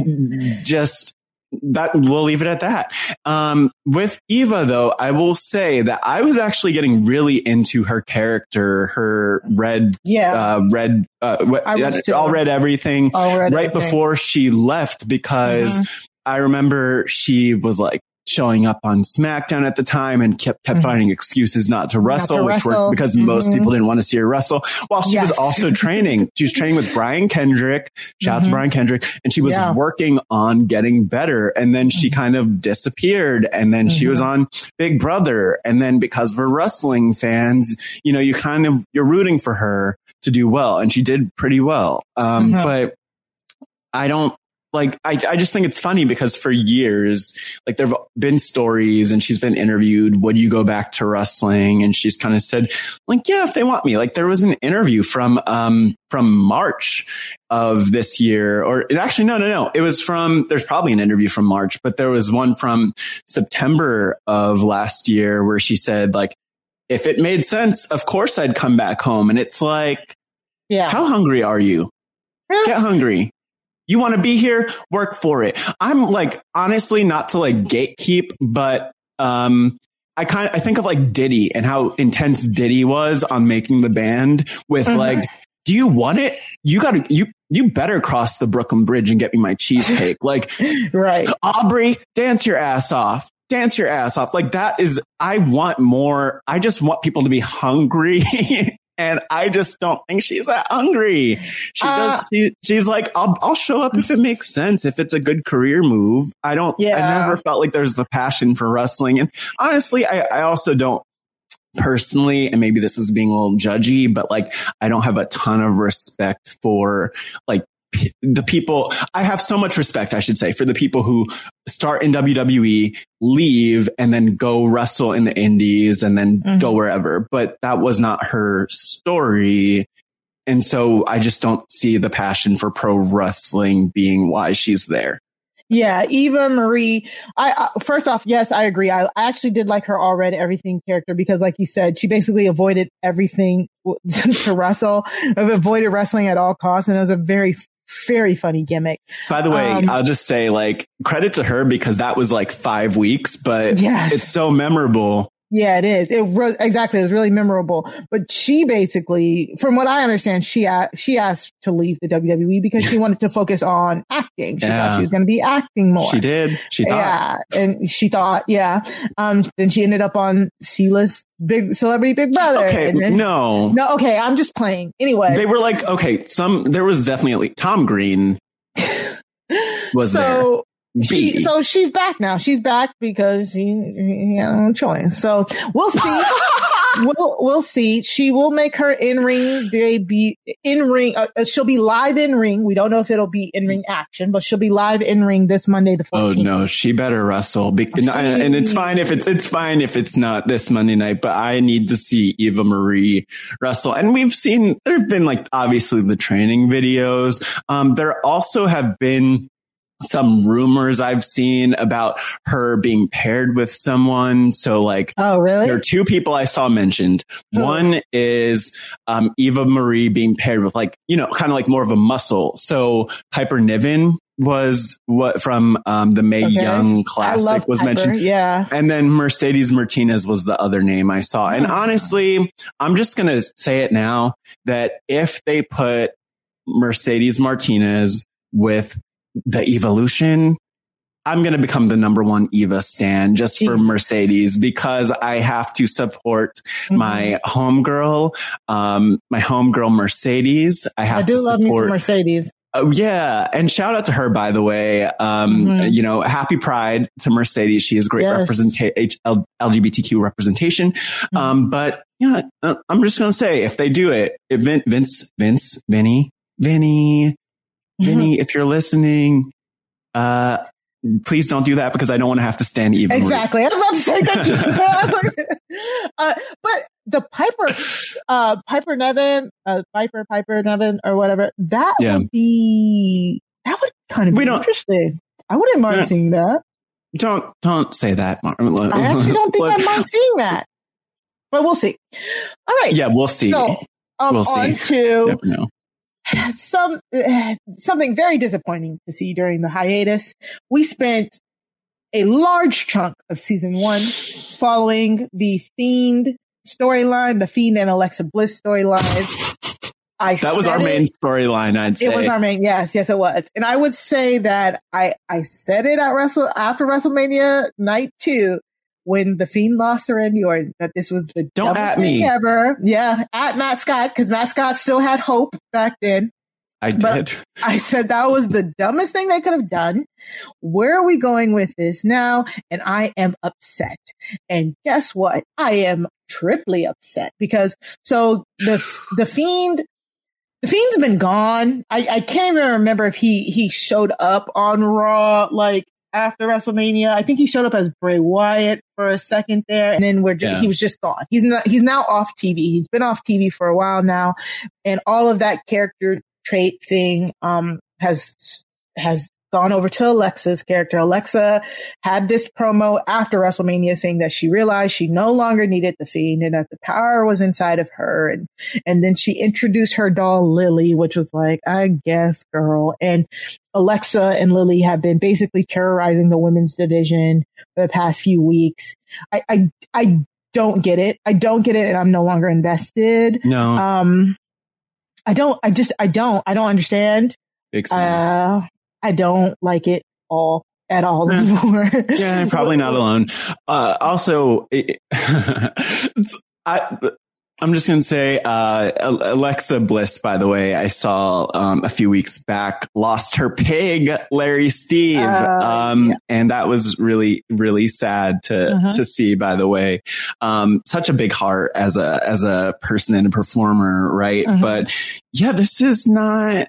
just, that we'll leave it at that. Um, with Eva though, I will say that I was actually getting really into her character, her red, yeah, uh, red, uh, what- I was too. all red everything All red right everything. before she left because Mhm. I remember she was like showing up on SmackDown at the time and kept kept Mhm. finding excuses not to wrestle, which were because most Mhm. people didn't want to see her wrestle. While she was also [laughs] training, she was training with Brian Kendrick. Shout out to Mhm. Brian Kendrick, and she was Yeah. working on getting better. And then she kind of disappeared, and then she was on Big Brother, and then because we're wrestling fans, you know, you kind of you're rooting for her to do well, and she did pretty well. Um. But I don't like I, I just think it's funny because for years like there've been stories and she's been interviewed would you go back to wrestling? And she's kind of said like yeah if they want me. Like there was an interview from um from march of this year or it actually no no no. It was from there's probably an interview from march but there was one from september of last year where she said like if it made sense of course i'd come back home. And it's like yeah. how hungry are you? Get hungry. You want to be here? Work for it. I'm like, honestly, not to like gatekeep, but, um, I kind of, I think of like Diddy and how intense Diddy was on making the band with Mhm. like, do you want it? You gotta, you, you better cross the Brooklyn Bridge and get me my cheesecake. like, [laughs] right. Aubrey, dance your ass off. Dance your ass off. Like that is, I want more. I just want people to be hungry. [laughs] and I just don't think she's that hungry. She Uh, does, she, she's like, I'll, I'll show up if it makes sense. If it's a good career move. I don't, Yeah. I never felt like there's the passion for wrestling. And honestly, I, I also don't personally, and maybe this is being a little judgy, but like, I don't have a ton of respect for like the people I have so much respect, I should say, for the people who start in WWE, leave and then go wrestle in the indies and then Mhm. go wherever. But that was not her story. And so I just don't see the passion for pro wrestling being why she's there. Yeah, Eva Marie. I, I first off, yes, I agree. I, I actually did like her all red everything character because, like you said, she basically avoided everything [laughs] to wrestle, avoided wrestling at all costs, and it was a very, very funny gimmick. By the way, Um, I'll just say like credit to her because that was like five weeks, but Yes. it's so memorable. Yeah, it is. It was exactly. It was really memorable. But she basically, from what I understand, she she asked to leave the WWE because she wanted to focus on acting. She Yeah. thought she was going to be acting more. She did. She thought. Yeah, and she thought, yeah. Um, then she ended up on C-list Big Celebrity Big Brother. Okay, then- no. no. Okay, I'm just playing. Anyway, They were like, okay, some, there was definitely Tom Green [laughs] was so there. She, so she's back now. She's back because she, she had no choice. So we'll see. [laughs] we'll we'll see. She will make her in ring debut. In ring, uh, uh, she'll be live in ring. We don't know if it'll be in ring action, but she'll be live in ring this Monday, the fourteenth. Oh no, she better wrestle. Be- and, and it's fine if it's it's fine if it's not this Monday night, but I need to see Eva Marie wrestle. And we've seen there've been like obviously the training videos. Um, there also have been some rumors I've seen about her being paired with someone. So like, oh really? There are two people I saw mentioned. One is um, Eva Marie being paired with like you know kind of like more of a muscle. So Piper Niven was what from um, the May Okay. Young Classic was Piper, mentioned. Yeah. And then Mercedes Martinez was the other name I saw. And Hmm. honestly, I'm just going to say it now that if they put Mercedes Martinez with the evolution, I'm going to become the number one Eva stan just for Mercedes because I have to support Mm-hmm. my homegirl, um, my homegirl Mercedes. I I have do to love me some support Mercedes. Oh yeah, and shout out to her by the way. Um, Mhm. you know, happy Pride to Mercedes. She is great Yes. representation, LGBTQ representation. Mm-hmm. Um, but yeah, uh, I'm just gonna say if they do it, if Vin- Vince, Vince, Vinny, Vinny, Mm-hmm. Vinny, if you're listening, uh, please don't do that because I don't want to have to stand even. Exactly. I was about to say thank you. [laughs] [laughs] uh, but the Piper, uh, Piper Niven, uh, Piper, Piper Niven, or whatever, that Yeah. would be, that would kind of We be don't- interesting. I wouldn't mind Yeah. seeing that. Don't don't say that, Martin. I actually don't think I mind seeing that. But we'll see. All right. Yeah, we'll see. So, um, we'll see. on to Some uh, something very disappointing to see during the hiatus. We spent a large chunk of season one following the Fiend storyline, the Fiend and Alexa Bliss storyline. I That was our it- main storyline. I'd say It was our main, yes, yes, it was. And I would say that I, I said it at Wrestle, after WrestleMania night two, when the Fiend lost to Randy Orton, that this was the Don't dumbest at thing me. ever. Yeah, at Matt Scott, because Matt Scott still had hope back then. I But- did. I said that was the dumbest thing they could have done. Where are we going with this now? And I am upset. And guess what? I am triply upset because so the the fiend the fiend's been gone. I, I can't even remember if he he showed up on Raw like after WrestleMania. I think he showed up as Bray Wyatt for a second there, and then we're just, Yeah. he was just gone. He's not he's now off TV. He's been off TV for a while now, and all of that character trait thing um has has gone over to Alexa's character. Alexa had this promo after WrestleMania saying that she realized she no longer needed the fiend and that the power was inside of her. And, and then she introduced her doll Lily, which was like, I guess girl. And Alexa and Lily have been basically terrorizing the women's division for the past few weeks. I, I, I don't get it. I don't get it. And I'm no longer invested. No, Um, I don't, I just, I don't, I don't understand. Uh, I don't like it all at all [laughs] Yeah. anymore. yeah, I'm probably not alone. Uh, also, it, [laughs] I, I'm just going to say, uh, Alexa Bliss, by the way, I saw, um, a few weeks back, lost her pig, Larry Steve. Uh, um, yeah. and that was really, really sad to, Mhm. to see, by the way. Um, such a big heart as a, as a person and a performer, right? Mhm. But yeah, this is not,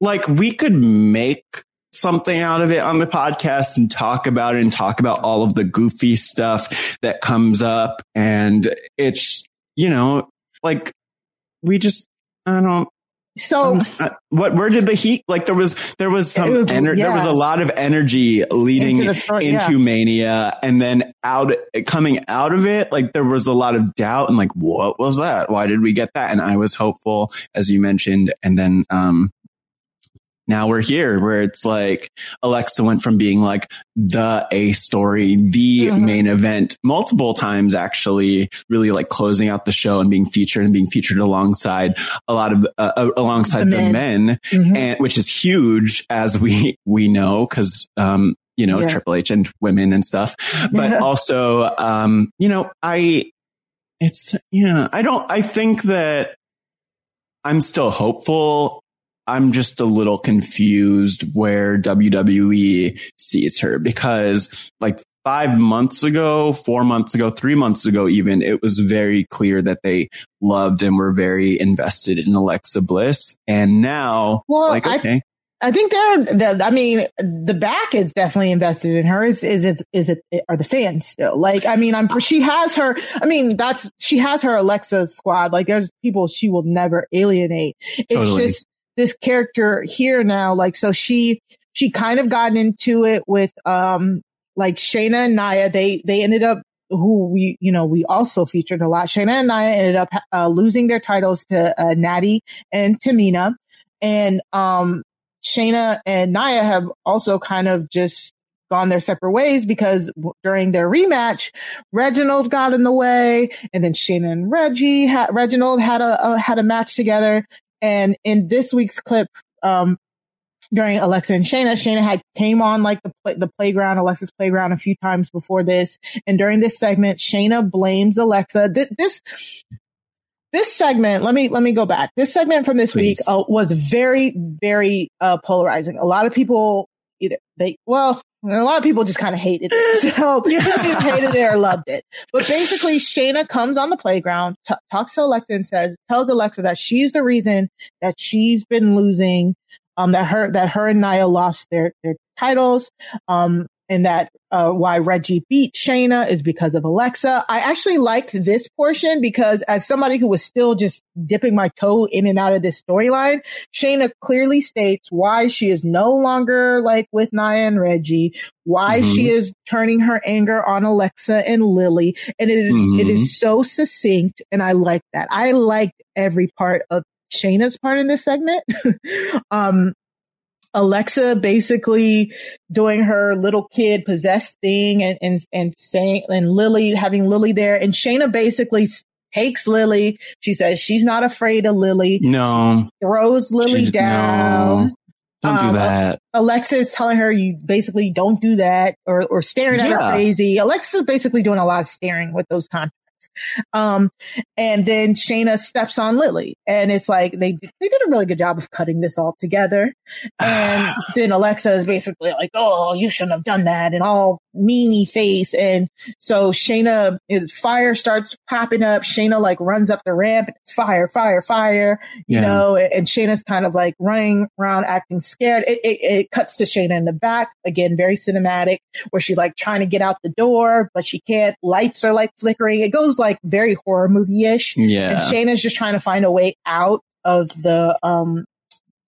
like we could make something out of it on the podcast and talk about it and talk about all of the goofy stuff that comes up. And it's, you know, like we just, I don't, So uh, what, where did the heat, like there was, there was some, was- ener- there was a lot of energy leading Into into, yeah. mania and then out, coming out of it, like there was a lot of doubt and like, what was that? Why did we get that? And I was hopeful, as you mentioned. And then, um, now we're here where it's like Alexa went from being like the A story, the Mhm. main event multiple times actually really like closing out the show and being featured and being featured alongside a lot of, uh, uh, alongside The the men, Mhm. and which is huge as we, [laughs] we know cause, um, you know, Yeah. Triple H and women and stuff, but Yeah. [laughs] also, um, you know, I, it's, yeah, I don't, I think that I'm still hopeful. I'm just a little confused where WWE sees her because like five months ago, four months ago, three months ago, even it was very clear that they loved and were very invested in Alexa Bliss. And now Well, it's like, I- okay. I think they're. The, I mean, the back is definitely invested in her. Is is it? Is it? Are the fans still like? I mean, I'm. She has her. I mean, that's she has her Alexa squad. Like, there's people she will never alienate. It's Totally. just this character here now. Like, so she she kind of gotten into it with um like Shayna and Nia. They they ended up who we you know we also featured a lot. Shayna and Nia ended up uh, losing their titles to uh, Natty and Tamina, and um Shayna and Nia have also kind of just gone their separate ways because during their rematch, Reginald got in the way, and then Shayna and Reggie had Reginald had a, a had a match together. And in this week's clip, um, during Alexa and Shayna, Shayna had came on like the play, the playground, Alexa's playground, a few times before this. And during this segment, Shayna blames Alexa. Th- this this segment, let me let me go back. This segment from this Please. week uh, was very very uh, polarizing. A lot of people either they well, a lot of people just kind of hated it. [laughs] So [laughs] either hated it or loved it. But basically, Shayna comes on the playground, t- talks to Alexa, and says, tells Alexa that she's the reason that she's been losing. Um, that her that her and Nia lost their their titles. Um, and that uh, why Reggie beat Shayna is because of Alexa. I actually liked this portion because as somebody who was still just dipping my toe in and out of this storyline, Shayna clearly states why she is no longer like with Nia and Reggie, why Mhm. she is turning her anger on Alexa and Lily. And it is, it Mhm. is so succinct. And I like that. I liked every part of Shayna's part in this segment. [laughs] um, Alexa basically doing her little kid possessed thing and, and, and saying, and Lily having Lily there and Shayna basically takes Lily. She says she's not afraid of Lily, No. throws Lily She- down. no. Don't Um, do that. Alexa is telling her you basically don't do that or, or staring at her crazy. Alexa's basically doing a lot of staring with those contracts. Um, and then Shayna steps on Lily and it's like they, they did a really good job of cutting this all together. And [sighs] then Alexa is basically like, Oh, you shouldn't have done that and all meanie face. And so Shayna fire starts popping up. Shayna like runs up the ramp. It's fire, fire, fire, you Yeah. know, and Shayna's kind of like running around acting scared. It, it, it cuts to Shayna in the back again, very cinematic where she's like trying to get out the door, but she can't. Lights are like flickering. It goes like very horror movie ish. And Yeah. Shayna's just trying to find a way out of the, um,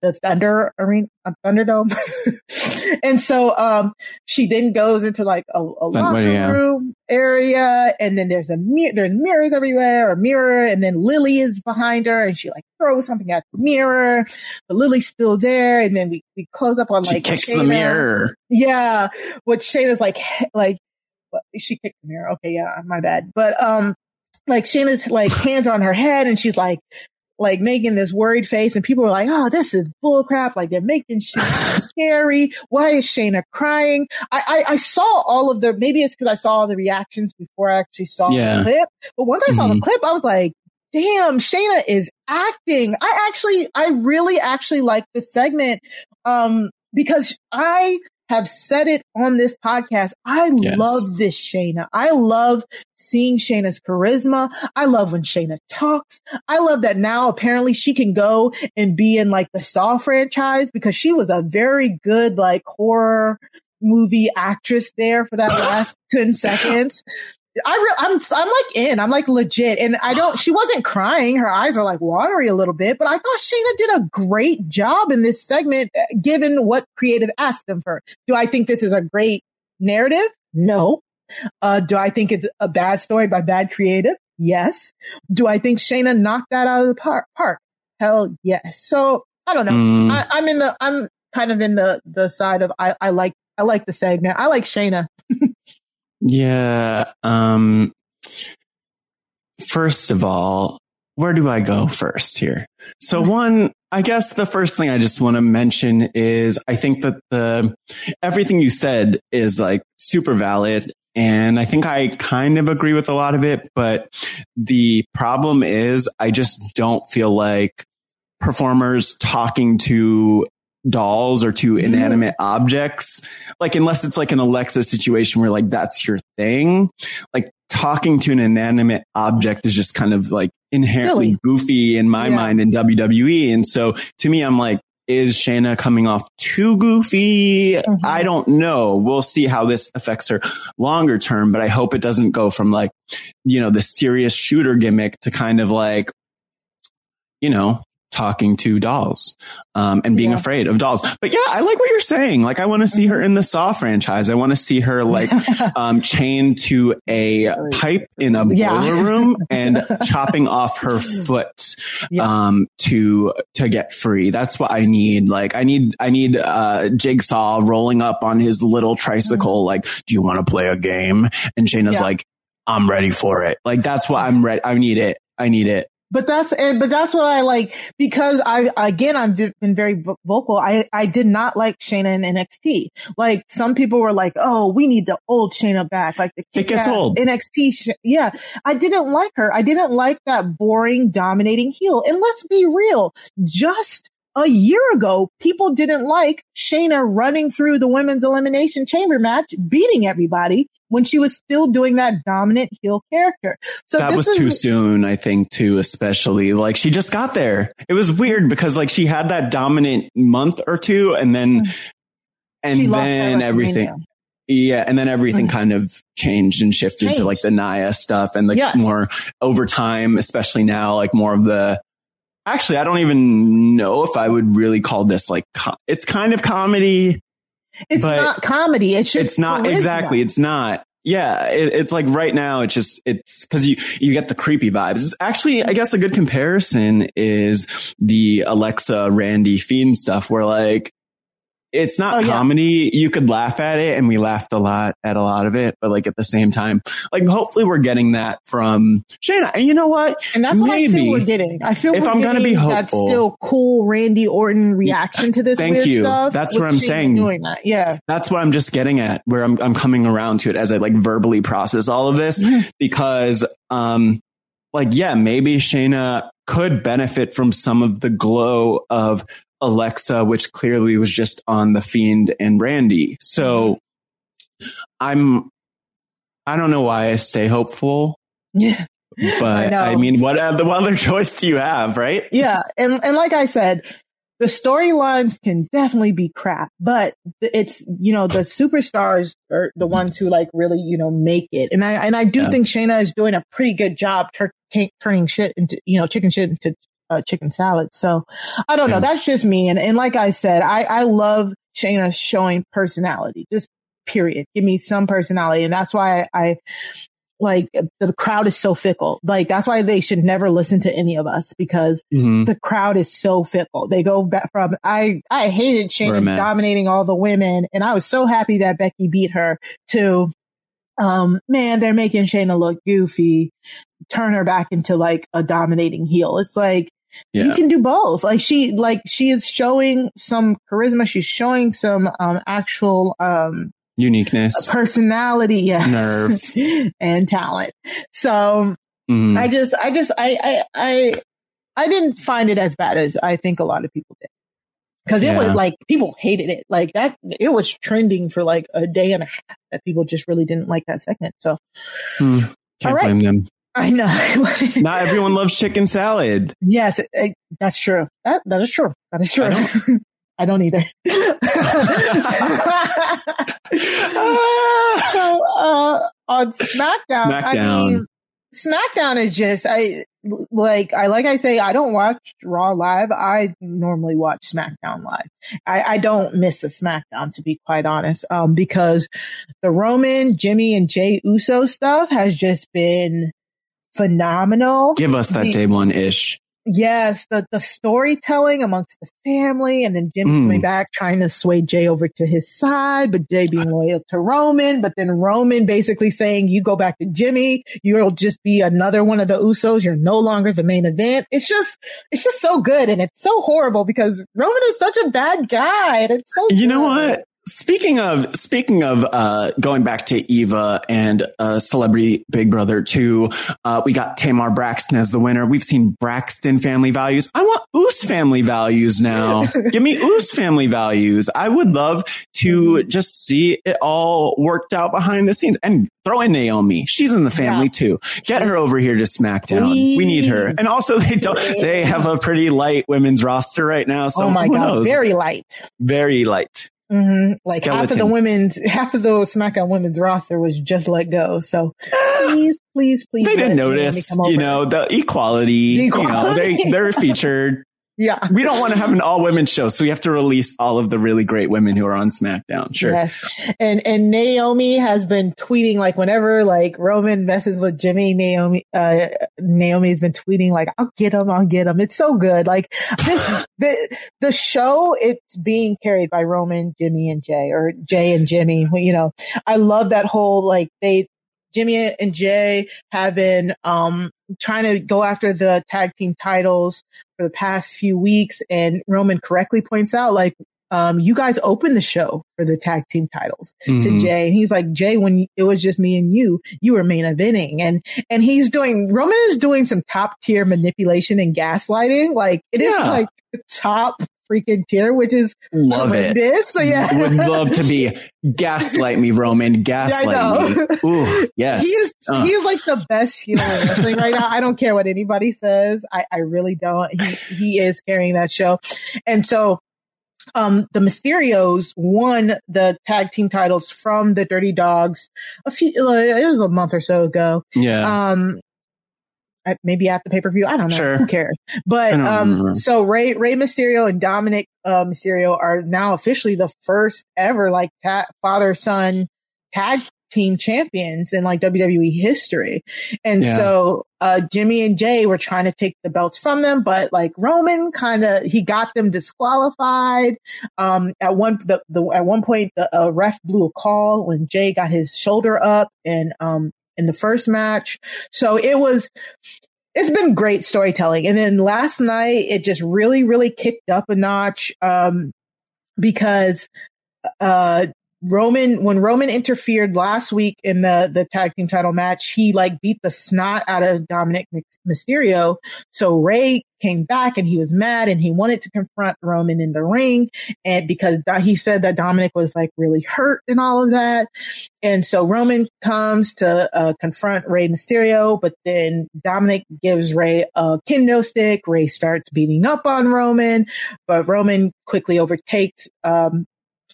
the Thunder Arena, uh, Thunderdome. [laughs] and so, um, she then goes into like a, a locker yeah. room area and then there's a mirror, there's mirrors everywhere, a mirror. And then Lily is behind her and she like throws something at the mirror, but Lily's still there. And then we, we close up on like, She kicks the mirror. Yeah, which Shayna's like, like, she kicked the mirror. Okay, yeah, my bad. But um, like Shayna's like hands on her head, and she's like, like making this worried face, and people were like, "Oh, this is bullcrap!" Like they're making shit [laughs] scary. Why is Shayna crying? I I, I saw all of the. Maybe it's because I saw all the reactions before I actually saw Yeah. the clip. But once I saw the Mhm. clip, I was like. Damn, Shayna is acting. I actually, I really actually like this segment, um, because I have said it on this podcast. I Yes. love this Shayna. I love seeing Shayna's charisma. I love when Shayna talks. I love that now apparently she can go and be in like the Saw franchise because she was a very good like horror movie actress there for that last [laughs] 10 seconds. I re- I'm I'm like in. I'm like legit, and I don't. She wasn't crying. Her eyes were like watery a little bit, but I thought Shayna did a great job in this segment, uh, given what creative asked them for. Do I think this is a great narrative? No. Uh, do I think it's a bad story by bad creative? Yes. Do I think Shayna knocked that out of the par- park? Hell yes. So I don't know. Mm. I, I'm in the. I'm kind of in the the side of I, I like I like the segment. I like Shayna. [laughs] Yeah. Um, first of all, where do I go first here? So one, I guess the first thing I just want to mention is I think that the, everything you said is like super valid. And I think I kind of agree with a lot of it, but the problem is I just don't feel like performers talking to dolls or to inanimate objects. Like, unless it's like an Alexa situation where like that's your thing, like talking to an inanimate object is just kind of like inherently Silly. goofy in my Yeah. mind in WWE. And so to me, I'm like, is Shayna coming off too goofy? Mm-hmm. I don't know. We'll see how this affects her longer term, but I hope it doesn't go from like, you know, the serious shooter gimmick to kind of like, you know, talking to dolls, um, and being Yeah. afraid of dolls. But yeah, I like what you're saying. Like, I want to see Mm-hmm. her in the Saw franchise. I want to see her like, [laughs] um, chained to a pipe in a Yeah. boiler room and [laughs] chopping off her foot, um, to, to get free. That's what I need. Like, I need, I need, uh, Jigsaw rolling up on his little tricycle. Like, do you want to play a game? And Shayna's Yeah. like, I'm ready for it. Like, that's what I'm ready. I need it. I need it. But that's and but that's what I like because I again I've been very vocal. I I did not like Shayna in NXT. Like some people were like, "Oh, we need the old Shayna back." Like the It gets old. NXT. Sh- yeah, I didn't like her. I didn't like that boring, dominating heel. And let's be real, just a year ago, people didn't like Shayna running through the women's elimination chamber match, beating everybody when she was still doing that dominant heel character. So that this was is- too soon, I think, too, especially like she just got there. It was weird because like she had that dominant month or two and then, mm. and She then everything. Yeah. And then everything mm. kind of changed and shifted Changed. to like the Nia stuff and like Yes. more over time, especially now, like more of the, actually, I don't even know if I would really call this like, co- it's kind of comedy. It's not comedy. It's just it's not charisma. exactly. It's not. Yeah, it, it's like right now. It's just it's because you you get the creepy vibes. It's actually, I guess, a good comparison is the Alexa Randy Fiend stuff, where like it's not Oh, yeah. comedy. You could laugh at it, and we laughed a lot at a lot of it. But like at the same time, like hopefully we're getting that from Shayna. And you know what? And that's what I Maybe feel we're getting. I feel if I'm gonna getting be hopeful. still cool Randy Orton reaction to this Thank weird you. stuff. That's what I'm Shayna saying. Doing that, yeah. That's what I'm just getting at, where I'm I'm coming around to it as I like verbally process all of this [laughs] because um like yeah, maybe Shayna could benefit from some of the glow of Alexa, which clearly was just on the Fiend and Randy. So I'm I don't know why I stay hopeful, Yeah. but know. I, mean what other, what other [laughs] choice do you have, right? Yeah. And, and like I said, the storylines can definitely be crap, but it's, you know, the superstars are the ones who like really, you know, make it. And I, and I do Yeah. think Shayna is doing a pretty good job tur- turning shit into, you know, chicken shit into uh, chicken salad. So I don't know. That's just me. And, and like I said, I, I love Shayna showing personality, just period. Give me some personality. And that's why I, like the crowd is so fickle. Like that's why they should never listen to any of us because Mhm. the crowd is so fickle. They go back from I I hated Shayna dominating all the women, and I was so happy that Becky beat her. To um man, they're making Shayna look goofy, turn her back into like a dominating heel. It's like you can do both. Like she like she is showing some charisma. She's showing some um actual um Uniqueness, personality, yeah, nerve. [laughs] and talent. So Mhm. I just, I just, I, I, I, I didn't find it as bad as I think a lot of people did. Cause it was like, people hated it. Like that, it was trending for like a day and a half that people just really didn't like that segment. So Hmm. Can't All right. blame them. [laughs] I know. [laughs] Not everyone loves chicken salad. yes, it, it- that's true. That, that is true. That is true. I [laughs] I don't, either. so, uh, on SmackDown, I mean, SmackDown is just, I, like, I, like I say, I don't watch Raw live. I normally watch SmackDown live. I, I don't miss a SmackDown to be quite honest. Um, because the Roman, Jimmy and Jay Uso stuff has just been phenomenal. Give us that The- day one ish. Yes, the, the storytelling amongst the family and then Jim Mm. coming back trying to sway Jay over to his side, but Jay being loyal to Roman, but then Roman basically saying, you go back to Jimmy, you'll just be another one of the Usos. You're no longer the main event. It's just, it's just so good. And it's so horrible because Roman is such a bad guy. And it's so You know what? Speaking of speaking of uh, going back to Eva and uh, Celebrity Big Brother 2, uh, we got Tamar Braxton as the winner. We've seen Braxton family values. I want Oos family values now. [laughs] Give me Oos family values. I would love to just see it all worked out behind the scenes and throw in Naomi. She's in the family too. Get her over here to SmackDown. We need her. And also they don't, they have a pretty light women's roster right now. So oh my God. knows? Very light. very light. Hmm Like half of the women's, half of the SmackDown women's roster was just let go. So please, please, please. they didn't notice, you know, the equality. The You know, equality. they they're featured. Yeah. We don't want to have an all women show, so we have to release all of the really great women who are on SmackDown. Sure. Yes. And and Naomi has been tweeting like whenever like Roman messes with Jimmy, Naomi uh Naomi's been tweeting like I'll get him, I'll get him. It's so good. Like this [sighs] the the show it's being carried by Roman, Jimmy and Jay or Jay and Jimmy. You know, I love that whole like they Jimmy and Jay have been um trying to go after the tag team titles for the past few weeks and Roman correctly points out like um you guys opened the show for the tag team titles to Mhm. Jay and he's like Jay when it was just me and you you were main eventing and and he's doing Roman is doing some top tier manipulation and gaslighting like it is Yeah. like top freaking tier which is Love [laughs] it. this so yeah Would love to be [laughs] gaslight me, Roman. Gaslight know. me. Ooh, yes. He is Uh. he is like the best wrestling right now. I don't care what anybody says. I, I really don't. He he is carrying that show. And so um the Mysterios won the tag team titles from the Dirty Dawgs a few uh, it was a month or so ago. Yeah. Um maybe at the pay per view. I don't know. Sure. Who cares? But um, remember. so Rey Rey Mysterio and Dominik uh, Mysterio are now officially the first ever like ta- father son tag team champions in like WWE history. And Yeah. so uh, Jimmy and Jay were trying to take the belts from them, but like Roman kind of he got them disqualified. Um, at one the, the at one point the uh, ref blew a call when Jay got his shoulder up and um in the first match. So it was it's been great storytelling. And then last night it just really, really kicked up a notch. Um, because, uh, Roman, when Roman interfered last week in the, the tag team title match, he like beat the snot out of Dominik Mysterio. So Rey came back and he was mad and he wanted to confront Roman in the ring. And because he said that Dominik was like really hurt and all of that. And so Roman comes to uh, confront Rey Mysterio, but then Dominik gives Rey a kendo stick. Rey starts beating up on Roman, but Roman quickly overtakes um,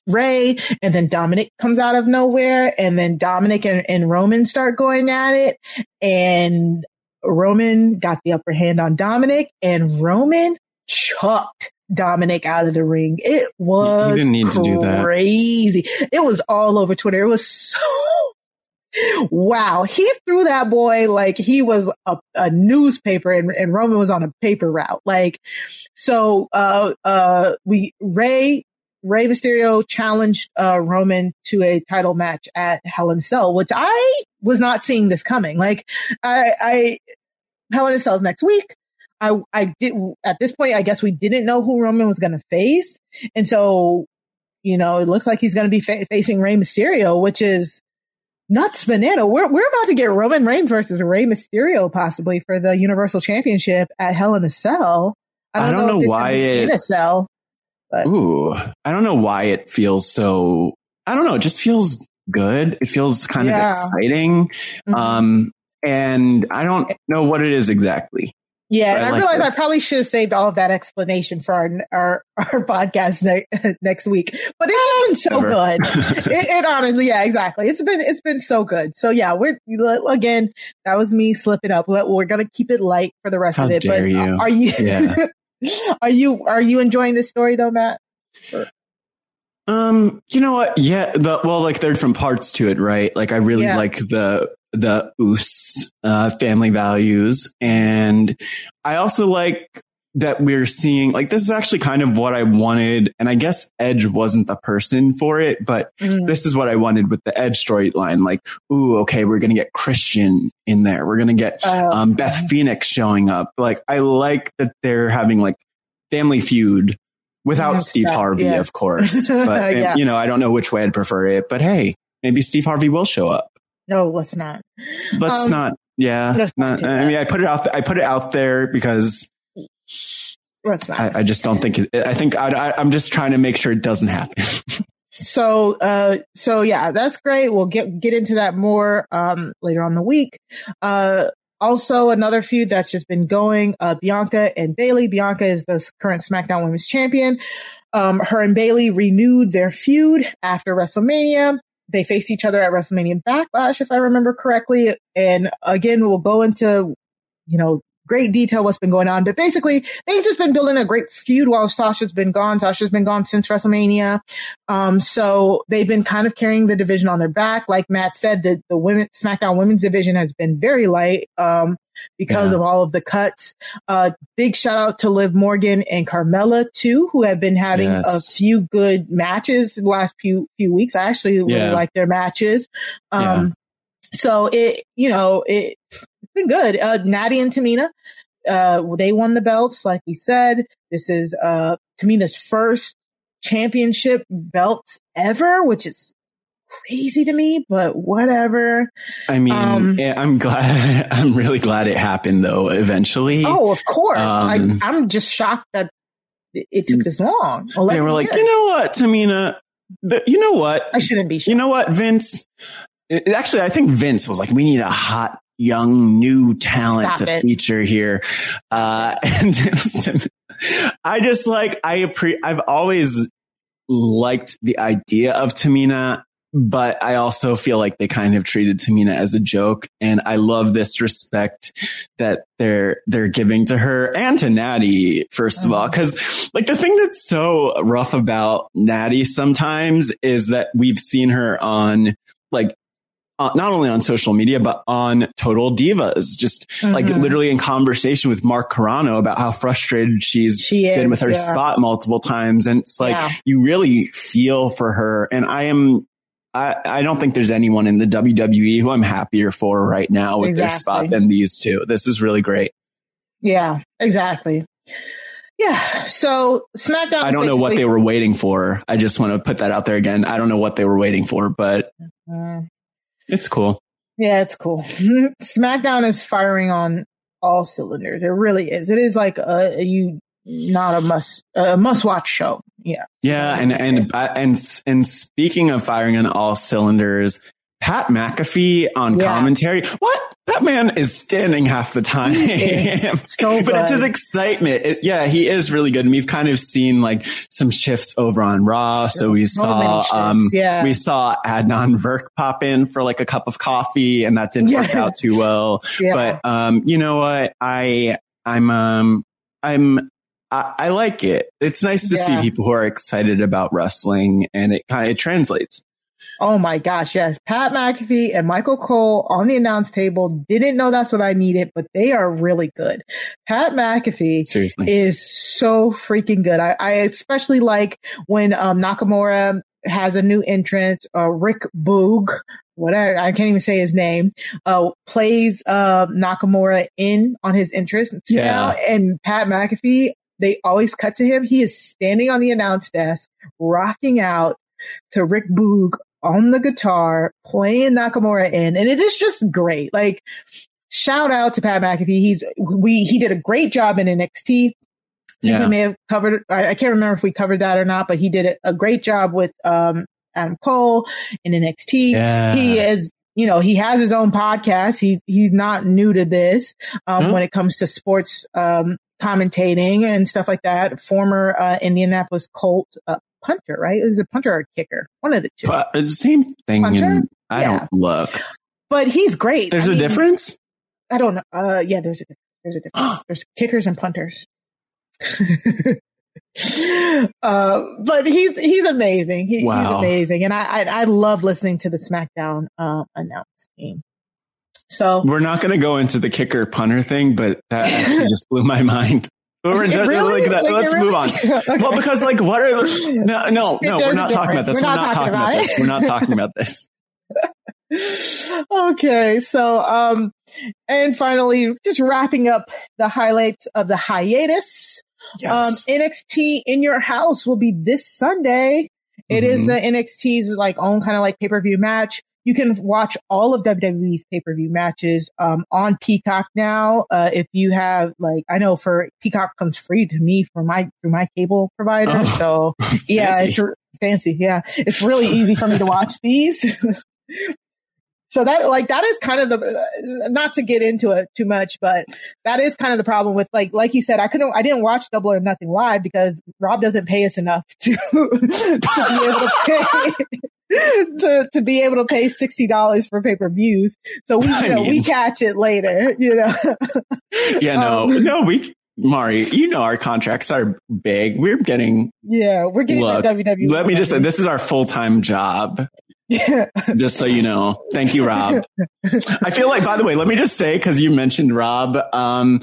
Rey, and then Dominik comes out of nowhere, and then Dominik and, and Roman start going at it, and Roman got the upper hand on Dominik, and Roman chucked Dominik out of the ring. It was you didn't need to do that. crazy. It was all over Twitter. It was so [laughs] wow. He threw that boy like he was a, a newspaper and, and Roman was on a paper route. Like, so, uh, uh, we, Rey, Rey Mysterio challenged, uh, Roman to a title match at Hell in a Cell, which I was not seeing this coming. Like, I, I, Hell in a Cell's next week. I, I did, at this point, I guess we didn't know who Roman was going to face. And so, you know, it looks like he's going to be fa- facing Rey Mysterio, which is nuts banana. We're, we're about to get Roman Reigns versus Rey Mysterio possibly for the Universal Championship at Hell in a Cell. I don't know if it's why gonna be in a cell. But Ooh, I don't know why it feels so. I don't know. It just feels good. It feels kind Yeah. of exciting. Mhm. Um, and I don't know what it is exactly. Yeah, and I I, like it. I probably should have saved all of that explanation for our our, our podcast ne- [laughs] next week. But it's just been so good. [laughs] it, it honestly, yeah, exactly. It's been it's been so good. So yeah, we're again. That was me slipping up. We're we're gonna keep it light for the rest How of it. but you. are you? Yeah. [laughs] are you are you enjoying this story though, Matt? Um, you know what? Yeah, the well, like there are different parts to it, right? Like I really Yeah. like the the Oos uh, family values, and I also like that we're seeing like this is actually kind of what I wanted. And I guess Edge wasn't the person for it, but Mm. this is what I wanted with the Edge storyline. Like, ooh, okay, we're going to get Christian in there. We're going to get Oh, um, Beth Phoenix showing up. Like, I like that they're having like family feud without Steve that- Harvey, yeah. of [laughs] course. But, Yeah. you know, I don't know which way I'd prefer it, but hey, maybe Steve Harvey will show up. No, let's not. Let's Um, not. Yeah. let's not Not, I mean, I put it out, I put it out there because Let's not. I, I just don't think it, I think I, I, I'm just trying to make sure it doesn't happen. [laughs] So, uh, so yeah, that's great. We'll get get into that more um, later on the week. Uh, also, another feud that's just been going: uh, Bianca and Bayley. Bianca is the current SmackDown Women's Champion. Um, her and Bayley renewed their feud after WrestleMania. They faced each other at WrestleMania Backlash, if I remember correctly. And again, we'll go into you know great detail what's been going on. But basically, they've just been building a great feud while Sasha's been gone. Sasha's been gone since WrestleMania. Um, so they've been kind of carrying the division on their back. Like Matt said, the, the women, SmackDown women's division has been very light, um, because Yeah. of all of the cuts. Uh, big shout out to Liv Morgan and Carmella too, who have been having Yes. a few good matches the last few, few weeks. I actually really Yeah. like their matches. Um, Yeah. so it, you know, it, been good. Uh, Natty and Tamina, uh, they won the belts, like we said. This is, uh, Tamina's first championship belt ever, which is crazy to me, but whatever. I mean, Um, I'm glad, [laughs] I'm really glad it happened though, eventually. Oh, of course. Um, I, I'm just shocked that it, took this long. they were like, years. you know what, Tamina, the, you know what? I shouldn't be. You know what, Vince? Actually, I think Vince was like, we need a hot, young, new talent Stop to it. feature here. Uh, [laughs] and I just like, I appre- I've always liked the idea of Tamina, but I also feel like they kind of treated Tamina as a joke. And I love this respect that they're, they're giving to her and to Natty, first of all. Cause like the thing that's so rough about Natty sometimes is that we've seen her on like, uh, not only on social media, but on Total Divas, just like Mhm. literally in conversation with Mark Carrano about how frustrated she's She has been with her yeah. spot multiple times. And it's like, Yeah. you really feel for her. And I am, I, I don't think there's anyone in the WWE who I'm happier for right now with their spot than these two. This is really great. Yeah, exactly. Yeah. So SmackDown. I don't know what they were waiting for. I just want to put that out there again. I don't know what they were waiting for, but Mm, it's cool. yeah, it's cool. [laughs] SmackDown is firing on all cylinders. It really is. It is like a, you not a must a must watch show. Yeah. Yeah, and and and and speaking of firing on all cylinders, Pat McAfee on Yeah. commentary. What? That man is standing half the time. [laughs] so but it's his excitement. It- yeah, he is really good. And we've kind of seen like some shifts over on Raw. So we So saw, um, yeah. we saw Adnan Virk pop in for like a cup of coffee and that didn't work out too well. [laughs] Yeah. But, um, you know what? I, I'm, um, I'm, I, I like it. It's nice to Yeah. see people who are excited about wrestling and it kind of it translates. Oh my gosh, yes. Pat McAfee and Michael Cole on the announce table. Didn't know that's what I needed, but they are really good. Pat McAfee Seriously. is so freaking good. I, I especially like when um, Nakamura has a new entrant, uh, Rick Boog, whatever, I can't even say his name, uh, plays uh, Nakamura in on his entrance Yeah. now. And Pat McAfee, they always cut to him. He is standing on the announce desk, rocking out to Rick Boog on the guitar, playing Nakamura in, and it is just great. Like, shout out to Pat McAfee. He's we he did a great job in NXT. Yeah. We may have covered. I, I can't remember if we covered that or not, but he did a, great job with um Adam Cole in NXT. Yeah. He is. You know, he has his own podcast. He he's not new to this um, when it comes to sports um, commentating and stuff like that. Former uh, Indianapolis Colt uh, punter, right? Is a punter or a kicker? One of the two. But same thing. And I Yeah. don't look. But he's great. There's I a mean, difference. I don't know. Uh, yeah, there's a there's a difference. [gasps] there's kickers and punters. [laughs] uh, but he's he's amazing. He, He's amazing, and I, I I love listening to the SmackDown uh, announce team. So We're not going to go into the kicker punter thing, but that actually [laughs] just blew my mind. We're just, Really? like, that- Like, let's really? move on. [laughs] Okay. Well, because like, what are the, no, no, no, we're not talking about this. We're, not, talking about, this. We're not talking about this. okay, so um, and finally, just wrapping up the highlights of the hiatus. Yes. Um, NXT in your house will be this Sunday. It is Mhm. the NXT's like own kind of like pay per view match. You can watch all of WWE's pay per view matches um, on Peacock now. Uh, if you have like, I know for Peacock comes free to me for my through my cable provider. Oh, so [laughs] yeah, fancy. it's fancy. Yeah, it's really easy for me to watch these. [laughs] so that like that is kind of the not to get into it too much, but that is kind of the problem with like like you said, I couldn't I didn't watch Double or Nothing live because Rob doesn't pay us enough to [laughs] to be able to pay. [laughs] To, to be able to pay sixty dollars for pay per views, so we you know we catch it later, you know. Yeah, no, Um, no, we, Mari, you know, our contracts are big. We're getting, yeah, we're getting look, WWE. let me just say, this is our full-time job. Yeah. Just so you know. Thank you, Rob. I feel like, by the way, let me just say, cause you mentioned Rob. Um,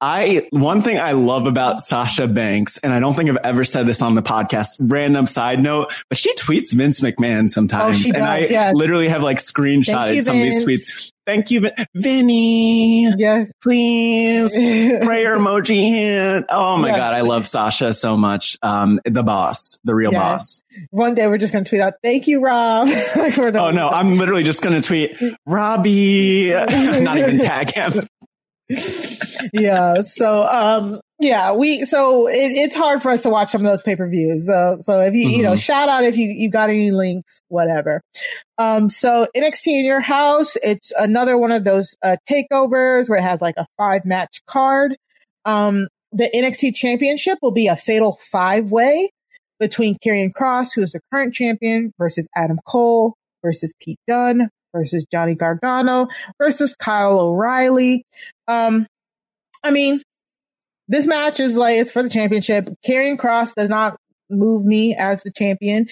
I, one thing I love about Sasha Banks, and I don't think I've ever said this on the podcast, random side note, but she tweets Vince McMahon sometimes. Oh, and I yes. literally have like screenshotted you, some of these tweets. Thank you, Vin- Vinny. Yes. Please. [laughs] Prayer emoji hand. Oh my Yes. God. I love Sasha so much. Um, the boss, the real Yes. boss. One day we're just going to tweet out, "Thank you, Rob." [laughs] Like, Oh no, I'm literally just going to tweet Robbie, [laughs] not even tag him. Yeah. So, um, yeah, we, so it, it's hard for us to watch some of those pay per views. Uh, so if you, you know, Mhm. shout out if you, you got any links, whatever. Um, so NXT in your house, it's another one of those, uh, takeovers where it has like a five match card. Um, the NXT championship will be a fatal five way between Karrion Kross, who is the current champion, versus Adam Cole, versus Pete Dunne, versus Johnny Gargano, versus Kyle O'Reilly. Um, I mean, this match is like it's for the championship. Karrion Kross does not move me as the champion.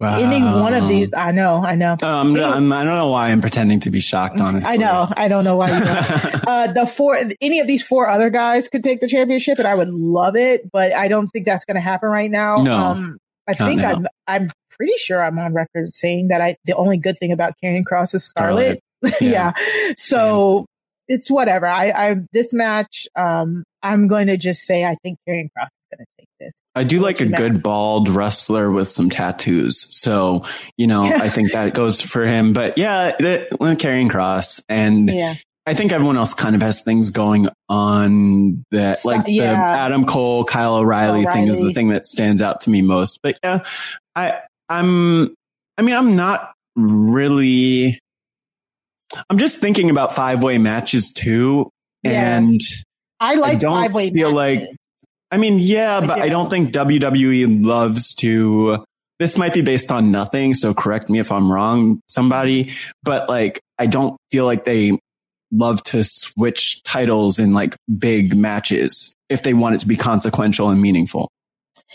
Any one of these, I know, I know. Um, I'm, I don't know why I'm pretending to be shocked, honestly. I know. I don't know why. You don't. [laughs] uh, the four, any of these four other guys could take the championship, and I would love it. But I don't think that's going to happen right now. No. Um, I Not think now. I'm. I'm pretty sure I'm on record saying that I. The only good thing about Karrion Kross is Scarlett. [laughs] yeah. So it's whatever. I. I this match. Um. I'm going to just say I think Karrion Kross is going to take this. I do like a good bald wrestler with some tattoos. So, you know, I think that goes for him. But yeah, the, Karrion Kross. And Yeah. I think everyone else kind of has things going on that, like the yeah. Adam Cole, Kyle O'Reilly, thing is the thing that stands out to me most. But yeah, I, I'm, I mean, I'm not really, I'm just thinking about five way matches too. Yeah. And I like don't five way. feel like I mean, yeah, but I don't think WWE loves to. This might be based on nothing, so correct me if I'm wrong, somebody. But like, I don't feel like they love to switch titles in like big matches if they want it to be consequential and meaningful.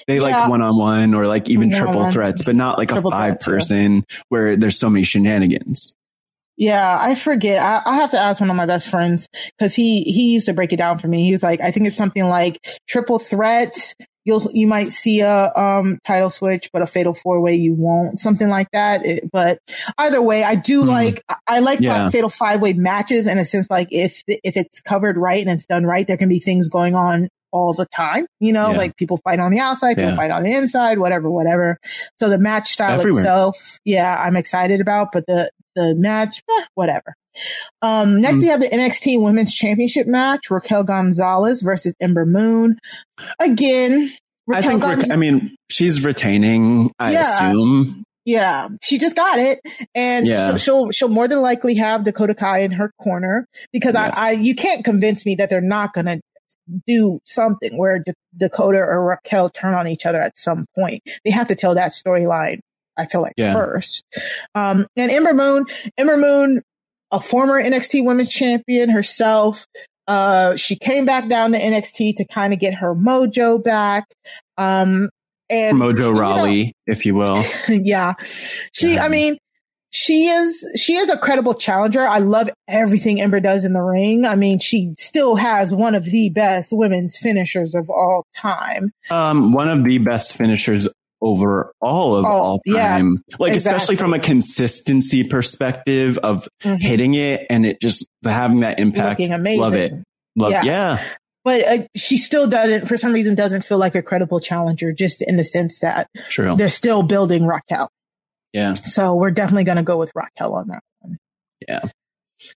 They Yeah. like one on one or like even triple One-on-one. threats, but not like a five threats, yeah. person where there's so many shenanigans. Yeah, I forget. I, I have to ask one of my best friends because he he used to break it down for me. He was like, I think it's something like triple threat. You'll you might see a um title switch, but a fatal four way you won't. Something like that. It- but either way, I do like I- I like Yeah. fatal five way matches in a sense. Like if if it's covered right and it's done right, there can be things going on all the time. You know, Yeah. like people fight on the outside, people Yeah. fight on the inside, whatever, whatever. So the match style Everywhere. itself, yeah, I'm excited about, but the the match, eh, whatever. Um, next Mm. we have the NXT Women's Championship match: Raquel Gonzalez versus Ember Moon. Again, I think, Gonz- I mean, she's retaining, I Yeah. assume. yeah, she just got it, and Yeah. she'll, she'll she'll more than likely have Dakota Kai in her corner because Yes. I, I you can't convince me that they're not gonna do something where D- Dakota or Raquel turn on each other at some point. They have to tell that storyline. I feel like Yeah. first. Um, and Ember Moon, Ember Moon, a former NXT Women's Champion herself. Uh, she came back down to NXT to kind of get her mojo back. Um, and Mojo you know, if you will. [laughs] yeah. She, I mean, she is she is a credible challenger. I love everything Ember does in the ring. I mean, she still has one of the best women's finishers of all time. Um, one of the best finishers over all of Oh, all yeah, time. like exactly. especially from a consistency perspective of Mhm. hitting it and it just having that impact. Love it. Love Yeah. yeah. But uh, she still doesn't, for some reason, doesn't feel like a credible challenger, just in the sense that True. they're still building Raquel. Yeah. So we're definitely going to go with Raquel on that one. Yeah.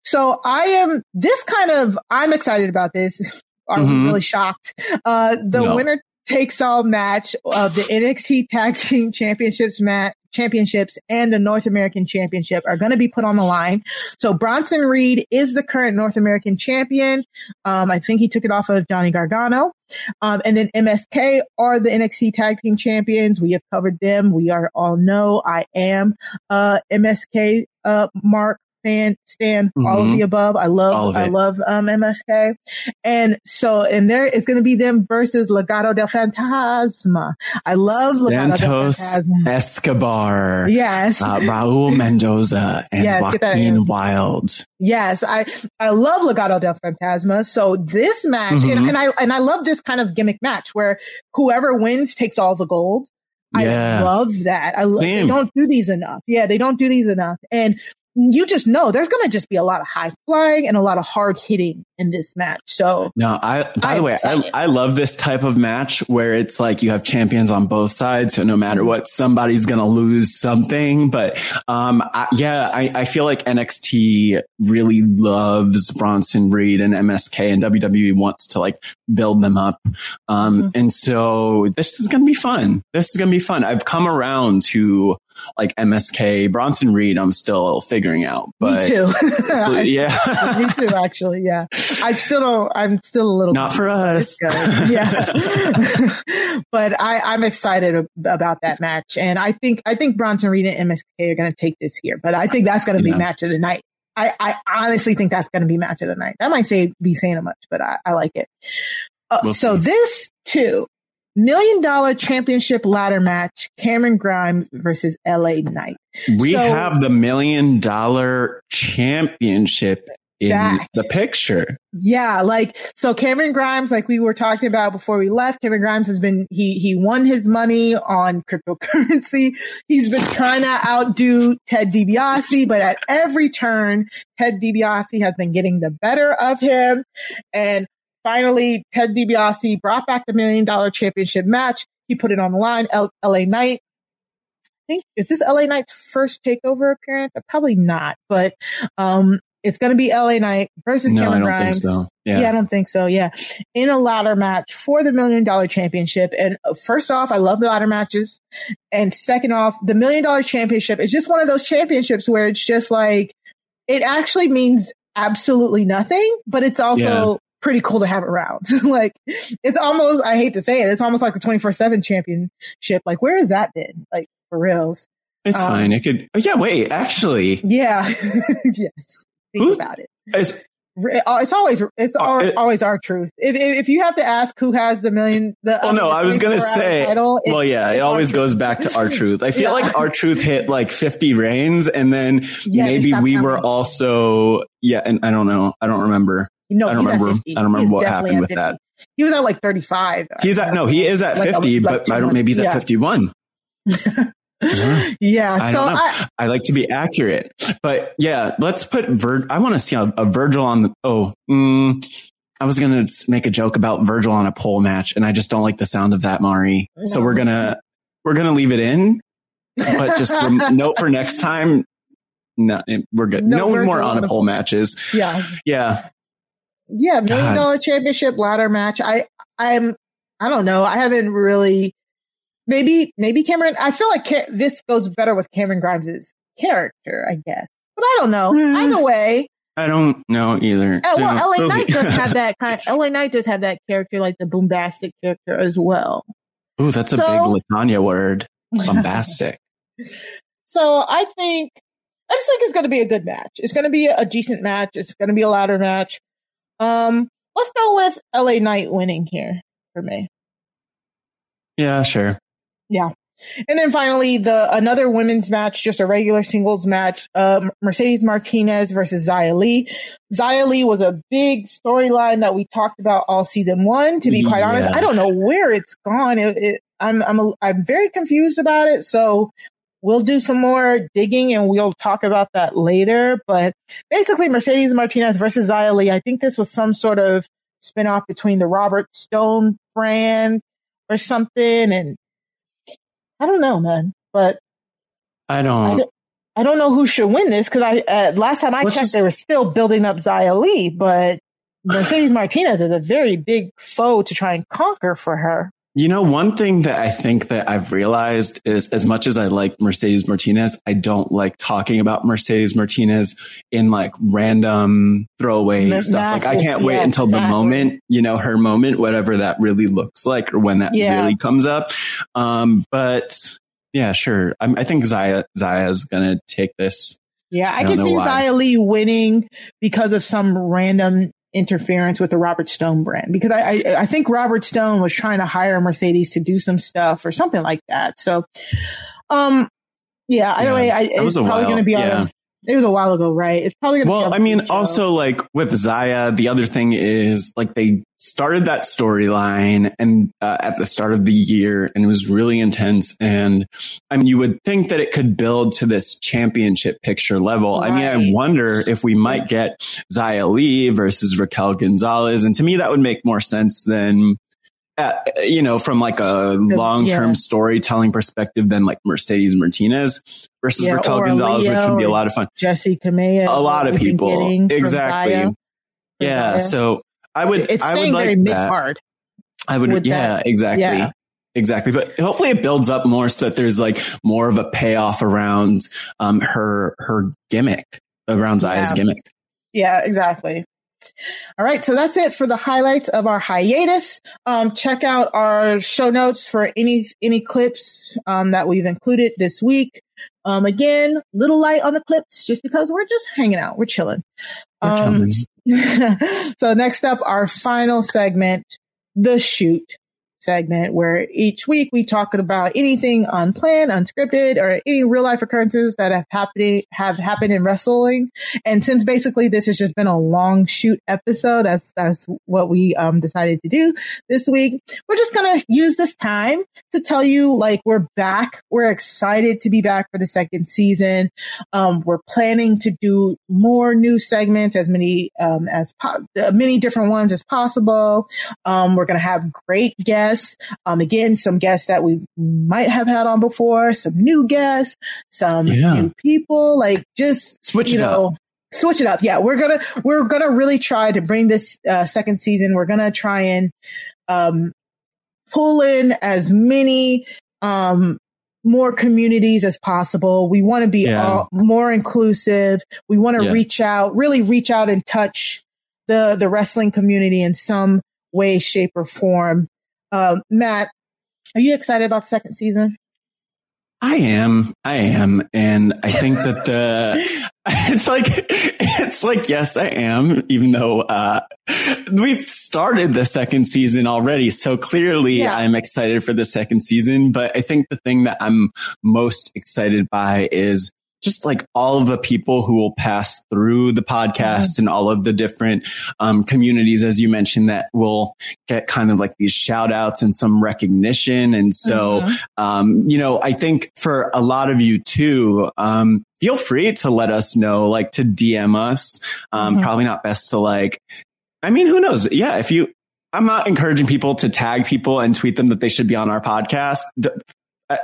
So I am this kind of I'm excited about this. [laughs] We Mhm. really shocked? Uh, the No. winner takes all match of the NXT Tag Team Championships match. Championships and the North American Championship are going to be put on the line. So Bronson Reed is the current North American champion. Um, I think he took it off of Johnny Gargano. Um, and then MSK are the NXT Tag Team Champions. We have covered them. We are all know I am uh, MSK uh, Mark fan stan all of Mhm. the above. I love I love um, MSK. And so and there it's going to be them versus Legado del Fantasma. I love Legado del Santos Fantasma. Escobar. Yes. Uh, Raul Mendoza and Yes, get that in. Joaquin Wilde. Yes, I I love Legado del Fantasma. So this match, and, Mhm. and I and I love this kind of gimmick match where whoever wins takes all the gold. Yeah. I love that. I love, they don't do these enough. Yeah, they don't do these enough, and you just know there's going to just be a lot of high flying and a lot of hard hitting in this match. So No, I, by I'm the way, I. I love this type of match where it's like you have champions on both sides. So no matter what, somebody's going to lose something. But, um, I, yeah, I, I feel like NXT really loves Bronson Reed and MSK and WWE wants to like build them up. Um, Mm-hmm. and so this is going to be fun. This is going to be fun. I've come around to like MSK, Bronson Reed. I'm still figuring out, but me too. [laughs] Yeah. me too. Actually, yeah. I still don't. I'm still a little Not for us. yeah. [laughs] but I, I'm excited about that match, and I think I think Bronson Reed and MSK are going to take this here. But I think that's going to be Yeah. match of the night. I, I honestly think that's going to be match of the night. That might say be saying a much, but I, I like it. Uh, We'll so see. this too. Million dollar championship ladder match, Cameron Grimes versus LA Knight. We So- have the million dollar championship in Back. the picture. Yeah, like so Cameron Grimes, like we were talking about before we left, Cameron Grimes has been he he won his money on cryptocurrency. [laughs] He's been trying to outdo Ted DiBiase, but at every turn, Ted DiBiase has been getting the better of him. And finally, Ted DiBiase brought back the million dollar championship match. He put it on the line. L- LA Knight. I think is this LA Knight's first takeover appearance? Probably not, but um, it's going to be LA Knight versus No, I Cameron don't think Grimes. so. Yeah. I don't think so. Yeah. In a ladder match for the million dollar championship. And uh, first off, I love the ladder matches. And second off, the million dollar championship is just one of those championships where it's just like, it actually means absolutely nothing, but it's also Yeah. Pretty cool to have around. [laughs] like, it's almost, I hate to say it, it's almost like the 24 7 championship. Like, where has that been? Like, for reals. It's Um, fine. It could. oh, yeah. Wait. Actually, Yeah. [laughs] yes. Think Who- about it. it's, uh, It's always it's al- it- always our truth. If, if if you have to ask who has the million, the oh um, no, the I was gonna say. title, well, yeah, it always truth. goes back to our truth. I [laughs] feel Yeah. like our truth hit like 50 reigns, and then Yeah, maybe we were also yeah, and I don't know. I don't remember. No, I don't remember. I don't remember He's what happened with 50. that. He was at like thirty five. He's at no, he is at Like a- 50, like but I don't. Maybe he's yeah. at 51. [laughs] Yeah, I so. I, I, like to be accurate, but yeah, let's put Vir. I want to see a, a Virgil on the. Oh, mm, I was gonna make a joke about Virgil on a pole match, and I just don't like the sound of that, Mari. So we're gonna we're gonna leave it in, but just rem- [laughs] note for next time. No, we're good. No No, more on a a pole matches. yeah, Yeah, yeah, million dollar championship ladder match. I I'm I don't know. I haven't really. Maybe maybe Cameron. I feel like this goes better with Cameron Grimes's character. I guess, but I don't know. Eh. Either way, I don't know either. Oh, So, well, LA Knight does have that [laughs] kind. LA Knight does have that character, like the bombastic character as well. Ooh, that's a So- big Latanya word. Bombastic. [laughs] So I think I just think it's going to be a good match. It's going to be a decent match. It's going to be a ladder match. Um, let's go with LA Knight winning here for me. yeah, sure. Yeah. and then finally, the another women's match, just a regular singles match, uh, Mercedes Martinez versus Xia Li. Xia Li was a big storyline that we talked about all season one. To be quite Yeah. honest, I don't know where it's gone. It, it, I'm I'm a, I'm very confused about it. So we'll do some more digging and we'll talk about that later. But basically, Mercedes Martinez versus Xia Li, I think this was some sort of spinoff between the Robert Stone brand or something, and I don't know, man. But I I don't. don't, I don't know who should win this because I uh, last time I Let's checked, just- they were still building up Xia Li, but Mercedes Martinez is a very big foe to try and conquer for her. You know, one thing that I think that I've realized is as much as I like Mercedes Martinez, I don't like talking about Mercedes Martinez in like random throwaway stuff. Like I can't wait yes, until the moment, you know, her moment, whatever that really looks like or when that Yeah. really comes up. Um, but yeah, sure. I'm, I think Zaya, Zaya is going to take this. Yeah, I, I can see why. Xia Li winning because of some random interference with the Robert Stone brand. Because I, I, I think Robert Stone was trying to hire Mercedes to do some stuff or something like that. So, um, yeah, either Yeah, way, I, it's was probably going to be on. yeah. It was a while ago, right? It's probably to. Well, I mean, also like with Zaya, the other thing is like they started that storyline and uh, at the start of the year and it was really intense. And I mean, you would think that it could build to this championship picture level. I mean, I wonder if we might get Zaya Lee versus Raquel Gonzalez. And to me, that would make more sense than, uh, you know, from like a long term yeah. storytelling perspective than like Mercedes Martinez versus Yeah, Raquel Gonzalez, which would be a lot of fun Jessi Kamea. a lot of people exactly yeah Xia. so i would It's i would like that card. i would yeah that. exactly Yeah. exactly but hopefully it builds up more so that there's like more of a payoff around um her her gimmick around zaya's gimmick Yeah, exactly. All right, so that's it for the highlights of our hiatus. Um, check out our show notes for any any clips um, that we've included this week. Um, again, little light on the clips, just because we're just hanging out, we're chilling. We're Um, [laughs] so next up, our final segment, the shoot segment, where each week we talk about anything unplanned, unscripted, or any real life occurrences that have happened have happened in wrestling. And since basically this has just been a long shoot episode, that's that's what we um, decided to do this week. We're just gonna use this time to tell you like we're back. We're excited to be back for the second season. Um, we're planning to do more new segments, as many um, as po- uh, many different ones as possible. Um, we're gonna have great guests. Um, again, some guests that we might have had on before, some new guests, some Yeah. new people. Like just Switch you it up. switch it up. Yeah, we're gonna we're gonna really try to bring this uh, second season. We're gonna try and um, pull in as many um, more communities as possible. We want to be Yeah. all, more inclusive. We want to Yes. reach out, really reach out and touch the the wrestling community in some way, shape, or form. Um, Matt, are you excited about the second season? I am. I am. And I think that the, [laughs] it's like, it's like, yes, I am, even though, uh, we've started the second season already. So clearly Yeah. I'm excited for the second season. But I think the thing that I'm most excited by is just like all of the people who will pass through the podcast and all of the different um, communities, as you mentioned, that will get kind of like these shout outs and some recognition. And so, Mhm. um, you know, I think for a lot of you too, um, feel free to let us know, like to DM us. Um, Mhm. Probably not best to like, I mean, who knows? Yeah, if you, I'm not encouraging people to tag people and tweet them that they should be on our podcast. D- I,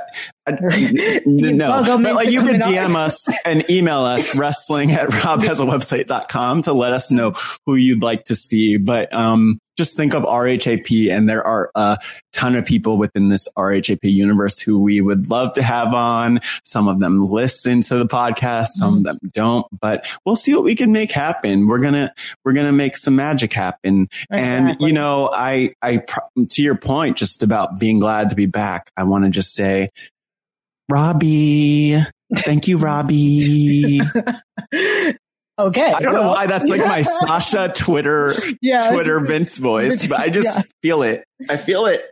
I, [laughs] no, but like you can. DM us and email us [laughs] wrestling at robhasawebsite.com to let us know who you'd like to see. But, um, just think of RHAP and there are a ton of people within this RHAP universe who we would love to have on. Some of them listen to the podcast, some of them don't, but we'll see what we can make happen. We're going to, we're going to make some magic happen. And, you know, I, I, to your point, just about being glad to be back, I want to just say, Robbie, thank you, Robbie. [laughs] Okay. I don't know why that's like my [laughs] Sasha Twitter, Yeah, Twitter Vince voice, but I just [laughs] Yeah. feel it. I feel it.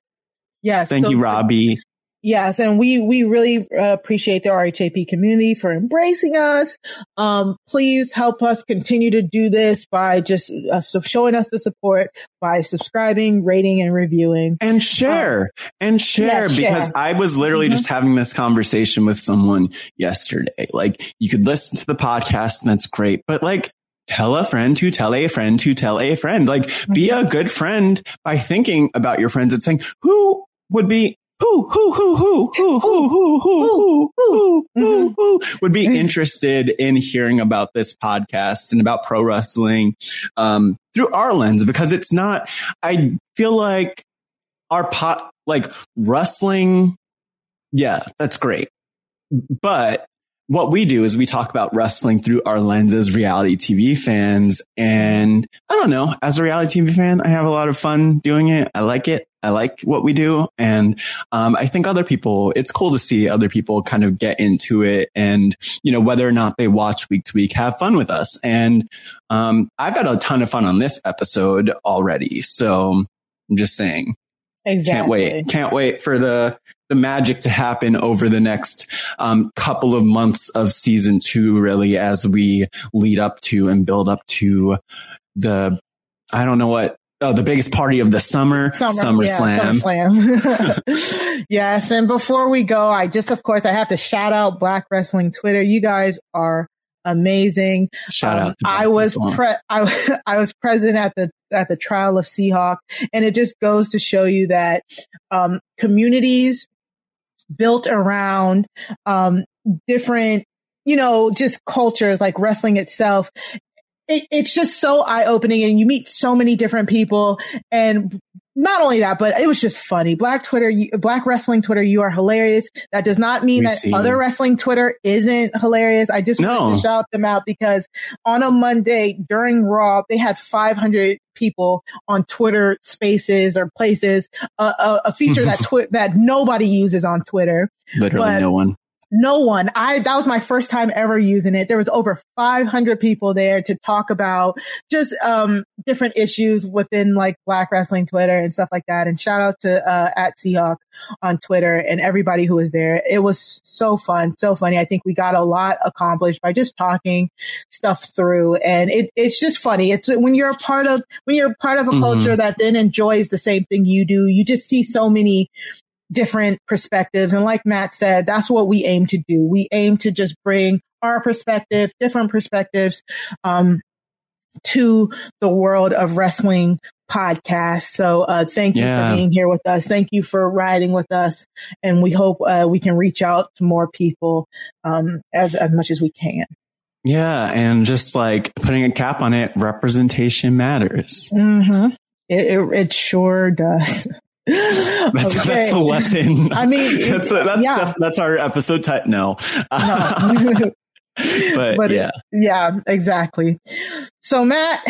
Yes. Thank so- you, Robbie. Yes, and we we really uh, appreciate the RHAP community for embracing us. Um, please help us continue to do this by just uh, showing us the support by subscribing, rating, and reviewing, and share um, and share because share. I was literally mm-hmm. just having this conversation with someone yesterday. Like you could listen to the podcast and that's great, but like tell a friend to tell a friend to tell a friend. Like be a good friend by thinking about your friends and saying who would be who, who, who, who, who, who, who, who, who, who, who would be interested in hearing about this podcast and about pro wrestling, um, through our lens because it's not, I feel like our pot, like wrestling. Yeah, that's great. But what we do is we talk about wrestling through our lens as reality TV fans. And I don't know, as a reality TV fan, I have a lot of fun doing it. I like it. I like what we do. And, um, I think other people, it's cool to see other people kind of get into it and, you know, whether or not they watch week to week, have fun with us. And, um, I've had a ton of fun on this episode already. So I'm just saying. Exactly. Can't wait. Can't wait for the, the magic to happen over the next um, couple of months of season two, really, as we lead up to and build up to the, I don't know what Oh, the biggest party of the summer, summer SummerSlam. Yeah, SummerSlam. [laughs] yes. And before we go, I just, of course, I have to shout out Black Wrestling Twitter. You guys are amazing. Shout um, out. I was pre- [laughs] I, I was present at the at the trial of Seahawk, and it just goes to show you that um, communities built around um, different you know, just cultures like wrestling itself it, it's just so eye opening and you meet so many different people. And not only that, but it was just funny. Black Twitter, Black Wrestling Twitter, you are hilarious. That does not mean we that see. other wrestling Twitter isn't hilarious. I just no. wanted to shout them out because on a Monday during Raw, they had 500 people on Twitter spaces or places, uh, a, a, feature that [laughs] twi- that nobody uses on Twitter. Literally but, no one no one. I, that was my first time ever using it. There was over 500 people there to talk about just, um, different issues within like black wrestling Twitter and stuff like that. And shout out to, uh, at Seahawk on Twitter and everybody who was there. It was so fun, so funny. I think we got a lot accomplished by just talking stuff through. And it, it's just funny. It's when you're a part of, when you're part of a mm-hmm. culture that then enjoys the same thing you do, you just see so many different perspectives. And like Matt said, that's what we aim to do. We aim to just bring our perspective, different perspectives, um, to the world of wrestling podcast. So, uh, thank you yeah. for being here with us. Thank you for riding with us. And we hope, uh, we can reach out to more people, um, as, as much as we can. Yeah. And just like putting a cap on it, representation matters. Mm-hmm. It, it, it sure does. [laughs] [laughs] That's, okay. that's the lesson. I mean, [laughs] that's that's yeah. def- that's our episode title. No, no. [laughs] but, but, yeah, yeah, exactly. So Matt,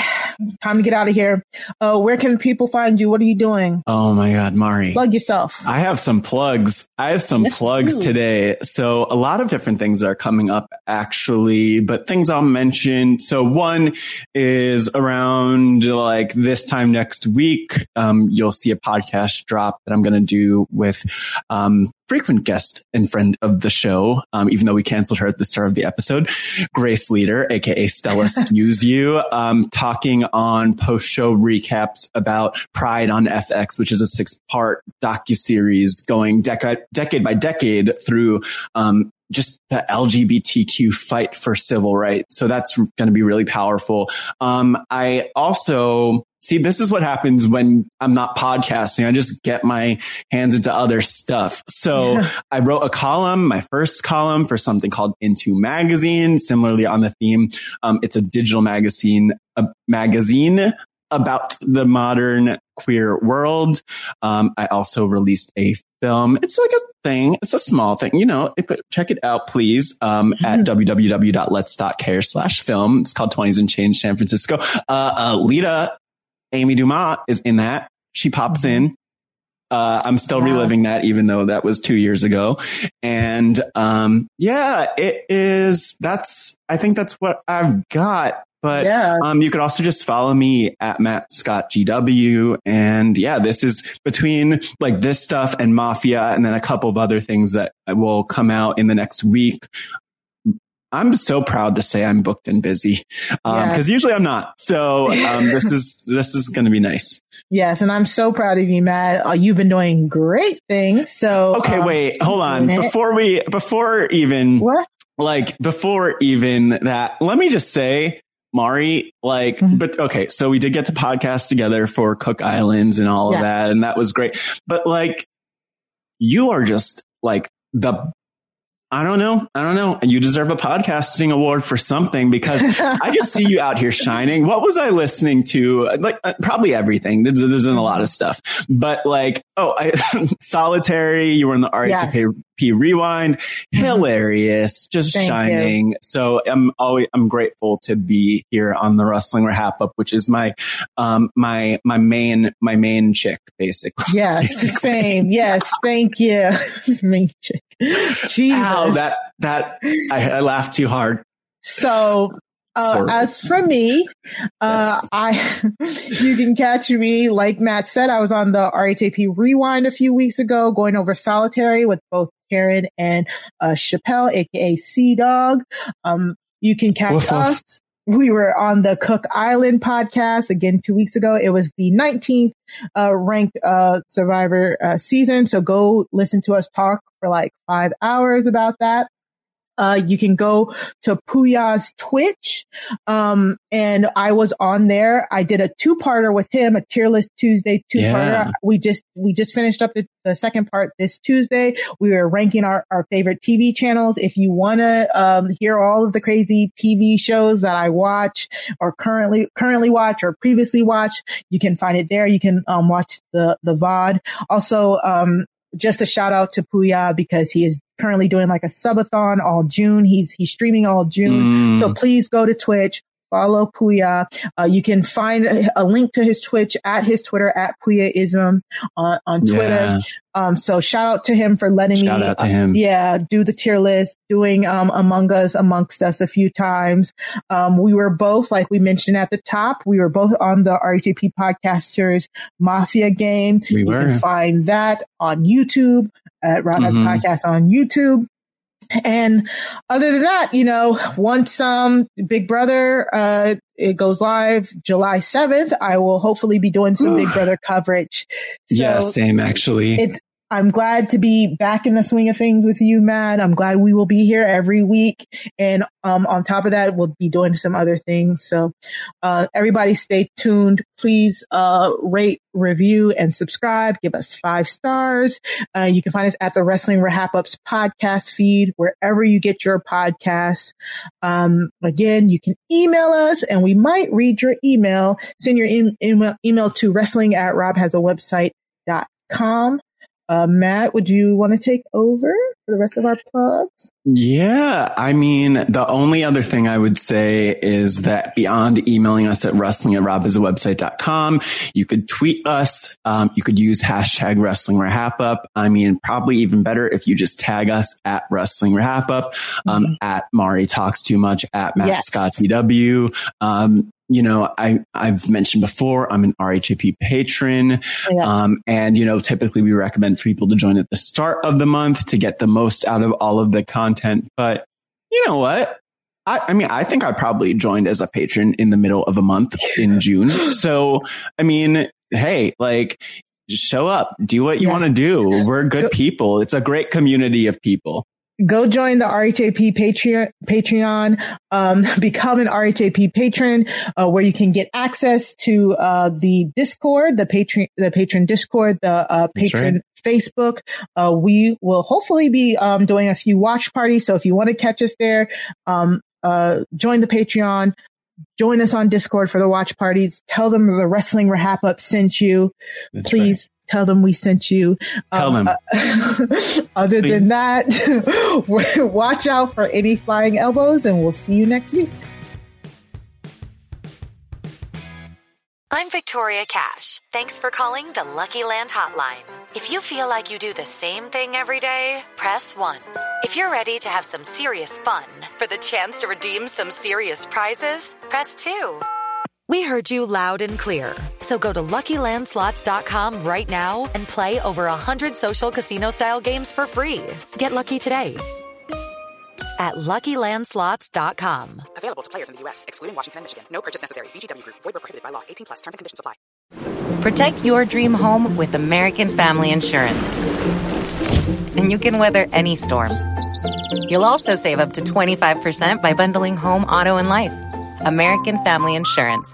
time to get out of here. Uh, where can people find you? What are you doing? Oh my God, Mari. Plug yourself. I have some plugs. I have some plugs today. So a lot of different things are coming up actually, but things I'll mention. So one is around like this time next week. Um, you'll see a podcast drop that I'm going to do with, um, frequent guest and friend of the show, um, even though we canceled her at the start of the episode, Grace Leader, aka Stella [laughs] Use You, um, talking on post show recaps about Pride on FX, which is a six part docu series going decade decade by decade through um, just the LGBTQ fight for civil rights. So that's going to be really powerful. Um, I also see this is what happens when I'm not podcasting. I just get my hands into other stuff. So yeah. I wrote a column, my first column for something called Into Magazine, similarly on the theme. Um, it's a digital magazine, a magazine about the modern queer world. Um, I also released a film. It's like a thing. It's a small thing, you know, check it out, please. Um, [laughs] at www.lets.care slash film. It's called 20s and change San Francisco. Uh, uh, Lita, Amy Dumas is in that. She pops in. Uh, I'm still wow. reliving that, even though that was two years ago. And, um, yeah, it is, that's, I think that's what I've got But Yes. um, you could also just follow me at Matt Scott GW. And yeah, this is between like this stuff and Mafia and then a couple of other things that will come out in the next week. I'm so proud to say I'm booked and busy. Um, Yeah. cause usually I'm not. So, um, this is, this is going to be nice. Yes, and I'm so proud of you, Matt. Uh, you've been doing great things. So Okay, um, wait, hold on. keep doing it. Before we, before even, what? like before even that, let me just say, Mari, like, Mm-hmm. but okay, so we did get to podcast together for Cook Islands and all of that, and that was great. But like, you are just like the, I don't know, I don't know, you deserve a podcasting award for something because I just see you out here shining. What was I listening to? Like, uh, probably everything. There's, there's been a lot of stuff, but like, oh, I, [laughs] solitary. You were in the RHAP Rewind. Hilarious, just Thank you. shining. So I'm always, I'm grateful to be here on the Wrestling RHAP-Up, which is my, um, my, my main, my main chick, basically. Yes, [laughs] same. Yes, thank you. [laughs] Me too. Jesus. Ow, that, that, I, I laughed too hard. So, uh, as for me, uh, I, [laughs] you can catch me, like Matt said, I was on the RHAP Rewind a few weeks ago, going over solitary with both Karen and, uh, Chappelle, aka Sea Dog. Um, you can catch woof. us. We were on the Cook Island podcast again two weeks ago. It was the 19th, uh, ranked, uh, survivor, uh, season. So go listen to us talk for like five hours about that. Uh, you can go to Puya's Twitch. Um, and I was on there. I did a two parter with him, a Tier List Tuesday two parter. Yeah. We just, we just finished up the, the second part this Tuesday. We were ranking our, our favorite TV channels. If you want to, um, hear all of the crazy TV shows that I watch or currently, currently watch or previously watch, you can find it there. You can, um, watch the, the VOD. Also, um, just a shout out to Puya because he is currently doing like a subathon all June. He's he's streaming all June. Mm. So please go to Twitch, follow Puya. Uh, you can find a, a link to his Twitch at his Twitter at Puyaism on on Twitter. Yeah. Um, so shout out to him for letting Shout me, out to uh, him. yeah, do the tier list, doing um Among Us amongst us a few times. Um, we were both, like we mentioned at the top, we were both on the RHAP podcasters Mafia game. We you were. can find that on YouTube at Round Up Mhm. Podcast on YouTube. And other than that, you know, once um Big Brother uh it goes live July 7th, I will hopefully be doing some Big Brother coverage. So yeah, same actually. it I'm glad to be back in the swing of things with you, Matt. I'm glad we will be here every week. And um on top of that, we'll be doing some other things. So uh everybody stay tuned. Please uh rate, review, and subscribe. Give us five stars. Uh you can find us at the Wrestling RHAP-Ups podcast feed, wherever you get your podcasts. Um again, you can email us and we might read your email. Send your email email to wrestling at robhasawebsite.com. Uh, Matt, would you want to take over for the rest of our plugs? Yeah. I mean, the only other thing I would say is that beyond emailing us at wrestling at robhasawebsite.com, you could tweet us. Um, you could use hashtag wrestling RHAP-Up. I mean, probably even better if you just tag us at wrestling RHAP-Up, um, at Mari talks too much at Matt Yes. Scott GW. Um, you know, I, I've mentioned before, I'm an RHAP patron. Yes. Um, and you know, typically we recommend for people to join at the start of the month to get the most out of all of the content. But you know what? I, I mean, I think I probably joined as a patron in the middle of a month in June. So, I mean, hey, like, show up, do what you Yes. want to do. We're good people. It's a great community of people. Go join the RHAP Patreon, Patreon, um, [laughs] become an RHAP patron, uh, where you can get access to, uh, the Discord, the patron, the patron Discord, the, uh, patron Facebook. Uh, we will hopefully be, um, doing a few watch parties. So if you want to catch us there, um, uh, join the Patreon. Join us on Discord for the watch parties. Tell them the Wrestling RHAP-Up sent you. That's Please tell them we sent you. Tell them. uh, [laughs] other than that, [laughs] watch out for any flying elbows, and we'll see you next week. I'm Victoria Cash. Thanks for calling the Lucky Land Hotline. If you feel like you do the same thing every day, press 1. If you're ready to have some serious fun for the chance to redeem some serious prizes, press 2. We heard you loud and clear. So go to LuckyLandSlots.com right now and play over 100 social casino-style games for free. Get lucky today at LuckyLandSlots.com. Available to players in the U.S., excluding Washington and Michigan. No purchase necessary. VGW Group. Void where prohibited by law. 18 plus. Terms and conditions apply. Protect your dream home with American Family Insurance. And you can weather any storm. You'll also save up to 25% by bundling home, auto, and life. American Family Insurance.